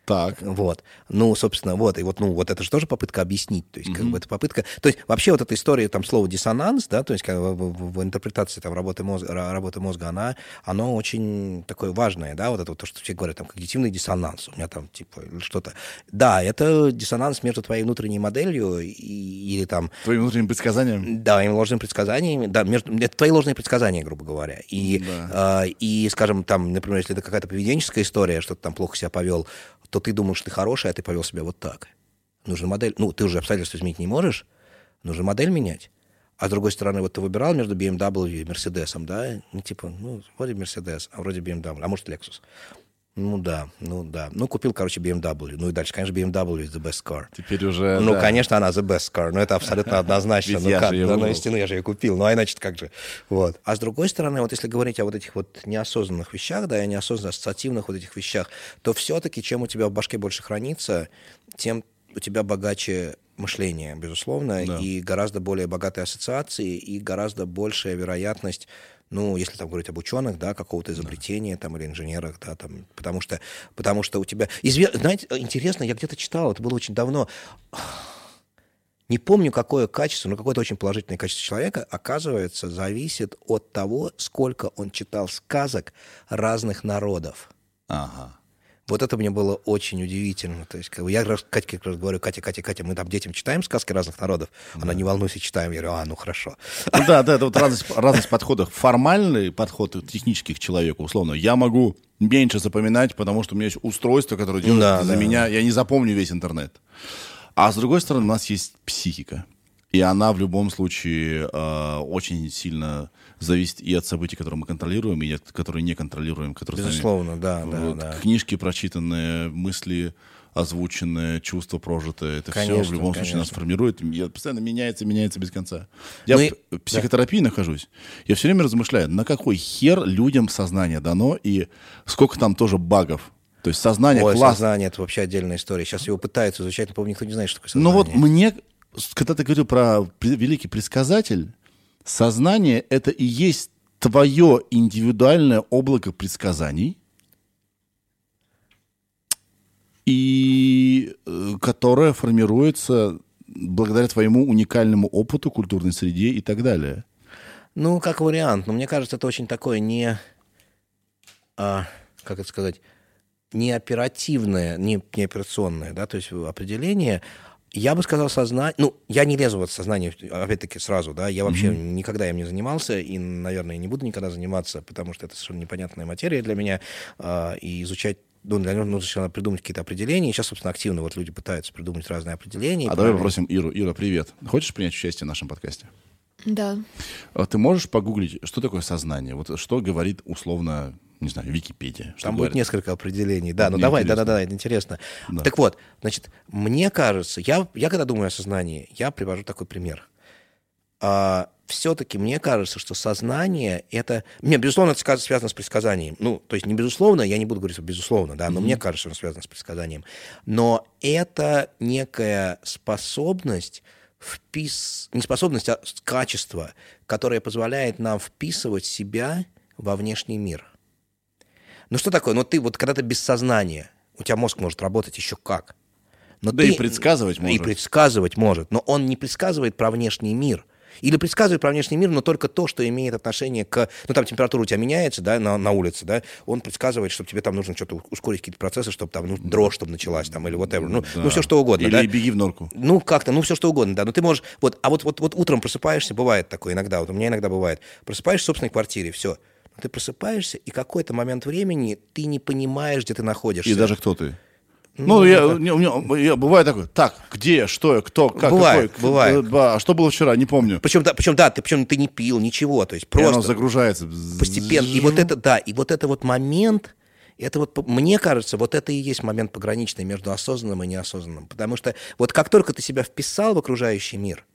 Так. Вот. Ну, собственно, вот. И вот, ну, вот это же тоже попытка объяснить. То есть, mm-hmm. как бы это попытка... То есть, вообще вот эта история, там, слово диссонанс, да, то есть, как бы, в, в интерпретации там работы мозга, работы мозга, она, оно очень такое важное, да, вот это вот то, что все говорят, там, когнитивный диссонанс. У меня там, типа, что-то... Да, это диссонанс между твоей внутренней моделью и, или там... Твоим внутренним предсказанием? Да, им ложными предсказаниями. Да, между... это твои ложные предсказания, грубо говоря. И, да. э, и, скажем, там, например, если это какая-то поведенческая история, что ты там плохо себя повел, то ты думаешь, ты хороший, а ты повел себя вот так. Нужно модель... Ну, ты уже обстоятельства изменить не можешь, нужно модель менять. А с другой стороны, вот ты выбирал между BMW и Mercedes, да? Ну, типа, ну, вроде Mercedes, а вроде BMW, а может Lexus. Ну да, ну да. Ну, купил, короче, BMW. Ну и дальше, конечно, BMW is the best car. Теперь уже, Ну, да. конечно, она the best car. Но это абсолютно однозначно. Ну как? Да, ну, истину я же ее купил. Ну, а иначе как же? Вот. А с другой стороны, вот если говорить о вот этих вот неосознанных вещах, да, и неосознанно ассоциативных вот этих вещах, то все-таки чем у тебя в башке больше хранится, тем у тебя богаче мышление, безусловно, да. и гораздо более богатые ассоциации, и гораздо большая вероятность ну, если там говорить об ученых, да, какого-то изобретения там или инженерах, да, там, потому что, потому что у тебя... Изве... Знаете, интересно, я где-то читал, это было очень давно, не помню, какое качество, но какое-то очень положительное качество человека, оказывается, зависит от того, сколько он читал сказок разных народов. Ага. Вот это мне было очень удивительно. То есть, как бы, я Катя как раз говорю, Катя, Катя, Катя, мы там детям читаем сказки разных народов. Она не волнуйся, читаем. Я говорю, а, ну хорошо. Ну да, да, это вот разность, разность подходов. Формальный подход технический к человеку, условно. Я могу меньше запоминать, потому что у меня есть устройство, которое делает Да, за да. меня. Я не запомню весь интернет. А с другой стороны, у нас есть психика. И она в любом случае э, очень сильно зависит и от событий, которые мы контролируем, и от которые не контролируем. Которые сами- Безусловно, да, да, вот, да. Книжки прочитанные, мысли озвученные, чувства прожитые. Это все в Конечно, любом случае нас конечно. формирует. И постоянно меняется, меняется без конца. Я Ну и- в психотерапии нахожусь. Я все время размышляю, на какой хер людям сознание дано и сколько там тоже багов. То есть сознание Ой, классно. сознание, это вообще отдельная история. Сейчас его пытаются изучать, но, по-моему, никто не знает, что такое Ну сознание. вот мне, когда ты говорил про великий предсказатель, сознание — это и есть твое индивидуальное облако предсказаний, и э, которое формируется благодаря твоему уникальному опыту, культурной среде и так далее. Ну, как вариант. Но мне кажется, это очень такое не... а, как это сказать? Не оперативное, не, не операционное, да, то есть определение. Я бы сказал сознание... Ну, я не лезу в это сознание, опять-таки, сразу, да. Я вообще никогда им не занимался и, наверное, не буду никогда заниматься, потому что это совершенно непонятная материя для меня. а, и изучать ну, для него нужно сначала придумать какие-то определения. И сейчас, собственно, активно вот люди пытаются придумать разные определения. А давай попросим Иру. Ира, привет. Хочешь принять участие в нашем подкасте? Да. А Ты можешь погуглить, что такое сознание? Вот что говорит условно, не знаю, Википедия? Там говорит? будет несколько определений. Да, ну давай, да-да-да, это интересно. Да. Так вот, значит, мне кажется, я, я когда думаю о сознании, я привожу такой пример. все-таки мне кажется, что сознание это... Мне, безусловно, это связано с предсказанием. Ну, то есть не безусловно, я не буду говорить, что безусловно, да, но мне кажется, что оно связано с предсказанием. Но это некая способность впис... Не способность, а качество, которое позволяет нам вписывать себя во внешний мир. Ну что такое? Ну ты вот когда ты без сознания, у тебя мозг может работать еще как. Но Да ты- и предсказывать И может. предсказывать может, но он не предсказывает про внешний мир. Или предсказывает про внешний мир, но только то, что имеет отношение к... Ну, там температура у тебя меняется, да, на, на улице, да, он предсказывает, что тебе там нужно что-то ускорить какие-то процессы, чтобы там, ну, дрожь, чтобы началась, там, или whatever. Ну, Да. ну все что угодно, Или да. беги в норку. Ну, как-то, ну, все что угодно, да. Но ты можешь... Вот, а вот, вот, вот утром просыпаешься, бывает такое иногда, вот у меня иногда бывает. Просыпаешься в собственной квартире, все. Ты просыпаешься, и какой-то момент времени ты не понимаешь, где ты находишься. И даже кто ты? Ну, я, не, у меня, я- бывает такое, так, где что я, кто, как, Бывает, какой, бывает. э, а что было вчера, не помню. Причем, да, причем, да, ты, причем ты не пил, ничего, то есть И оно просто загружается. постепенно. И вот это, да, и вот это вот момент, это вот, мне кажется, вот это и есть момент пограничный между осознанным и неосознанным. Потому что вот как только ты себя вписал в окружающий мир,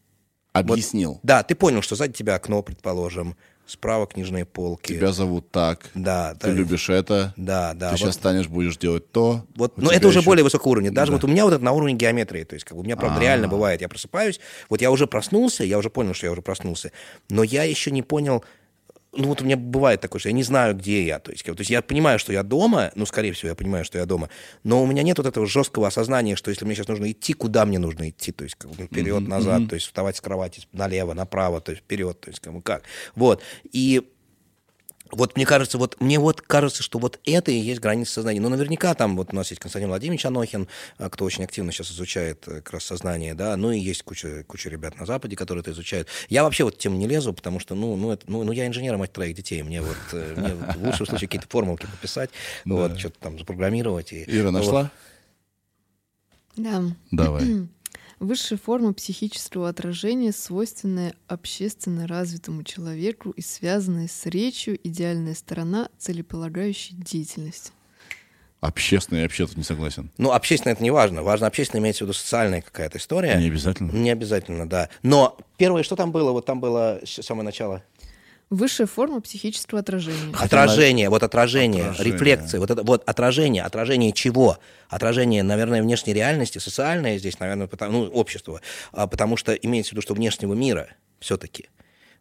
Объяснил. да, ты понял, что сзади тебя окно, предположим, справа книжные полки. Тебя зовут так, Да, ты да. любишь это, Да, да. ты вот- сейчас станешь, будешь делать то. Вот, но тебя это уже еще- более высокого уровня. Даже Да. вот у меня вот это на уровне геометрии. То есть, как бы у меня, правда, А. реально бывает. Я просыпаюсь, вот я уже проснулся, я уже понял, что я уже проснулся, но я еще не понял. Ну вот у меня бывает такое, что я не знаю, где я. То есть, то есть я понимаю, что я дома, ну, скорее всего, я понимаю, что я дома, но у меня нет вот этого жесткого осознания, что если мне сейчас нужно идти, куда мне нужно идти, то есть как вперед, назад, то есть вставать с кровати налево, направо, то есть вперед, то есть бы как. Вот. И вот мне кажется, вот мне вот кажется, что вот это и есть граница сознания. Но наверняка там вот у нас есть Константин Владимирович Анохин, а, кто очень активно сейчас изучает э, как раз сознание, да, ну и есть куча, куча ребят на Западе, которые это изучают. Я вообще вот в тему не лезу, потому что, ну, ну, это, ну, ну я инженер, мать троих детей, мне вот, э, мне вот в лучшем случае какие-то формулки пописать, вот, что-то там запрограммировать. И, Ира нашла? Да. Давай. Высшая форма психического отражения, свойственная общественно развитому человеку и связанная с речью, идеальная сторона целеполагающей деятельности. Общественный, я вообще тут не согласен. Ну, общественно это не важно. Важно общественно имеется в виду социальная какая-то история. Не обязательно. Не обязательно, да. Но первое, что там было? Вот там было с самого начала. Высшая форма психического отражения. Отражение, вот отражение, Отражение. рефлекции, вот это вот отражение, отражение чего? Отражение, наверное, внешней реальности, социальное здесь, наверное, потому, ну, общество, а, потому что имеется в виду, что внешнего мира все-таки.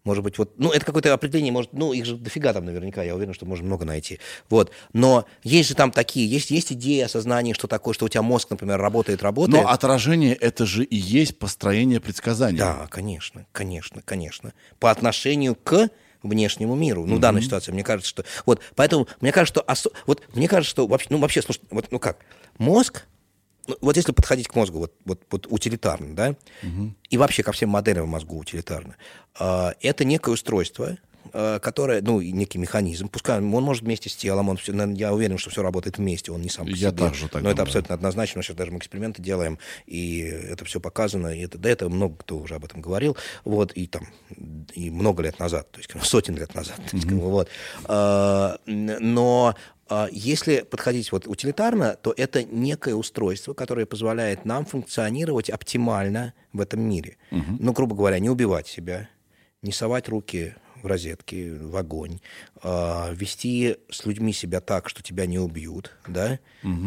Может быть, вот, ну, это какое-то определение, может, ну, их же дофига там наверняка, я уверен, что можно много найти. Вот. Но есть же там такие, есть, есть идеи осознания, что такое, что у тебя мозг, например, работает, работает. Но отражение — это же и есть построение предсказаний. Да, конечно, конечно, конечно. По отношению к внешнему миру. Ну, в данной ситуации, мне кажется, что... Вот, поэтому, мне кажется, что... осо- Вот, мне кажется, что вообще... Ну, вообще, слушай, вот, ну как? Мозг, ну, вот если подходить к мозгу вот, вот, вот утилитарно, да, и вообще ко всем моделям мозгу утилитарно, а, это некое устройство, а, которое, ну, некий механизм, пускай он может вместе с телом, он все, я уверен, что все работает вместе, он не сам по Я себе. также так Но это абсолютно однозначно, мы сейчас даже мы эксперименты делаем, и это все показано, и это, да, это много кто уже об этом говорил, вот, и там, и много лет назад, то есть бы, сотен лет назад, то есть, как бы, вот. А, но а, если подходить вот утилитарно, то это некое устройство, которое позволяет нам функционировать оптимально в этом мире. Ну, грубо говоря, не убивать себя, не совать руки в розетки, в огонь, а, вести с людьми себя так, что тебя не убьют, да,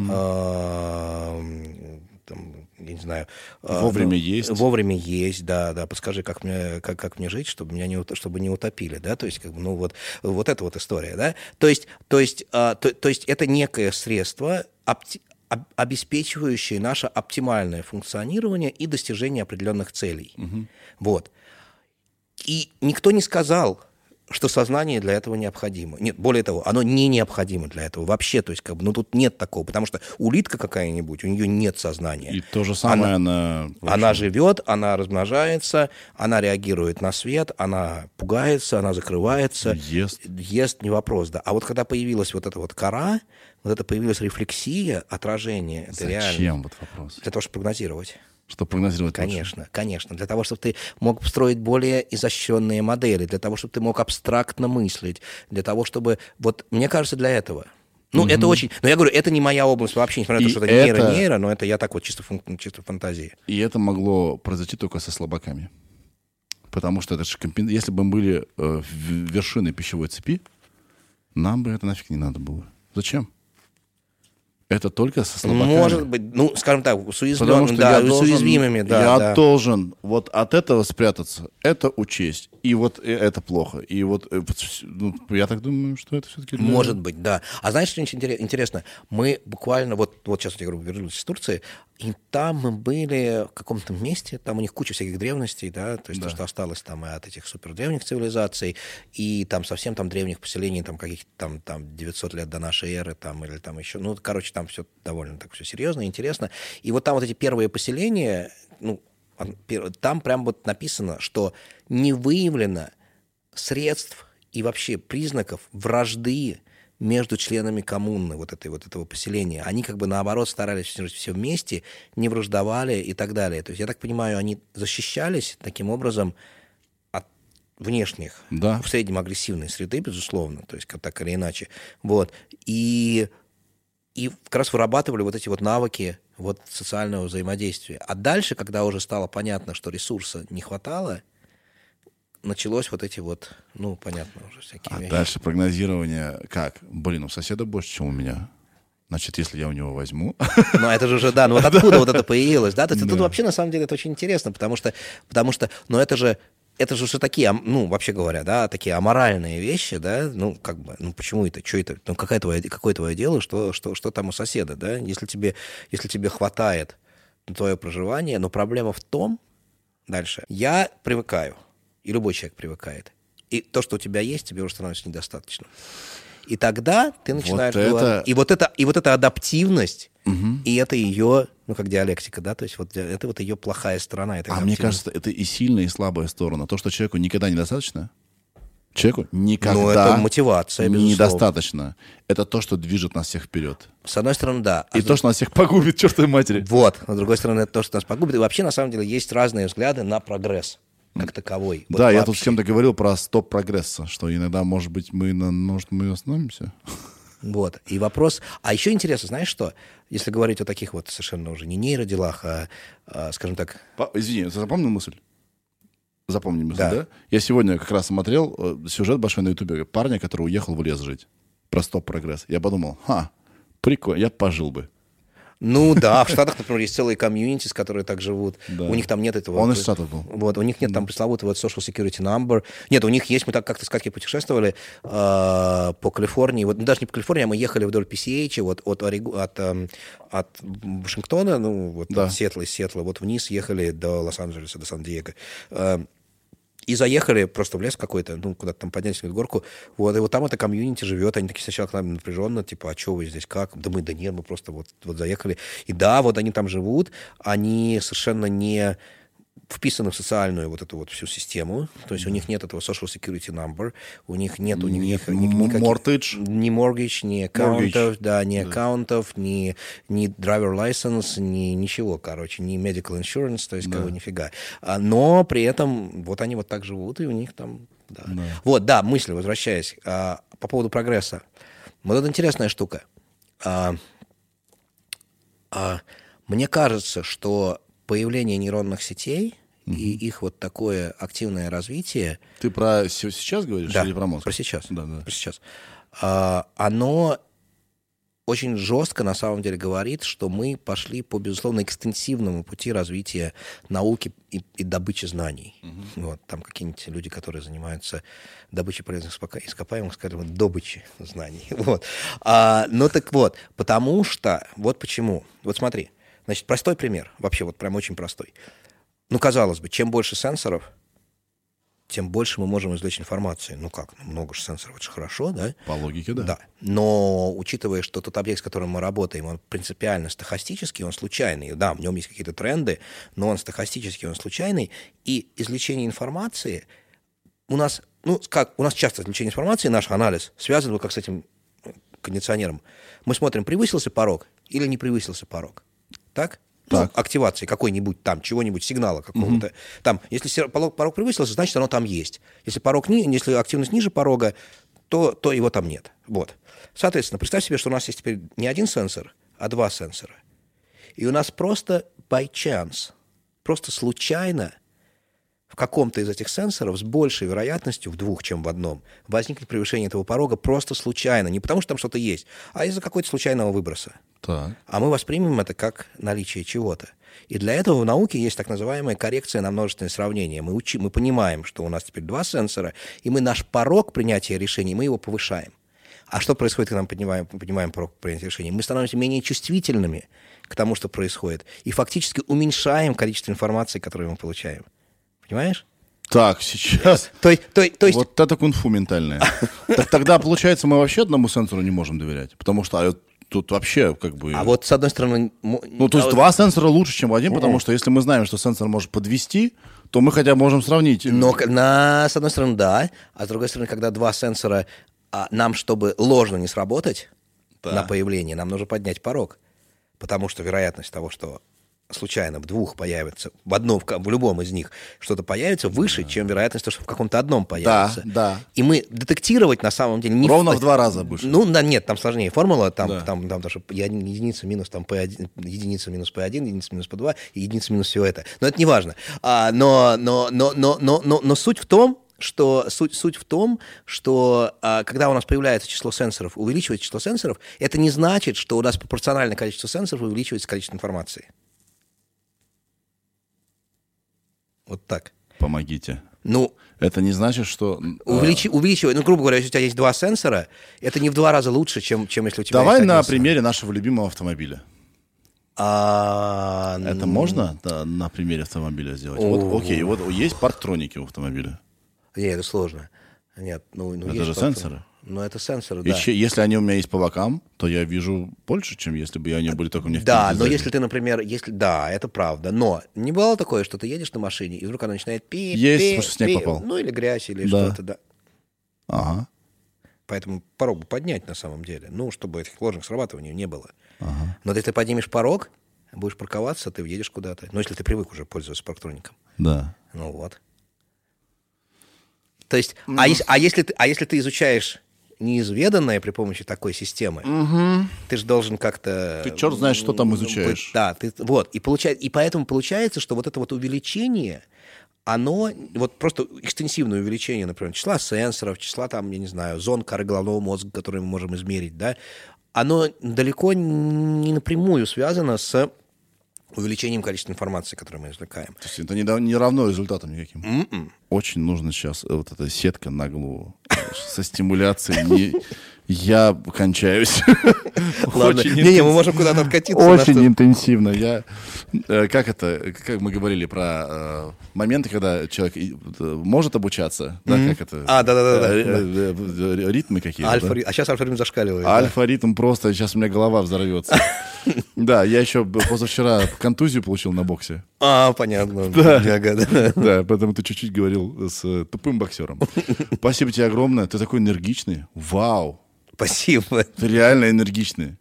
А, м, там, я не знаю. а, Вовремя ну, есть. Вовремя есть, да, да. Подскажи, как мне, как, как мне жить, чтобы меня не, чтобы не утопили, да, то есть, как бы, ну, вот, вот эта вот история, да. То есть, то есть, а, то, то есть это некое средство, опти- об- обеспечивающее наше оптимальное функционирование и достижение определенных целей. Вот. И никто не сказал, что сознание для этого необходимо. Нет, более того, оно не необходимо для этого вообще. То есть, как бы, ну, тут нет такого, потому что улитка какая-нибудь, у нее нет сознания. И то же самое она... общем, Она живет, она размножается, она реагирует на свет, она пугается, она закрывается. Ест. Ест, не вопрос, да. А вот когда появилась вот эта вот кора, вот это появилась рефлексия, отражение, это реально. Зачем вот вопрос? Для того, чтобы прогнозировать. Что прогнозировать лучше? Конечно, конечно. Для того, чтобы ты мог строить более изощренные модели, для того, чтобы ты мог абстрактно мыслить, для того, чтобы... Вот, мне кажется, для этого. Ну, это очень... Но я говорю, это не моя область вообще, несмотря на то, что это нейро-нейро, но это я так вот чисто, фун- чисто фантазии. И это могло произойти только со слабаками. Потому что это же компен- если бы мы были э, в- вершиной пищевой цепи, нам бы это нафиг не надо было. Зачем? Это только со слабаками. Может быть, ну, скажем так, с что да, я с должен, уязвимыми, да, я да. должен вот от этого спрятаться, это учесть. И вот э, это плохо. И вот, э, ну, я так думаю, что это все-таки... Может быть, да. А знаешь, что очень интере- интересно? Мы буквально, вот, вот сейчас, я говорю, вернулись из Турции, и там мы были в каком-то месте, там у них куча всяких древностей, да, то есть то, что осталось там и от этих супердревних цивилизаций, и там совсем там древних поселений, там каких-то там, там 900 лет до нашей эры, там, или там еще, ну, короче, там все довольно так все серьезно интересно. И вот там вот эти первые поселения, ну, там прям вот написано, что не выявлено средств и вообще признаков вражды между членами коммуны вот, этой, вот этого поселения. Они как бы наоборот старались жить все вместе, не враждовали и так далее. То есть, я так понимаю, они защищались таким образом от внешних, Да. в среднем агрессивной среды, безусловно, то есть как так или иначе. Вот. И, и как раз вырабатывали вот эти вот навыки вот социального взаимодействия. А дальше, когда уже стало понятно, что ресурса не хватало, началось вот эти вот, ну, понятно уже всякие А вещи. дальше прогнозирование как? Блин, у соседа больше, чем у меня. Значит, если я у него возьму... Ну, это же уже, да, ну вот откуда вот это появилось, да? То есть тут вообще, на самом деле, это очень интересно, потому что, потому что, ну, это же, это же уже такие, ну, вообще говоря, да, такие аморальные вещи, да, ну, как бы, ну, почему это, что это, ну, какая твоя, какое твое дело, что, что, что там у соседа, да, если тебе, если тебе хватает твое проживание, но проблема в том, дальше, я привыкаю, и любой человек привыкает, и то, что у тебя есть, тебе уже становится недостаточно. И тогда ты начинаешь это- говорить- И вот это, и вот эта адаптивность, и это ее, ну, как диалектика, да, то есть вот это вот ее плохая сторона. этой А мне кажется, это и сильная, и слабая сторона. То, что человеку никогда недостаточно, человеку никогда Ну, это мотивация, безусловно. недостаточно. Это то, что движет нас всех вперед. С одной стороны, да. А И с то, что нас всех погубит, чертовой матери. Вот, а с другой стороны, это то, что нас погубит. И вообще, на самом деле, есть разные взгляды на прогресс как таковой. Вот да, я тут вообще. с кем-то говорил про стоп прогресса, что иногда, может быть, мы, на- может, мы остановимся. Вот. И вопрос... А еще интересно, знаешь что? Если говорить о таких вот совершенно уже не нейроделах, а, а, скажем так, Па- Извини, ты запомнил мысль? Запомни мысль, Да. да. Я сегодня как раз смотрел э, сюжет большой на Ютубе парня, который уехал в лес жить. Про стоп прогресс. Я подумал, ха, прикольно, я пожил бы. Ну да, в Штатах, например, есть целые комьюнити, которые так живут. Да. У них там нет этого. Он из Штатов был. Вот, у них нет там пресловутого вот social security number. Нет, у них есть, мы так как-то с Катей путешествовали э, по Калифорнии, вот ну, даже не по Калифорнии, а мы ехали вдоль PCH, вот от, Орегу- от, эм, от Вашингтона, ну вот Да. от Сиэтла, из Сиэтла, вот вниз ехали до Лос-Анджелеса, до Сан-Диего. Э, и заехали просто в лес какой-то, ну, куда-то там поднялись на горку. Вот, и вот там это комьюнити живет. Они такие сначала к нам напряженно, типа, а что вы здесь, как? Да мы, да нет, мы просто вот, вот заехали. И да, вот они там живут, они совершенно не вписаны в социальную вот эту вот всю систему. То есть у них нет этого social security number, у них нет, у них ни- никаких- mortgage. ни mortgage, ни аккаунтов, да, ни аккаунтов, ни, ни driver license, ни ничего, короче, ни medical insurance, то есть как бы нифига. А, Но при этом вот они вот так живут, и у них там... Да. Вот, да, мысль, возвращаясь, а, по поводу прогресса. Вот это интересная штука. А, а, мне кажется, что появление нейронных сетей и их вот такое активное развитие Ты про се- сейчас говоришь да, или про мозг? Про сейчас. Да, да. Про сейчас. А, оно очень жестко на самом деле говорит, что мы пошли по, безусловно, экстенсивному пути развития науки и, и добычи знаний. Вот, там какие-нибудь люди, которые занимаются добычей полезных ископаемых, скажем, добычей знаний. Вот. А, ну так вот, потому что, вот почему. Вот смотри, значит, простой пример, вообще вот прям очень простой. Ну, казалось бы, чем больше сенсоров, тем больше мы можем извлечь информации. Ну как, ну, много же сенсоров, это же хорошо, да? По логике, да. Да. Но учитывая, что тот объект, с которым мы работаем, он принципиально стахастический, он случайный. Да, в нем есть какие-то тренды, но он стахастический, он случайный. И извлечение информации у нас, ну, как, у нас часто извлечение информации, наш анализ связан вот как с этим э, кондиционером. Мы смотрим, превысился порог или не превысился порог. Так? Так. Ну, активации какой-нибудь там, чего-нибудь, сигнала какого-то. Там, если порог, порог превысился, значит, оно там есть. Если порог ни, если активность ниже порога, то, то его там нет. Вот. Соответственно, представь себе, что у нас есть теперь не один сенсор, а два сенсора. И у нас просто by chance, просто случайно в каком-то из этих сенсоров с большей вероятностью, в двух, чем в одном, возникнет превышение этого порога просто случайно. Не потому, что там что-то есть, а из-за какого-то случайного выброса. Так. А мы воспримем это как наличие чего-то. И для этого в науке есть так называемая коррекция на множественное сравнение. Мы, учи, мы понимаем, что у нас теперь два сенсора, и мы наш порог принятия решений, мы его повышаем. А что происходит, когда мы поднимаем, поднимаем порог принятия решений? Мы становимся менее чувствительными к тому, что происходит, и фактически уменьшаем количество информации, которую мы получаем. Понимаешь? Так, сейчас. То, то, то есть Вот это кунг-фу ментальное. Так тогда, получается, мы вообще одному сенсору не можем доверять. Потому что а, тут вообще как бы... А вот с одной стороны... Ну, то есть два сенсора лучше, чем один, потому что если мы знаем, что сенсор может подвести, то мы хотя бы можем сравнить. Но на, с одной стороны, да, а с другой стороны, когда два сенсора, а, нам, чтобы ложно не сработать Да. на появление, нам нужно поднять порог. Потому что вероятность того, что случайно в двух появится, в одном, в в любом из них что-то появится, выше, чем вероятность что в каком-то одном появится. да. И мы детектировать на самом деле... Не Ровно в два раза больше. Ну, да, нет, там сложнее формула, там, Да. там, там даже еди- единица минус там P1, единица минус P1, единица минус P2, и единица минус все это. Но это не важно. А, но, но, но, но, но, но, но суть в том, что суть, суть в том, что а, когда у нас появляется число сенсоров, увеличивается число сенсоров, это не значит, что у нас пропорциональное количество сенсоров увеличивается количество информации. Вот так. Помогите. Ну, Это не значит, что... э, увеличи, увеличивая, ну, грубо говоря, если у тебя есть два сенсора, это не в два раза лучше, чем, чем если у тебя Давай на примере нашего любимого автомобиля. А, Это можно да, на примере автомобиля сделать? Вот, окей, вот есть парктроники у автомобиля. Нет, это сложно. Нет, ну, ну Это же сенсоры. Ну, это сенсоры, И да. че- если они у меня есть по бокам, то я вижу больше, чем если бы они были только у меня Да, впереди, но если ты, например, если да, это правда, но не бывало такое, что ты едешь на машине и вдруг она начинает пи, Есть, потому что снег пи, попал. ну или грязь или Да. что-то, да. Ага, Поэтому порог бы поднять на самом деле, ну чтобы этих ложных срабатываний не было. Но если ты поднимешь порог, будешь парковаться, ты въедешь куда-то. Ну если ты привык уже пользоваться парктроником, да. ну вот. То есть, а, ес- а если ты, а если ты изучаешь неизведанное при помощи такой системы, ты же должен как-то... Ты чёрт знает, что там изучаешь. быть- Да, ты, вот. И, получает, и поэтому получается, что вот это вот увеличение, оно, вот просто экстенсивное увеличение, например, числа сенсоров, числа там, я не знаю, зон коры головного мозга, которые мы можем измерить, да, оно далеко не напрямую связано с увеличением количества информации, которую мы извлекаем. То есть это не, не равно результатам никаким. М-м. Очень нужно сейчас э, вот эта сетка на голову со стимуляцией. Не- Я кончаюсь. Ладно, не-не, мы можем куда-то откатиться. Очень интенсивно. Я, э, как это, как мы говорили про э, моменты, когда человек э, может обучаться, да, как это? А, да-да-да-да. Э, э, Ритмы какие-то. Альфа, а сейчас альфа-ритм зашкаливает. Альфа-ритм просто, сейчас у меня голова взорвется. Да, я еще позавчера контузию получил на боксе. А, понятно. Да. Да, поэтому ты чуть-чуть говорил с тупым боксером. Спасибо тебе огромное. Ты такой энергичный. Вау. Спасибо. Ты реально энергичный.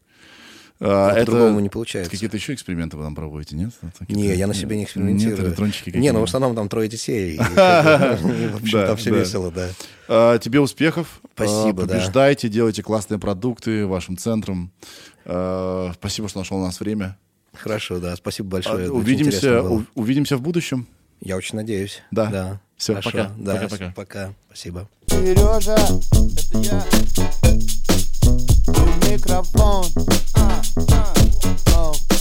А, А по-другому не получается. Какие-то еще эксперименты вы там проводите, нет? Какие-то- Не, я на себе не экспериментирую. Нет, электрончики Не, ну в какие-то? основном там трое детей. В общем, Да, там все весело, да. А, Тебе успехов. Спасибо, А, да. Побеждайте, делайте классные продукты вашим центром. А, Спасибо, что нашел у нас время. Хорошо, да. Спасибо большое. это Увидимся, увидимся в будущем. Я очень надеюсь. Да. Да. Хорошо. пока. Да, Пока-пока. Пока. Спасибо. Сережа, это я. microfone. Uh, uh.